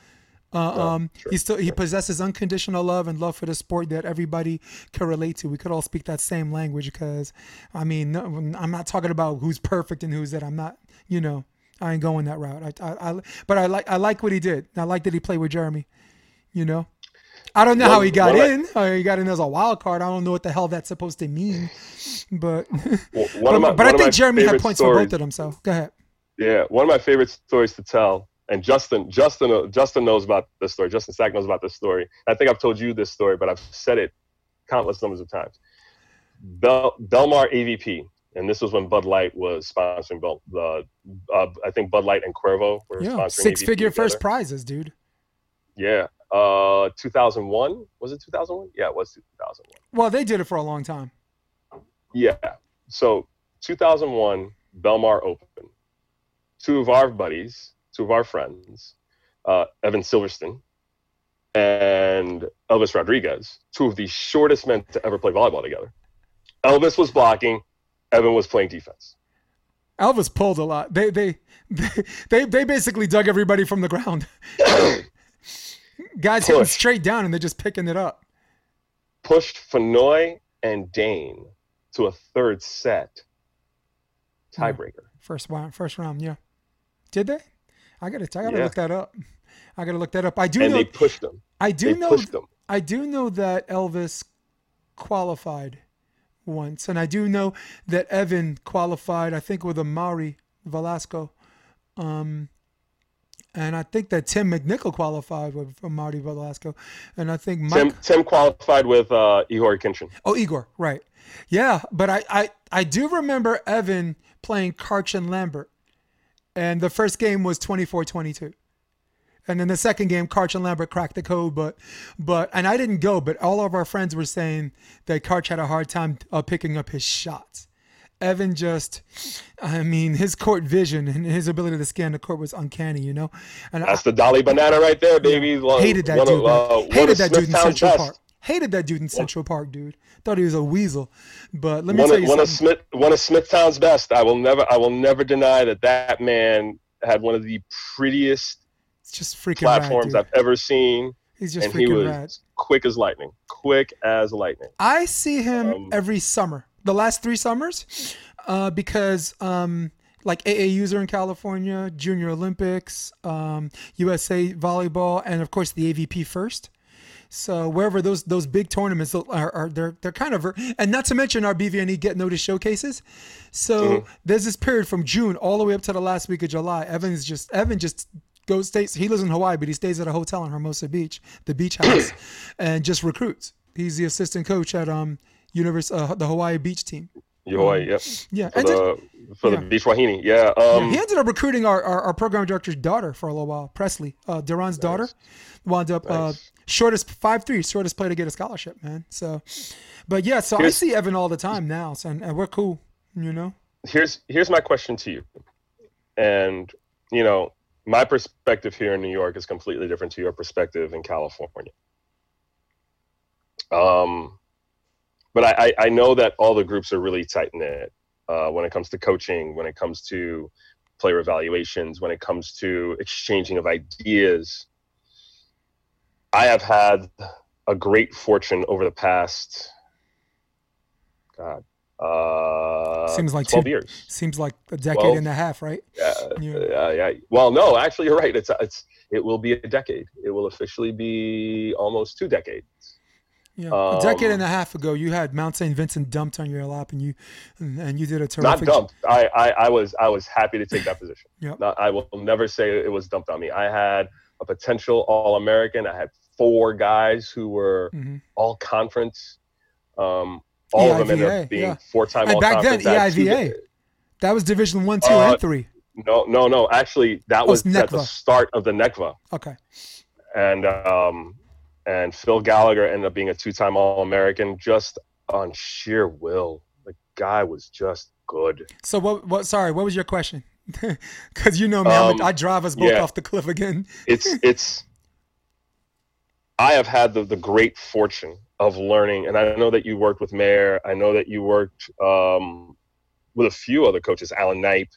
Uh, um, he still he possesses unconditional love and love for the sport that everybody can relate to. We could all speak that same language because, I mean, no, I'm not talking about who's perfect and who's that. I'm not, you know, I ain't going that route. I, I, I but I like I like what he did. I like that he played with Jeremy. You know, I don't know how he got of- in. Uh, he got in as a wild card. I don't know what the hell that's supposed to mean, but Well, but, my, but I think Jeremy had points for stories, both of them. So go ahead. Yeah, one of my favorite stories to tell, and Justin, Justin, Justin knows about this story. Justin Sack knows about this story. I think I've told you this story, but I've said it countless numbers of times. Bel, Belmar AVP, and this was when Bud Light was sponsoring the. Uh, I think Bud Light and Cuervo were Yeah, sponsoring six AVP figure first prizes, dude. Yeah, uh, 2001 was it 2001? Yeah, it was 2001. Well, they did it for a long time. Yeah. So 2001, Belmar Open. Two of our buddies, two of our friends, uh, Evan Silverstein and Elvis Rodriguez, two of the shortest men to ever play volleyball together. Elvis was blocking, Evan was playing defense. Elvis pulled a lot. They they they they, they basically dug everybody from the ground. Guys hitting straight down and they're just picking it up. Pushed Fenoy and Dane to a third set tiebreaker. First round, first round, yeah. Did they? I gotta I gotta Yeah. look that up. I gotta look that up. I do And know they pushed them. I They do know pushed them. I do know that Elvis qualified once, and I do know that Evan qualified. I think with Amari Velasco, um, and I think that Tim McNichol qualified with Amari Velasco, and I think Mike. Tim, Tim qualified with uh, Igor Kinchin. Oh, Igor, right? Yeah, but I I I do remember Evan playing Karch and Lambert, and the first game was 24-22. And then the second game, Karch and Lambert cracked the code, but, but, and I didn't go, but all of our friends were saying that Karch had a hard time uh, picking up his shots. Evan just, I mean, his court vision and his ability to scan the court was uncanny, you know. And I That's the Dolly Banana right there, baby. One- hated that dude. of, uh, hated that dude in Central best. Park. Hated that dude in Central Park, dude. Thought he was a weasel. But let me One tell of, you one of. Smith, one of Smithtown's best. I will never, I will never deny that that man had one of the prettiest It's just freaking platforms dude. I've ever seen, He's just and he freaking was rad. quick as lightning. Quick as lightning. I see him Um, every summer. The last three summers, uh, because um, like AAUs are in California, Junior Olympics, um, USA volleyball, and of course the AVP first. So wherever those those big tournaments are, are they're they're kind of and not to mention our BVNE get notice showcases. So there's this period from June all the way up to the last week of July. Evan's just Evan just goes stays. He lives in Hawaii, but he stays at a hotel in Hermosa Beach, the beach house, and just recruits. He's the assistant coach at um Univers uh, the Hawaii Beach team. Hawaii, yep. Yeah, For the for yeah. the Beach Wahine, yeah. yeah, Um, he ended up recruiting our, our, our program director's daughter for a little while, Presley, uh, Duran's daughter. Wound up uh, shortest five three, shortest player to get a scholarship, man. So, but yeah, so I see Evan all the time now, so, and, and we're cool, you know. here's here's my question to you, and you know my perspective here in New York is completely different to your perspective in California. Um, but I, I, know that all the groups are really tight knit uh, when it comes to coaching, when it comes to player evaluations, when it comes to exchanging of ideas. I have had a great fortune over the past, God, uh, Seems like 12 two- years. Seems like a decade Well, and a half, right? Yeah, Yeah. yeah, yeah. Well, no, actually, you're right. It's it's it will be a decade. It will officially be almost two decades. Yeah, a decade Um, and a half ago, you had Mount St. Vincent dumped on your lap, and you and, and you did a terrific. Not dumped. I, I I was I was happy to take that position. Not, I will never say it was dumped on me. I had a potential All American. I had four guys who were Mhm. all conference. Um, all of them ended up being yeah. four-time all back then, had two EIVA—that was Division One, Two, Uh, and Three. No, no, no. Actually, that Oh, was at the start of the NECVA. Okay. and um, and Phil Gallagher ended up being a two-time All-American just on sheer will. The guy was just good. So what? What? Sorry, what was your question? Because you know me, Um, I drive us both yeah. off the cliff again. It's it's. I have had the, the great fortune of learning, and I know that you worked with Mayor. I know that you worked um, with a few other coaches, Alan Knipe.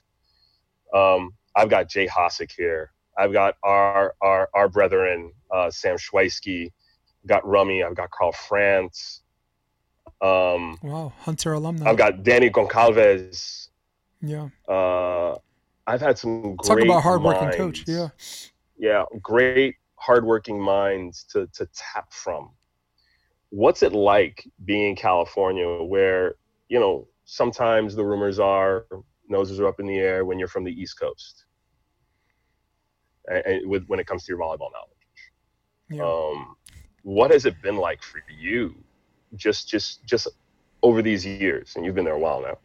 Um, I've got Jay Hosick here. I've got our our our brethren, uh, Sam Schweisky. Got Rummy. I've got Carl France. Um, Wow, Hunter alumni. I've got Danny Goncalves. yeah. Uh, I've had some great Talk about hardworking coach. Yeah. yeah, great hardworking minds to to tap from. What's it like being in California, where you know sometimes the rumors are noses are up in the air when you're from the East Coast, and, and with when it comes to your volleyball knowledge. Yeah. Um, what has it been like for you, just just just over these years, and you've been there a while now,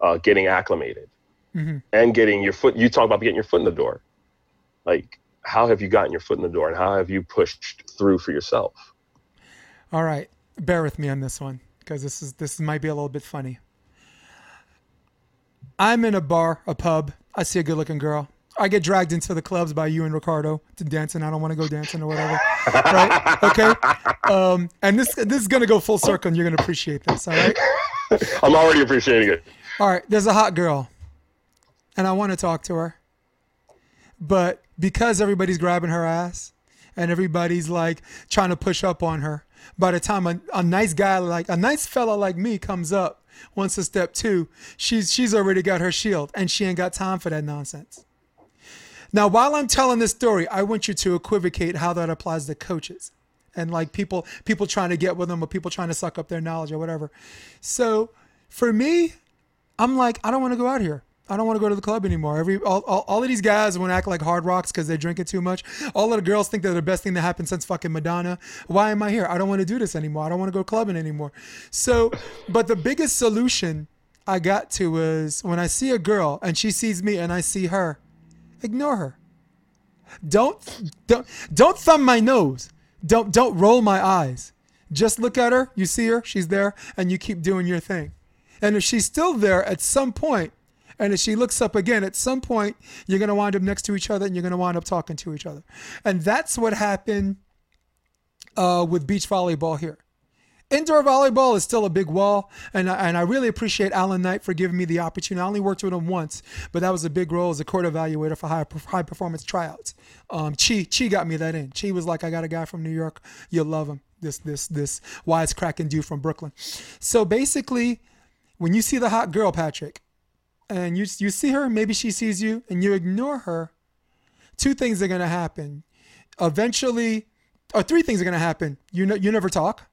uh, getting acclimated hmm and getting your foot? You talk about getting your foot in the door. Like, how have you gotten your foot in the door, and how have you pushed through for yourself? All right, bear with me on this one because this is this might be a little bit funny. I'm in a bar, a pub. I see a good-looking girl. I get dragged into the clubs by you and Ricardo to dancing. I don't want to go dancing or whatever. right? Okay. Um, and this this is gonna go full circle, and you're gonna appreciate this. All right. I'm already appreciating it. All right, there's a hot girl, and I want to talk to her, but because everybody's grabbing her ass and everybody's like trying to push up on her, by the time a, a nice guy like a nice fella like me comes up, wants to step two, she's she's already got her shield, and she ain't got time for that nonsense. Now, while I'm telling this story, I want you to equivocate how that applies to coaches and like people people trying to get with them or people trying to suck up their knowledge or whatever. So, for me, I'm like, I don't want to go out here. I don't want to go to the club anymore. Every all, all, all of these guys want to act like hard rocks because they drink it too much. All of the girls think they're the best thing that happened since fucking Madonna. Why am I here? I don't want to do this anymore. I don't want to go clubbing anymore. So, but the biggest solution I got to was when I see a girl and she sees me and I see her, ignore her. Don't don't don't thumb my nose. Don't don't roll my eyes. Just look at her. You see her. She's there, and you keep doing your thing. And if she's still there at some point, and if she looks up again, at some point, you're gonna wind up next to each other, and you're gonna wind up talking to each other. And that's what happened uh, with beach volleyball here. Indoor volleyball is still a big wall, and I, and I really appreciate Alan Knipe for giving me the opportunity. I only worked with him once, but that was a big role as a court evaluator for high high performance tryouts. Um, Chi Chi got me that in. Chi was like, "I got a guy from New York, you'll love him." This this this wisecracking dude from Brooklyn. So basically, when you see the hot girl, Patrick, and you you see her, maybe she sees you, and you ignore her, two things are gonna happen. Eventually, or three things are gonna happen. You know, you never talk.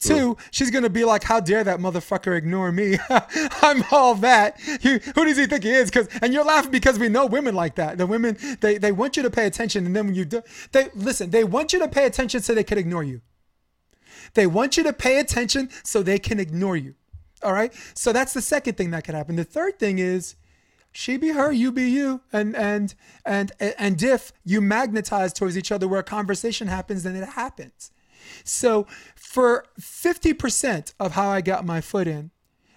Two, she's gonna be like, "How dare that motherfucker ignore me? I'm all that. You, who does he think he is?" Because and you're laughing because we know women like that. The women they they want you to pay attention, and then when you do, they listen. They want you to pay attention so they can ignore you. They want you to pay attention so they can ignore you. All right. So that's the second thing that could happen. The third thing is she be her, you be you, and and and and if you magnetize towards each other where a conversation happens, then it happens. So for 50% of how I got my foot in,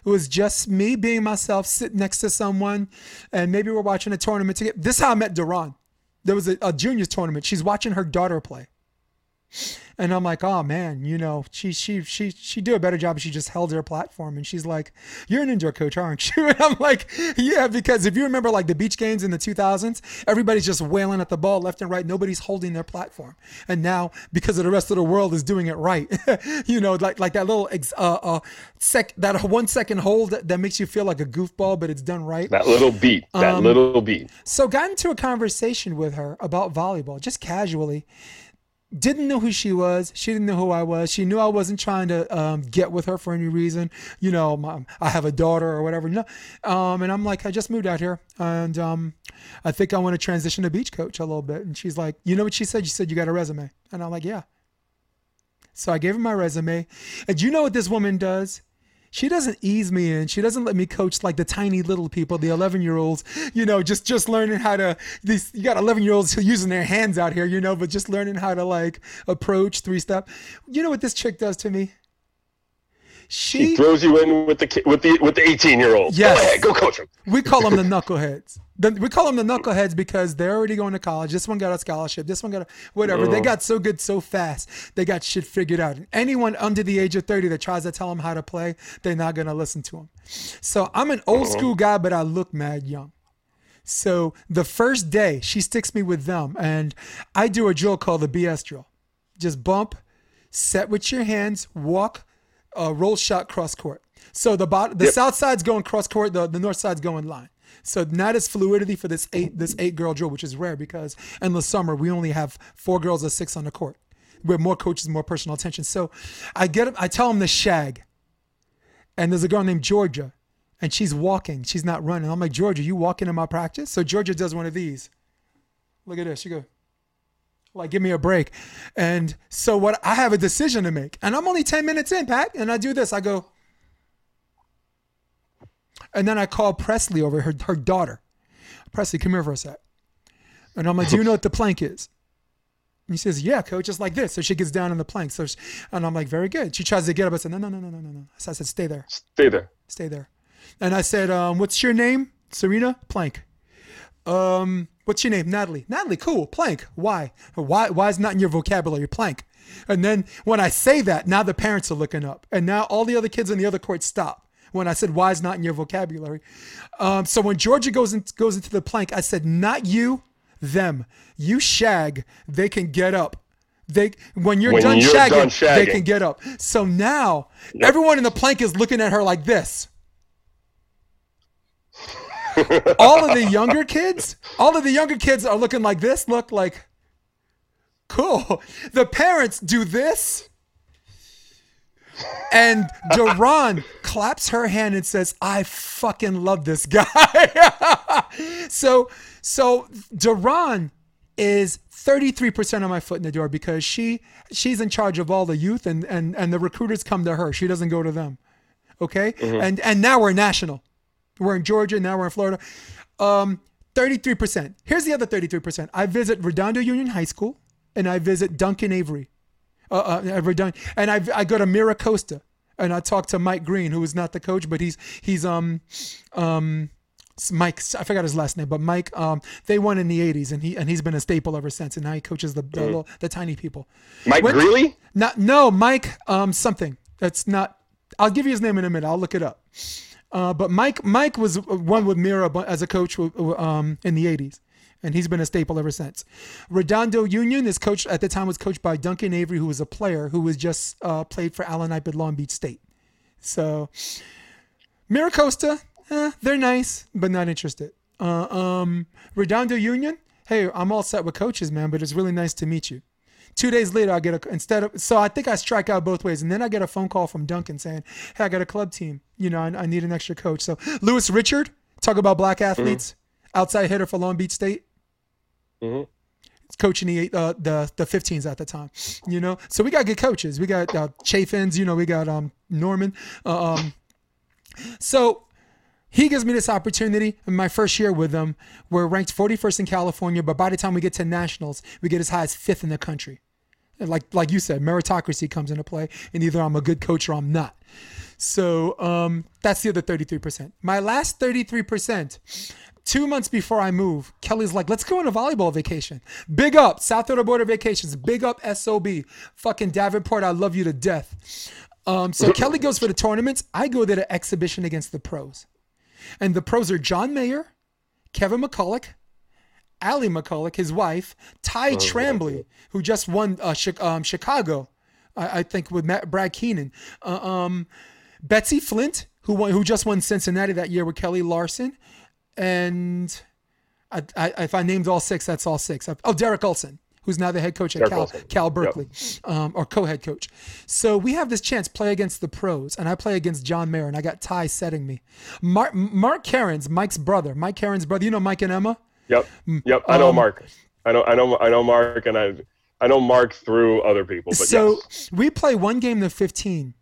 it was just me being myself, sitting next to someone, and maybe we're watching a tournament together. This is how I met Duran. There was a, a juniors tournament. She's watching her daughter play. And I'm like, oh man, you know, she she she she do a better job she just held her platform. And she's like, you're an indoor coach, aren't you? And I'm like, yeah, because if you remember like the beach games in the 2000s, everybody's just wailing at the ball left and right. Nobody's holding their platform. And now because of the rest of the world is doing it right, you know, like like that little ex- uh uh sec that one second hold that, that makes you feel like a goofball, but it's done right. That little beat. That little beat. So got into a conversation with her about volleyball, just casually. Didn't know who she was. She didn't know who I was. She knew I wasn't trying to um, get with her for any reason. You know, my, I have a daughter or whatever. No, um, and I'm like, I just moved out here, and um, I think I want to transition to beach coach a little bit. And she's like, you know what she said? She said you got a resume, and I'm like, yeah. So I gave her my resume, and you know what this woman does? She doesn't ease me in. She doesn't let me coach like the tiny little people, the 11 year olds, you know, just, just learning how to, these, you got 11 year olds using their hands out here, you know, but just learning how to like approach three step. You know what this chick does to me? She, she throws you in with the with the with the 18 year old. Yes, go ahead, go coach them. We call them the knuckleheads. The, we call them the knuckleheads because they're already going to college. This one got a scholarship. This one got a whatever. They uh-huh. got so good so fast. They got shit figured out. anyone under the age of 30 that tries to tell them how to play, they're not gonna listen to them. So I'm an old uh-huh. school guy, but I look mad young. So the first day she sticks me with them, and I do a drill called the BS drill. Just bump, set with your hands, walk uh, roll shot cross court. So the bot, the yep. south side's going cross court, the, the north side's going line. So not as fluidity for this eight this eight girl drill, which is rare because in the summer we only have four girls or six on the court. We have more coaches, more personal attention. So I get I tell them the shag, and there's a girl named Georgia, and she's walking, she's not running. I'm like Georgia, you walking in my practice? So Georgia does one of these. Look at this. She go like give me a break. And so what i have a decision to make. And i'm only 10 minutes in pat and i do this. I go and then i call presley over her, her daughter. Presley come here for a sec. And i'm like do you know what the plank is? And he says yeah coach just like this. So she gets down in the plank. So she, and i'm like very good. She tries to get up. I said no no no no no no no. So i said stay there. Stay there. Stay there. And i said um, what's your name? Serena? Plank. Um What's your name? Natalie. Natalie, cool. Plank. Why? Why why is not in your vocabulary? Plank. And then when I say that, now the parents are looking up. And now all the other kids in the other court stop when I said why is not in your vocabulary. Um, so when Georgia goes in, goes into the plank, I said, not you, them. You shag, they can get up. They when you're, when done, you're shagging, done, shagging, they can get up. So now yep. everyone in the plank is looking at her like this all of the younger kids, all of the younger kids are looking like this. Look like, cool. The parents do this. And Duran claps her hand and says, I fucking love this guy. so, so Duran is 33% of my foot in the door because she she's in charge of all the youth and and and the recruiters come to her. She doesn't go to them. Okay? Mm-hmm. And and now we're national. We're in Georgia, now we're in Florida. Um, 33%. Here's the other 33%. I visit Redondo Union High School and I visit Duncan Avery. Uh, uh, and I, I go to Mira Costa and I talk to Mike Green, who is not the coach, but he's, he's, um, um, Mike, I forgot his last name, but Mike, um, they won in the '80s, and he and he's been a staple ever since. And now he coaches the the, mm. little, the tiny people. Mike Went, Greeley? Not no, Mike, um, something. That's not. I'll give you his name in a minute. I'll look it up. Uh, but Mike Mike was one with Mira as a coach um, in the 80s, and he's been a staple ever since. Redondo Union is coached at the time was coached by Duncan Avery, who was a player who was just uh, played for Allen at Long Beach State. So Miracosta, eh, they're nice, but not interested. Uh, um, Redondo Union, hey, I'm all set with coaches, man, but it's really nice to meet you. Two days later, I get a instead of so I think I strike out both ways, and then I get a phone call from Duncan saying, "Hey, I got a club team. You know, I, I need an extra coach." So Lewis Richard, talk about black mm-hmm. athletes, mm-hmm. outside hitter for Long Beach State. Mm-hmm. Coaching the uh, the the 15s at the time, you know. So we got good coaches. We got uh, Chaffins, you know. We got um Norman. Uh, um, so he gives me this opportunity in my first year with them. We're ranked 41st in California, but by the time we get to nationals, we get as high as fifth in the country. And like like you said, meritocracy comes into play, and either I'm a good coach or I'm not. So um, that's the other 33%. My last 33%, two months before I move, Kelly's like, let's go on a volleyball vacation. Big up, South Florida Border Vacations. Big up, SOB. Fucking Davenport, I love you to death. Um, so Kelly goes for the tournaments. I go there to exhibition against the pros. And the pros are John Mayer, Kevin McCulloch, Allie McCulloch, his wife, Ty oh, Tramblie, who just won uh, um, Chicago, I, I, think with Matt, Brad Keenan, uh, um, Betsy Flint, who won, who just won Cincinnati that year with Kelley Larsen, and I, I, if I named all six, that's all six. Oh, Derek Olson, who's now the head coach at Derek Cal. Cal Berkeley, um, or co-head coach. So we have this chance play against the pros, and I play against John Mayer, and I got Ty setting me. Mark, Mark Cairns, Mike's brother, Mike Cairns' brother. You know Mike and Emma. Yep. Yep. I know Um, Mark. I know. I know. I know Mark, and I. I know Mark through other people. But so yes. we play one game to 15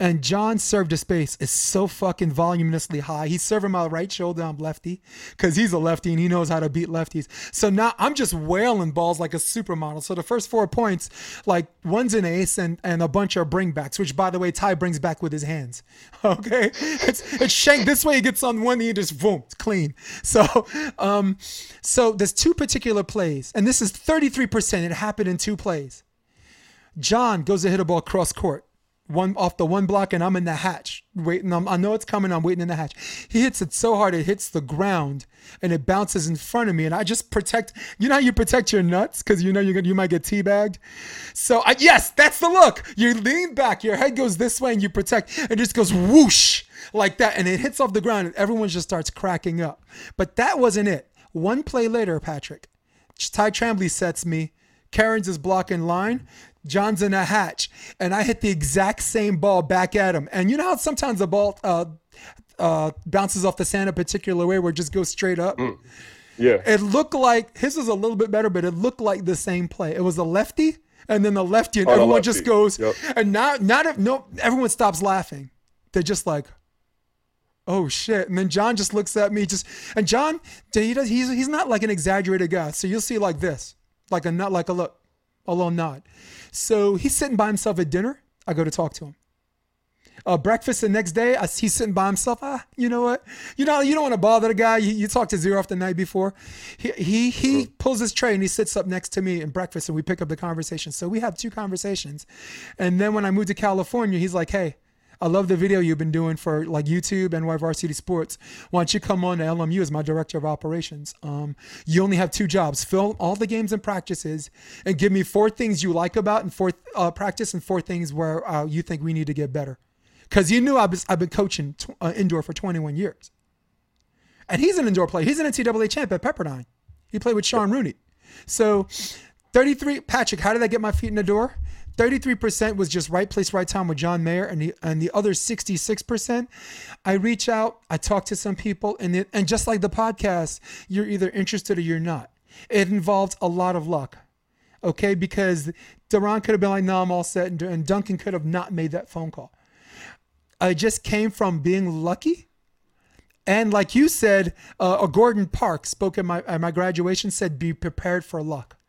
and John's serve to space is so fucking voluminously high. He's serving my right shoulder. I'm lefty because he's a lefty and he knows how to beat lefties. So now I'm just wailing balls like a supermodel. So the first four points, like one's an ace and, and a bunch are bringbacks, which by the way, Ty brings back with his hands. Okay. It's, it's shank this way. He gets on one knee and just boom, it's clean. So, um, so there's two particular plays and this is 33%. It happened in two plays. John goes to hit a ball cross court, one off the one block, and I'm in the hatch waiting. I'm, I know it's coming. I'm waiting in the hatch. He hits it so hard it hits the ground and it bounces in front of me, and I just protect. You know how you protect your nuts because you know gonna you might get teabagged. So I, yes, that's the look. You lean back, your head goes this way, and you protect. and It just goes whoosh like that, and it hits off the ground, and everyone just starts cracking up. But that wasn't it. One play later, Patrick, Ty Tramblie sets me. Karens is blocking line. John's in a hatch, and I hit the exact same ball back at him. And you know how sometimes the ball uh, uh, bounces off the sand a particular way where it just goes straight up? yeah. It looked like his was a little bit better, but it looked like the same play. It was a lefty, and then the lefty, and Oh, everyone lefty. just goes, Yep. and not not no, everyone stops laughing. They're just like, oh shit. And then John just looks at me, just and John, he does, he's he's not like an exaggerated guy. So you'll see like this, like a nut, like a look, a little nod. So he's sitting by himself at dinner. I go to talk to him. Uh, breakfast the next day, I, he's sitting by himself. Ah, you know what? You know you don't want to bother the guy. You, you talked to Zero off the night before. He he he pulls his tray and he sits up next to me in breakfast, and we pick up the conversation. So we have two conversations, and then when I moved to California, he's like, "Hey, I love the video you've been doing for like YouTube and Varsity Sports. Why don't you come on to LMU as my director of operations? Um, you only have two jobs: film all the games and practices, and give me four things you like about and four uh, practice and four things where uh, you think we need to get better. Because you knew I've been, I've been coaching tw- uh, indoor for 21 years, and he's an indoor player. He's an NCAA champ at Pepperdine. He played with Sean Rooney. So 33 Patrick, how did I get my feet in the door? 33% was just right place, right time with John Mayer, and the and the other 66%, I reach out, I talk to some people, and it, and just like the podcast, you're either interested or you're not. It involved a lot of luck, okay? Because Duran could have been like, "No, I'm all set," and, and Duncan could have not made that phone call. I just came from being lucky and like you said, uh, or Gordon Park spoke at my at my graduation said, "Be prepared for luck."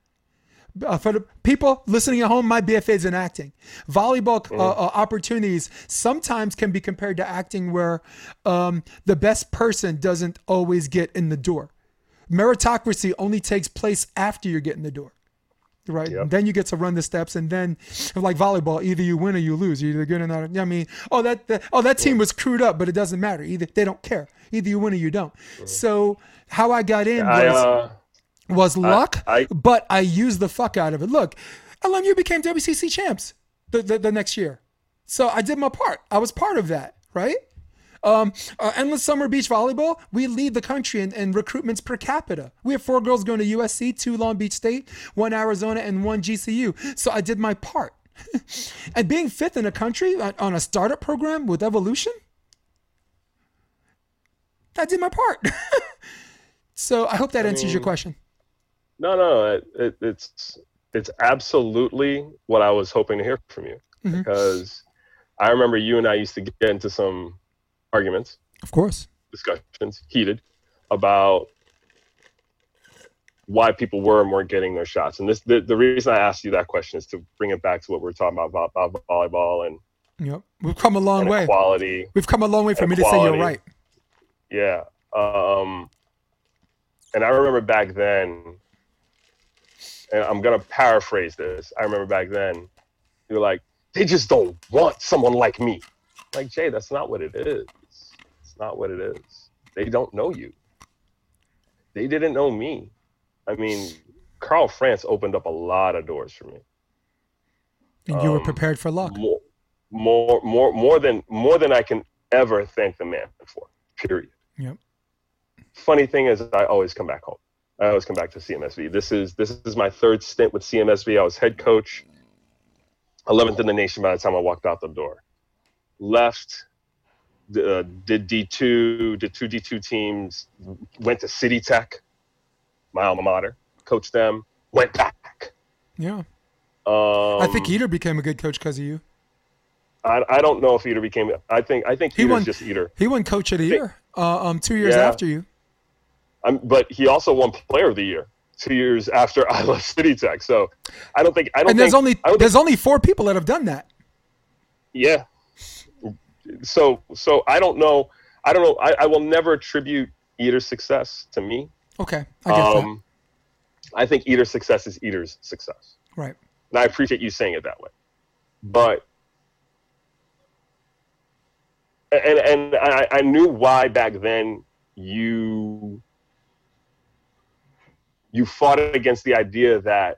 Uh, for the people listening at home, my BFA is in acting. Volleyball uh, uh, opportunities sometimes can be compared to acting, where um, the best person doesn't always get in the door. Meritocracy only takes place after you get in the door right? Yep. Then you get to run the steps, and then like volleyball, either you win or you lose. You're either good or not. I mean, oh that, that oh that team was crewed up, but it doesn't matter. Either they don't care. Either you win or you don't. So how I got in I, was uh, was luck, I- but I used the fuck out of it. Look, LMU became WCC champs the, the, the next year. So I did my part. I was part of that, right? Um, uh, Endless Summer Beach Volleyball, we lead the country in, in recruitments per capita. We have four girls going to USC, two Long Beach State, one Arizona, and one GCU. So I did my part. and being fifth in a country on, on a startup program with Evolution, I did my part. so I hope that answers your mean, question. No, no, it, it, it's it's absolutely what I was hoping to hear from you Mhm. because I remember you and I used to get into some arguments, Of course. discussions, heated about why people were and weren't getting their shots. And this the, the reason I asked you that question is to bring it back to what we are talking about about, volleyball and, Yep. We've come a long way. equality. We've come a long way for me to say you're right. Yeah. Um, and I remember back then, and I'm gonna paraphrase this. I remember back then, you're like, they just don't want someone like me. Like Jay, that's not what it is. It's not what it is. They don't know you. They didn't know me. I mean, Carl France opened up a lot of doors for me. And you were Um, prepared for luck. More, more, more, more than more than I can ever thank the man for. Period Yep. funny thing is I always come back home. I always come back to CMSV. This is this is my third stint with CMSV. I was head coach, 11th in the nation by the time I walked out the door. Left, uh, did D2, did two D2 teams, went to City Tech, my alma mater, coached them, went back. Yeah. Um, I think Eater became a good coach because of you. I, I don't know if Eater became. I think I think He Eater's won- just Eater. He won Coach of the Year uh, um, two years Yeah. after you. I'm, but he also won Player of the Year two years after I left City Tech. So I don't think I don't And there's think, only there's only four people that have done that. Yeah. So so I don't know. I don't know. I, I will never attribute Eater's success to me. Okay, I get Um, I think Eater's success is Eater's success. Right. And I appreciate you saying it that way. But and and I, I knew why back then you you fought against the idea that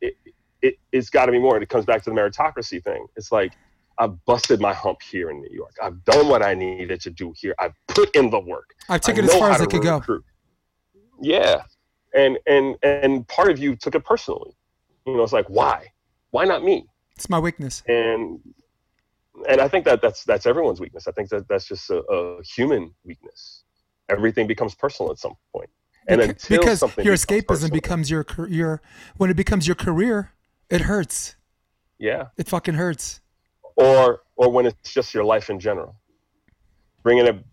it, it it's got to be more. And it comes back to the meritocracy thing. It's like I've busted my hump here in New York. I've done what I needed to do here. I've put in the work. I took I it as far as it could go. recruit. Yeah, and and and part of you took it personally. You know, it's like why, why not me? It's my weakness. And and I think that that's that's everyone's weakness. I think that that's just a, a human weakness. Everything becomes personal at some point. And Beca- until because something your escapism personal- becomes your your when it becomes your career, it hurts. yeah, It fucking hurts. or or when it's just your life in general. Bringing it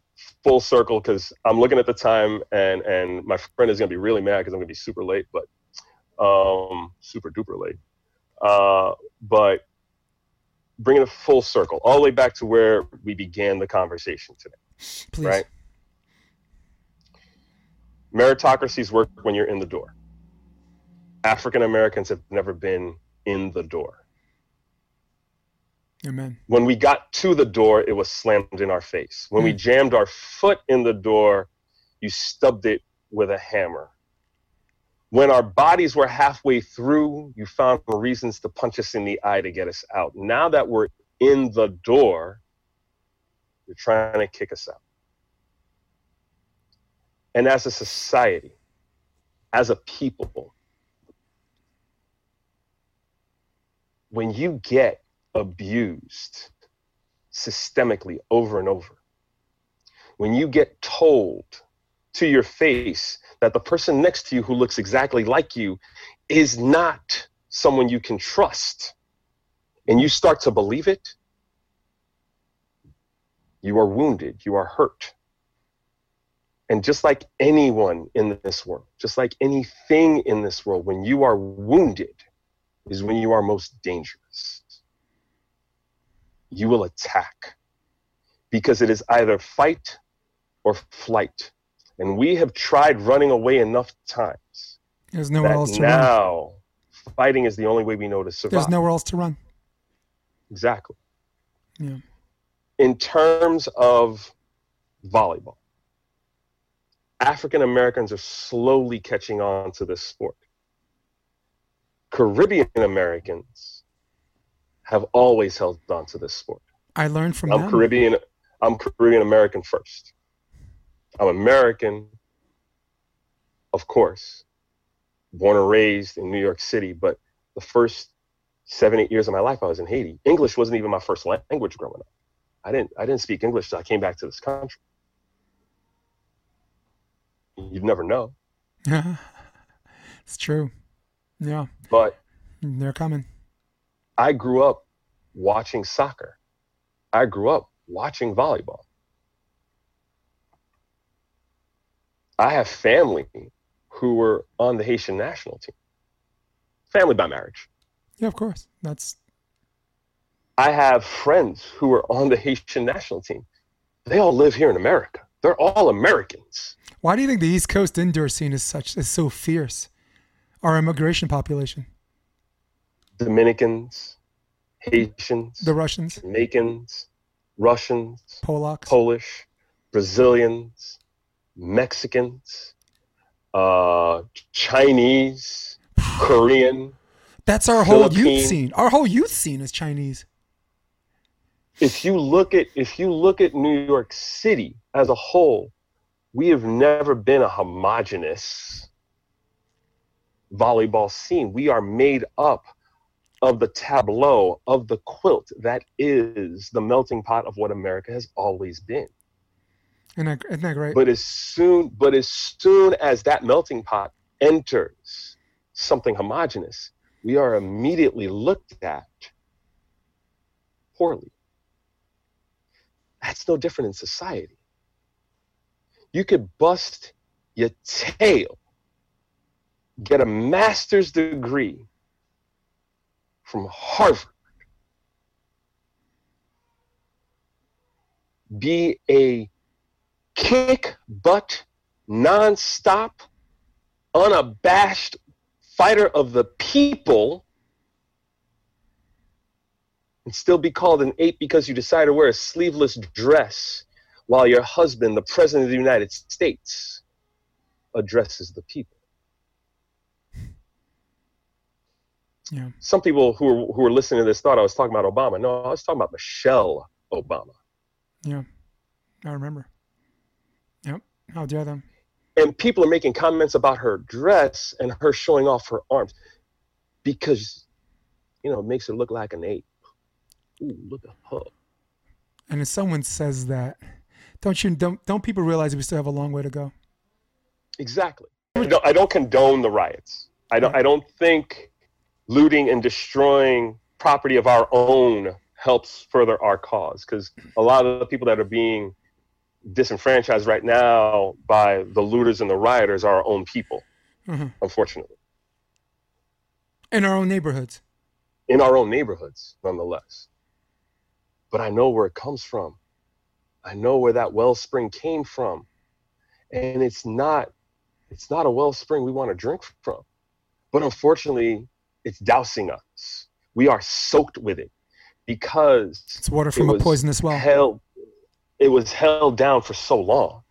full circle because I'm looking at the time and and my friend is gonna be really mad because I'm gonna be super late, but um, super duper late. Uh, but bringing it full circle, all the way back to where we began the conversation today. Please. Right. Meritocracies work when you're in the door. African Americans have never been in the door. Amen. When we got to the door, it was slammed in our face. When we Mm. jammed our foot in the door, you stubbed it with a hammer. When our bodies were halfway through, you found reasons to punch us in the eye to get us out. Now that we're in the door, you're trying to kick us out. And as a society, as a people, when you get abused systemically over and over, when you get told to your face that the person next to you who looks exactly like you is not someone you can trust, and you start to believe it, you are wounded, you are hurt. And just like anyone in this world, just like anything in this world, when you are wounded, is when you are most dangerous. You will attack because it is either fight or flight. And we have tried running away enough times There's nowhere else to run. now fighting is the only way we know to survive. There's nowhere else to run. Exactly. Yeah. In terms of volleyball, African Americans are slowly catching on to this sport. Caribbean Americans have always held on to this sport. I learned from I'm them. Caribbean. I'm Caribbean American first. I'm American, of course, born and raised in New York City. But the first seven, eight years of my life, I was in Haiti. English wasn't even my first language growing up. I didn't. I didn't speak English till I came back to this country. You'd never know, Yeah, it's true. Yeah. but They're coming. I grew up watching soccer. I grew up watching volleyball. I have family who were on the Haitian national team. Family by marriage. Yeah, of course. That's I have friends who are on the Haitian national team. They all live here in America. They're all Americans. Why do you think the East Coast indoor scene is such is so fierce? Our immigration population, Dominicans, Haitians, the Russians, Jamaicans, Russians, Polacks. Polish, Brazilians, Mexicans, uh, Chinese, Korean. That's our whole youth scene. Our whole youth scene is Chinese. If you look at if you look at New York City as a whole, we have never been a homogenous volleyball scene. We are made up of the tableau of the quilt that is the melting pot of what America has always been. Isn't that, isn't that great? But as soon, but as soon as that melting pot enters something homogenous, we are immediately looked at poorly. That's no different in society. You could bust your tail, get a master's degree from Harvard, be a kick butt, nonstop, unabashed fighter of the people and still be called an ape because you decide to wear a sleeveless dress while your husband, the President of the United States, addresses the people. Yeah. Some people who were, who are listening to this thought I was talking about Obama. No, I was talking about Michelle Obama. Yeah. I remember. Yep. How dare them? And people are making comments about her dress and her showing off her arms because, you know, it makes her look like an ape. Ooh, look at her. And if someone says that, don't you don't don't people realize we still have a long way to go? Exactly. I don't, I don't condone the riots. I don't. I don't think looting and destroying property of our own helps further our cause because a lot of the people that are being disenfranchised right now by the looters and the rioters are our own people, Mhm. unfortunately, In our own neighborhoods. in our own neighborhoods, nonetheless. But I know where it comes from. I know where that wellspring came from, and it's not. It's not a wellspring we want to drink from, but unfortunately, it's dousing us. We are soaked with it because It's water from a poisonous well. held it was held down for so long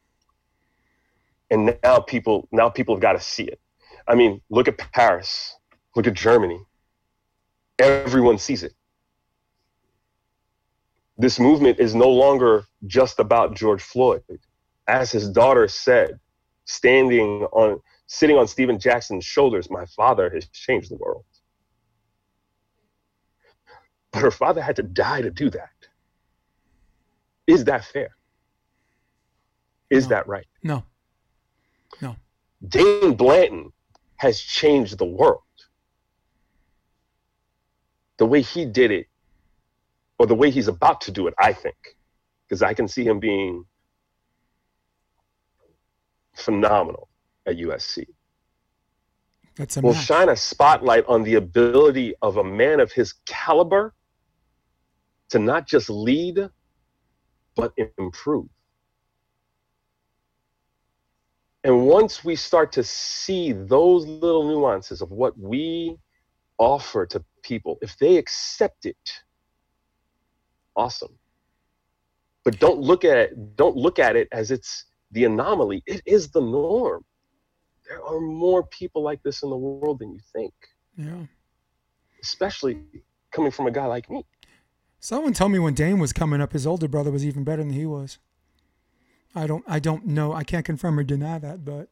and now people now people have got to see it i mean look at paris look at germany everyone sees it this movement is no longer just about george floyd as his daughter said standing on sitting on stephen jackson's shoulders my father has changed the world but her father had to die to do that is that fair? Is No. that right? No. No. Dain Blanton has changed the world. The way he did it, or the way he's about to do it, I think, because I can see him being phenomenal at USC. That's a will shine a spotlight on the ability of a man of his caliber to not just lead, but improve. And once we start to see those little nuances of what we offer to people, if they accept it, awesome. But don't look at it, don't look at it as it's the anomaly. It is the norm. There are more people like this in the world than you think, Yeah. especially coming from a guy like me. Someone told me when Dain was coming up, his older brother was even better than he was. I don't. I don't know. I can't confirm or deny that, but.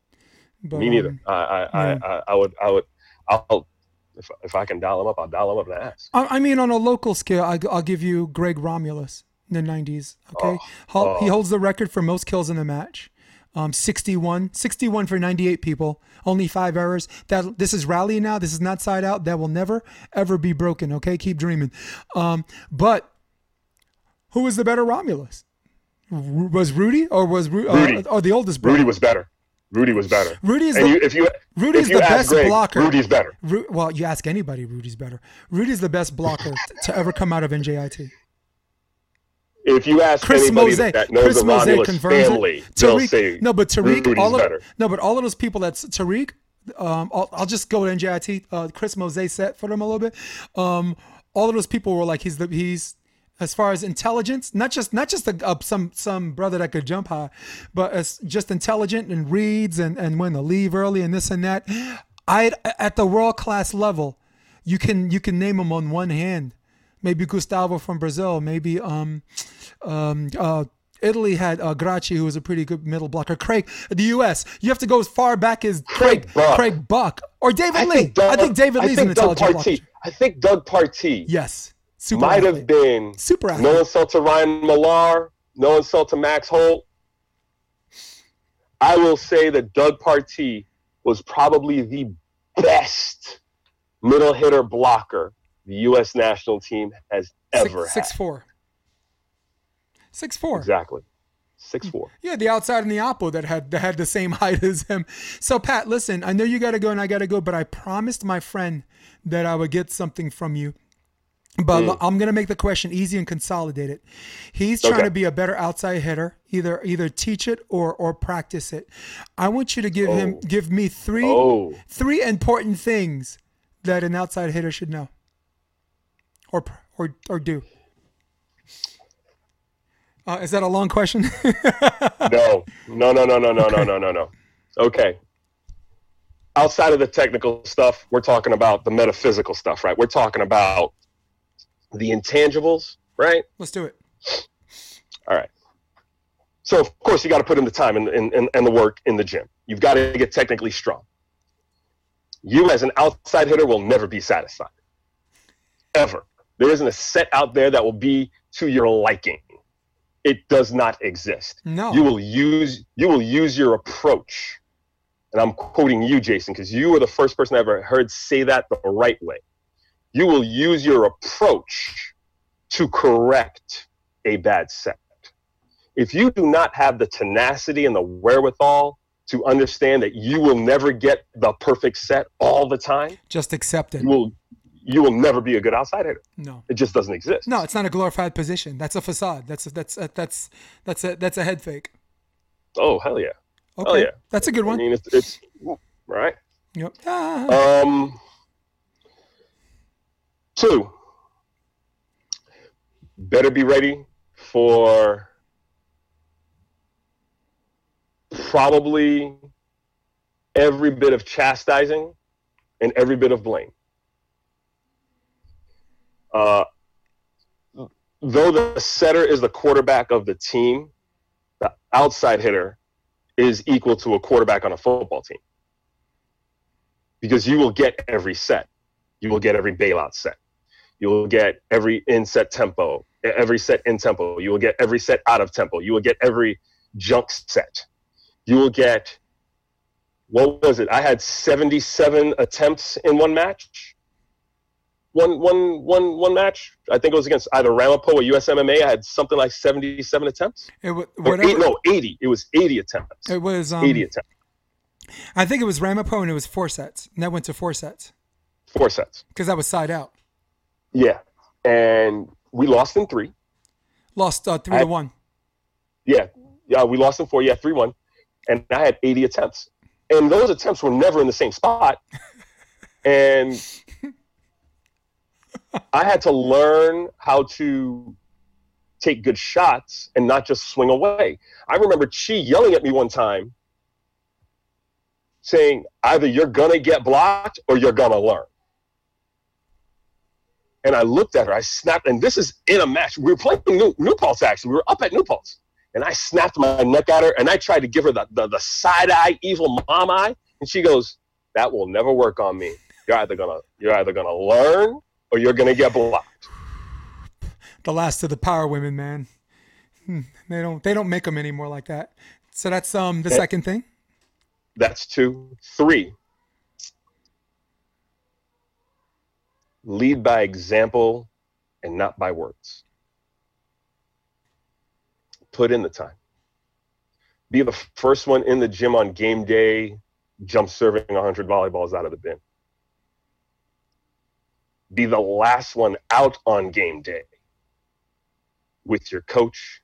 but Me neither. um, I, I, yeah. I, I, I would, I would, I'll, if, if I can dial him up, I'll dial him up and ask. I, I mean, on a local scale, I, will give you Greg Romulus in the '90s. Okay, Oh, he oh. holds the record for most kills in a match. Um, 61, 61 for 98 people, only five errors. That this is rally now. This is not side out. That will never ever be broken. Okay, keep dreaming. Um, but who was the better Romulus? Was Rudy or was Ru- Rudy. Uh, or the oldest brother? Rudy was better. Rudy was better. Rudy is and the you, if you, Rudy's if you the best Greg, blocker. Rudy's better. Ru- well, you ask anybody, Rudy's better. Rudy's the best blocker t- to ever come out of NJIT. If you ask Chris anybody Mose, that knows Chris the Romulus family, it. they'll Tariq, say no, but Tariq, Rudy's all of better. no, but all of those people that's Tariq. Um, I'll, I'll just go to NJIT. Uh, Chris Mose set for them a little bit. Um, all of those people were like, he's the he's as far as intelligence, not just not just a, uh, some some brother that could jump high, but as just intelligent and reads and and when to leave early and this and that. I at the world class level, you can you can name them on one hand. Maybe Gustavo from Brazil. Maybe um, um, uh, Italy had uh, Gracchi, who was a pretty good middle blocker. Craig, the U.S. You have to go as far back as Craig Craig Buck. Craig Buck or David I Lee. think Doug, I think David I Lee's think an Doug intelligent blocker. Partee. I think Doug Partie Yes, super might have been super athlete. no insult to Ryan Millar, no insult to Max Holt. I will say that Doug Partie was probably the best middle hitter blocker the U.S. national team has ever six, six had. four. Six four. Exactly, six four. Yeah, the outside and the oppo that had that had the same height as him. So Pat, listen, I know you got to go and I got to go, but I promised my friend that I would get something from you. But mm. I'm going to make the question easy and consolidate it. He's trying okay. to be a better outside hitter. Either either teach it or or practice it. I want you to give oh. him give me three oh. three important things that an outside hitter should know or or or do. Uh, is that a long question? no, no, no, no, no, no, okay. no, no, no, no. Okay. Outside of the technical stuff, we're talking about the metaphysical stuff, right? We're talking about the intangibles, right? Let's do it. All right. So of course you got to put in the time and, and, and, the work in the gym. You've got to get technically strong. You as an outside hitter will never be satisfied. Ever. There isn't a set out there that will be to your liking. It does not exist. No. You will use you will use your approach. And I'm quoting you, Jason, because you were the first person I ever heard say that the right way. You will use your approach to correct a bad set. If you do not have the tenacity and the wherewithal to understand that you will never get the perfect set all the time, Just accept it. you will you will never be a good outside hitter. No. It just doesn't exist. No, it's not a glorified position. That's a facade. That's a, that's a, that's that's a that's a head fake. Oh hell yeah. Okay. yeah. That's a good one. I mean it's it's right. Yep. Ah. Um, two, better be ready for probably every bit of chastising and every bit of blame. Uh, though the setter is the quarterback of the team, the outside hitter is equal to a quarterback on a football team because you will get every set. You will get every bailout set. You will get every in set tempo, every set in tempo. You will get every set out of tempo. You will get every junk set. You will get, what was it? I had 77 attempts in one match. One, one, one, one match. I think it was against either Ramapo or USMMA. I had something like 77 attempts. It wa- Or whatever. eight, no, 80. It was 80 attempts. It was. Um, 80 attempts. I think it was Ramapo and it was four sets. And that went to four sets Four sets. because that was side out. Yeah. And we lost in three. Lost uh, three I- to one. Yeah, yeah, we lost in four. Yeah, three one, and I had eighty attempts, and those attempts were never in the same spot, and I had to learn how to take good shots and not just swing away. I remember Chi yelling at me one time, saying, "Either you're gonna get blocked or you're gonna learn." And I looked at her. I snapped, and this is in a match. We were playing New, New Paltz, actually. We were up at New Paltz and I snapped my neck at her and I tried to give her the, the, the side eye, evil mom eye, and she goes, "That will never work on me. You're either gonna you're either gonna learn or you're gonna get blocked." The last of the power women, man. Hmm, They don't they don't make them anymore like that. So that's um the second thing. That's two. Three. Lead by example and not by words. Put in the time. Be the first one in the gym on game day, jump serving 100 volleyballs out of the bin. Be the last one out on game day with your coach,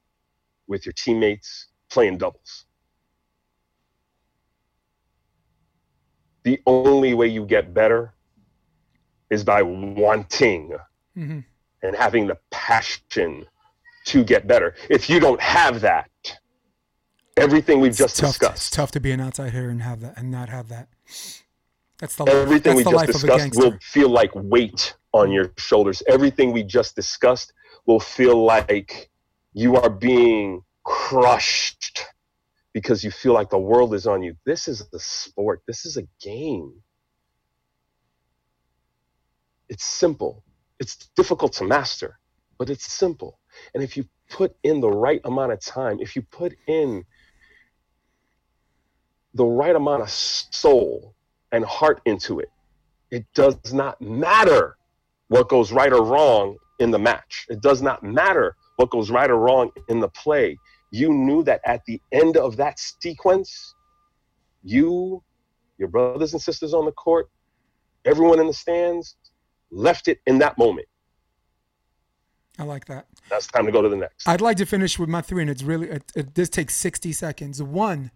with your teammates, playing doubles. the only way you get better is by wanting hmm and having the passion to get better. If you don't have that, everything we've just tough. To, it's discussed, tough to be an outside hitter and have that and not have that. That's the everything that's we the just discussed will feel like weight on your shoulders. Everything we just discussed will feel like you are being crushed because you feel like the world is on you. This is a sport, this is a game. It's simple. It's difficult to master, but it's simple. And if you put in the right amount of time, if you put in the right amount of soul and heart into it, it does not matter what goes right or wrong in the match. It does not matter what goes right or wrong in the play. You knew that at the end of that sequence, you, your brothers and sisters on the court, everyone in the stands, left it in that moment. I like that. That's time to go to the next. I'd like to finish with my three, and it's really it, it, this takes sixty seconds. One,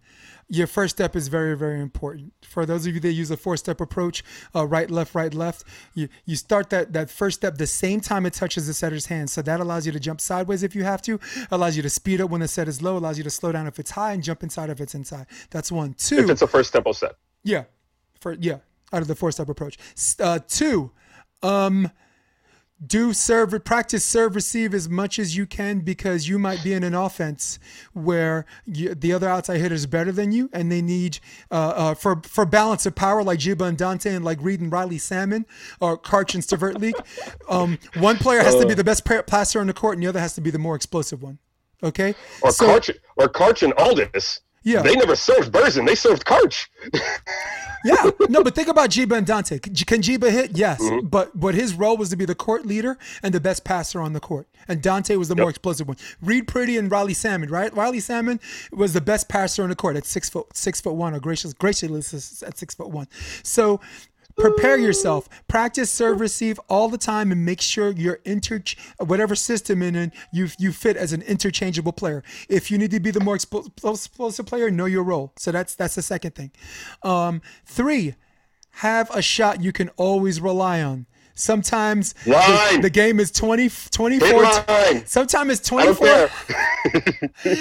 your first step is very very important. For those of you that use a four step approach, uh, right left right left, you you start that that first step the same time it touches the setter's hand. So that allows you to jump sideways if you have to, allows you to speed up when the set is low, allows you to slow down if it's high, and jump inside if it's inside. That's one. Two. If it's a first tempo set. Yeah, for yeah, out of the four step approach. Uh, two. Um, do serve practice serve receive as much as you can because you might be in an offense where you, the other outside hitter is better than you and they need uh, uh, for for balance of power like Giba and Dante and like Reid and Riley Salmon or Karch and Stavert Leak. Um, one player has to be the best passer on the court and the other has to be the more explosive one. Okay. Or so, Karch or Karch and Aldis. Yeah. They never served Berzin. They served Karch. yeah, no, but think about Giba and Dante. Can Giba hit? Yes, mm-hmm. but but his role was to be the court leader and the best passer on the court, and Dante was the yep. more explosive one. Reid Priddy and Riley Salmon, right? Riley Salmon was the best passer on the court at six foot six foot one, or gracious graciously at six foot one. So prepare yourself. Practice serve receive all the time and make sure your inter whatever system in it you you fit as an interchangeable player. If you need to be the more explosive player know your role. So that's that's the second thing. Um, three have a shot you can always rely on Sometimes the, the, game is 20, 24. Sometimes it's 24.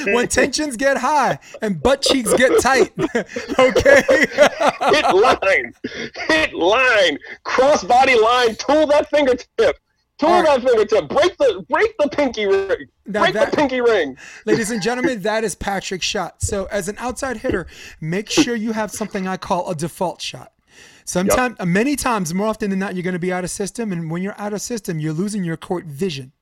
when tensions get high and butt cheeks get tight. okay. hit line. Hit line. Cross body line. Tool that fingertip. Tool right. that fingertip. Break the break the pinky ring. Now break that, the pinky ring. ladies and gentlemen, that is Patrick's shot. So as an outside hitter, make sure you have something I call a default shot. Sometimes, yep. many times, more often than not, you're going to be out of system, and when you're out of system, you're losing your court vision,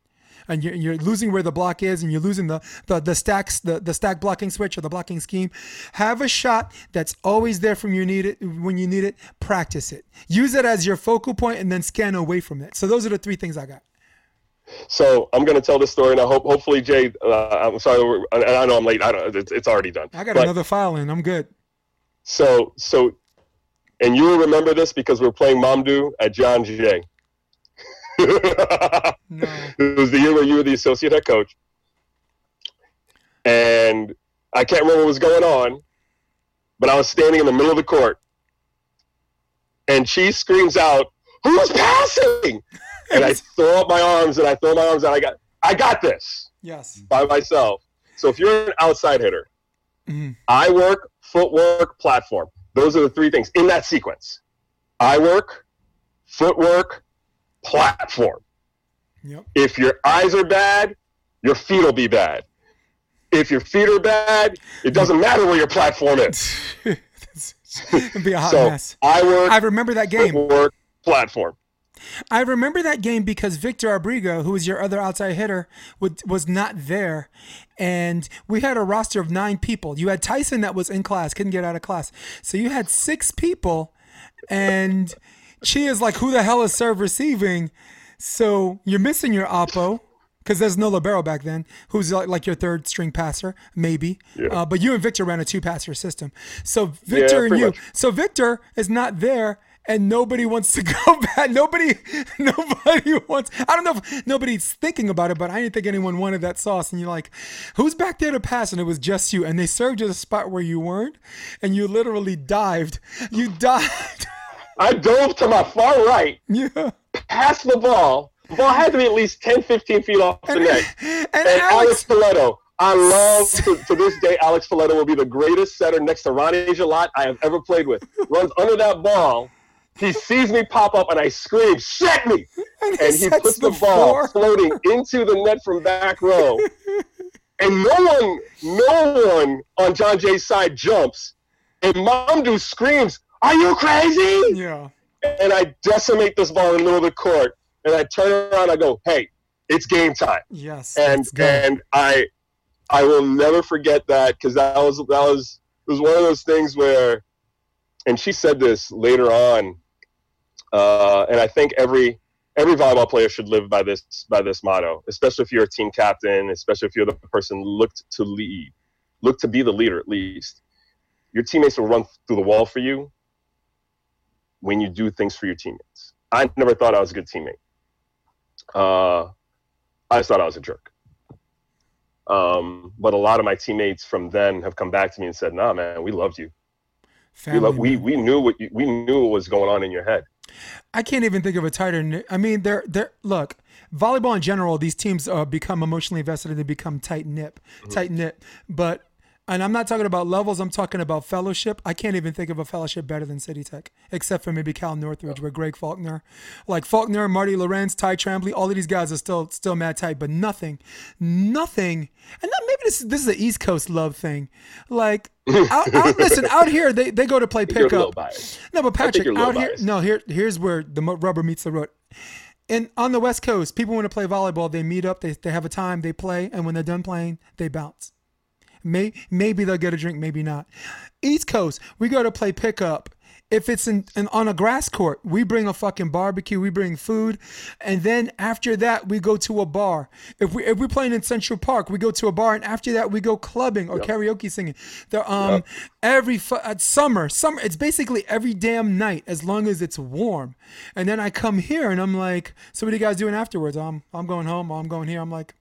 and you're, you're losing where the block is, and you're losing the the, the stacks, the, the stack blocking switch or the blocking scheme. Have a shot that's always there from you need it when you need it. Practice it. Use it as your focal point, and then scan away from it. So those are the three things I got. So I'm going to tell this story, and I hope, hopefully, Jay. Uh, I'm sorry, I know I'm late. I don't. It's, it's already done. I got but, another file in. I'm good. So, so and you will remember this because we are playing Mamdouh at John Jay. no. It was the year where you were the associate head coach. And I can't remember what was going on, but I was standing in the middle of the court. And she screams out, Who's passing? and I throw up my arms and I throw my arms out. I got I got this. Yes. By myself. So if you're an outside hitter, mm-hmm. I work, footwork, platform. Those are the three things in that sequence eye work, footwork, platform. Yep. If your eyes are bad, your feet will be bad. If your feet are bad, it doesn't matter where your platform is. It'd be a hot so, mess. I work. I remember that game. Work platform. I remember that game because Victor Abrigo, who was your other outside hitter, was not there. And we had a roster of nine people. You had Tyson that was in class, couldn't get out of class. So you had six people. And is like, who the hell is serve receiving? So you're missing your Oppo because there's no libero back then, who's like, like your third string passer, maybe. Yeah. Uh, but you and Victor ran a two passer system. So Victor yeah, and you, much. so Victor is not there and nobody wants to go back. Nobody, nobody wants. I don't know if nobody's thinking about it, but I didn't think anyone wanted that sauce. And you're like, who's back there to pass? And it was just you. And they served you the spot where you weren't, and you literally dived. You dived. I dove to my far right. Yeah. Passed the ball. The ball had to be at least 10, 15 feet off the and, net. And, and Alex, Alex I love to, to, this day. Alex Folletto will be the greatest setter next to Ronnie Gelot I have ever played with. Runs under that ball he sees me pop up and I scream, "Set me!" And, and he, puts the, the ball floating into the net from back row, and no one, no one on John Jay's side jumps, and Mamdou screams, "Are you crazy?" Yeah. And I decimate this ball in the middle of the court, and I turn around, I go, "Hey, it's game time!" Yes. And and I, I will never forget that because that was that was it was one of those things where, and she said this later on, uh, and I think every every volleyball player should live by this by this motto, especially if you're a team captain, especially if you're the person looked to lead, look to be the leader at least. Your teammates will run through the wall for you when you do things for your teammates. I never thought I was a good teammate. Uh, I just thought I was a jerk. Um, but a lot of my teammates from then have come back to me and said, "Nah, man, we loved you. Family, we, we we knew what you, we knew what was going on in your head." I can't even think of a tighter. I mean, they're they're look, volleyball in general. These teams uh, become emotionally invested and they become tight knit, Mm-hmm. tight knit. But and I'm not talking about levels. I'm talking about fellowship. I can't even think of a fellowship better than City Tech, except for maybe Cal Northridge, where Greg Faulkner, like Faulkner, Marty Lorenz, Ty Tramblie, all of these guys are still still mad tight. But nothing, nothing. And not, maybe this this is the East Coast love thing. Like, out, out, listen, out here they, they go to play You're a little pickup. No, but Patrick, you're a little out here, no, here, here's where the rubber meets the road. And on the West Coast, people want to play volleyball. They meet up, they, they have a time, they play, and when they're done playing, they bounce. May, maybe they'll get a drink, maybe not. East Coast, we go to play pickup. If it's in, in on a grass court, we bring a fucking barbecue, we bring food, and then after that we go to a bar. If we if we're playing in Central Park, we go to a bar, and after that we go clubbing or karaoke singing. There um every fu- at summer, summer it's basically every damn night as long as it's warm. And then I come here and I'm like, so what are you guys doing afterwards? I'm I'm going home. I'm going here. I'm like,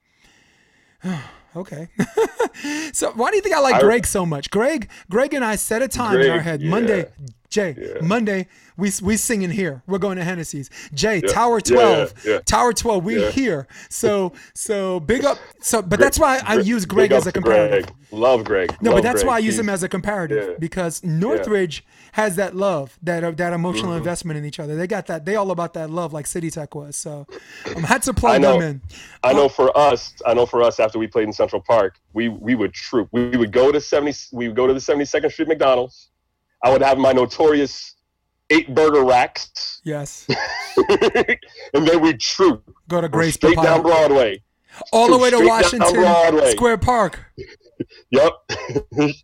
okay. so why do you think I like I- Greg so much? Greg, Greg and I set a time in our head. yeah. Monday, Jay, Yeah. Monday, we we singing here. We're going to Hennessy's. Jay, Yeah. Tower Yeah, Twelve, yeah. Tower Twelve. We Yeah. here. So so big up. So but that's why I use Greg as a comparative. Greg. Love Greg. No, Love but that's Greg. why I use He's- him as a comparative because Northridge has that love, that uh, that emotional Mm-hmm. investment in each other. They got that. They all about that love, like City Tech was. So I had to plug them in. I know for us, I know for us after we played in Central Park, we we would troop. We would go to 70 we would go to the 72nd Street McDonald's. I would have my notorious eight burger racks. Yes, and then we'd troop go to Gray's straight Papaya. down Broadway. all the way to Washington Square Park. Yep.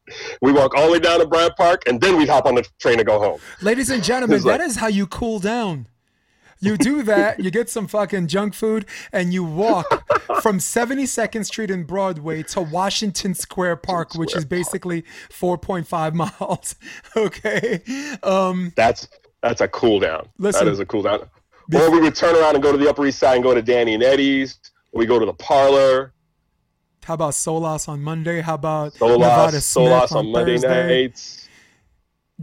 we walk all the way down to Bryant Park and then we'd hop on the train to go home. Ladies and gentlemen, like- that is how you cool down. You do that, you get some fucking junk food, and you walk from 72nd Street and Broadway to Washington Square Park, which is basically 4.5 miles. Okay. Um, That's that's a cool down. Listen. that is a cool down. Or we would turn around and go to the Upper East Side and go to Danny and Eddie's. We go to the parlor. How about Solas on Monday? How about Nevada Solas, Smith Solas on, on Monday nights.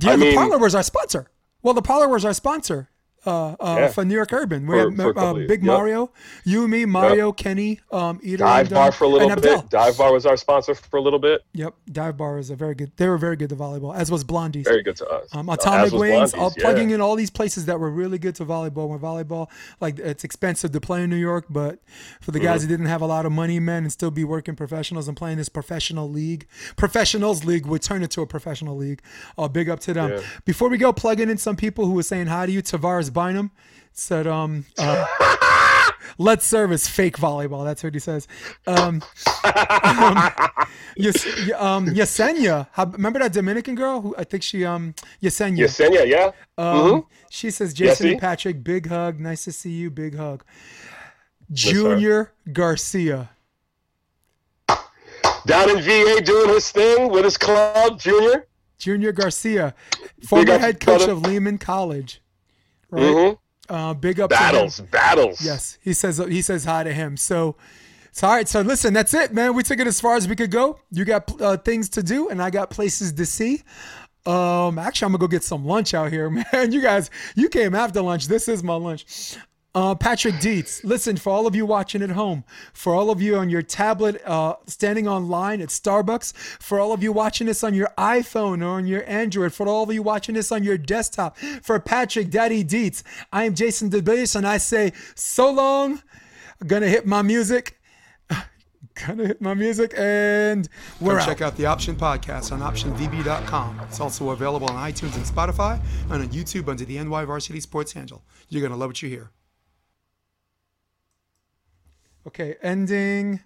Yeah, I the mean- Parlor was our sponsor. Well, the Parlor was our sponsor uh, uh, Yeah. for New York Urban. We For- for uh, Big. Yep. Mario, you, me, Mario, Kenny, um, Eater, Dive and, Bar um, for a little bit. Abdel. Dive Bar was our sponsor for a little bit. Yep, Dive Bar is a very good. They were very good to volleyball, as was Blondie's. Very good to us. Um, Uh, Atomic Wings, all yeah. plugging in all these places that were really good to volleyball. When volleyball, like it's expensive to play in New York, but for the Mm-hmm. guys who didn't have a lot of money, man, and still be working professionals and playing this professional league, professionals league would turn into a professional league. Uh, big up to them. Yeah. Before we go, plugging in some people who were saying hi to you. Tavares Bynum said, um, uh, Let's serve is fake volleyball. That's what he says. Um, um, Yes, um, Yesenia. Remember that Dominican girl who I think she um Yesenia. Yesenia, yeah. Um, She says, Jason Yessie. and Patrick, big hug. Nice to see you. Big hug. Junior Garcia. Down in VA doing his thing with his club, Junior. Junior Garcia, former head coach of Lehman College. Right. Mhm. Uh, big up to him. Battles, battles. Yes, he says he says hi to him. So, it's all right. So listen, that's it, man. We took it as far as we could go. You got uh, things to do, and I got places to see. Um, actually, I'm gonna go get some lunch out here, man. You guys, you came after lunch. This is my lunch. Uh, Patrick Dietz, listen for all of you watching at home, for all of you on your tablet, uh, standing online at Starbucks, for all of you watching this on your iPhone or on your Android, for all of you watching this on your desktop, for Patrick Daddy Dietz, I am Jason DeBase, and I say so long. I'm gonna hit my music. Gonna hit my music and we're Check out the Option Podcast on OptionVB.com. It's also available on iTunes and Spotify and on YouTube under the NY Varsity Sports handle. You're gonna love what you hear. Okay, ending.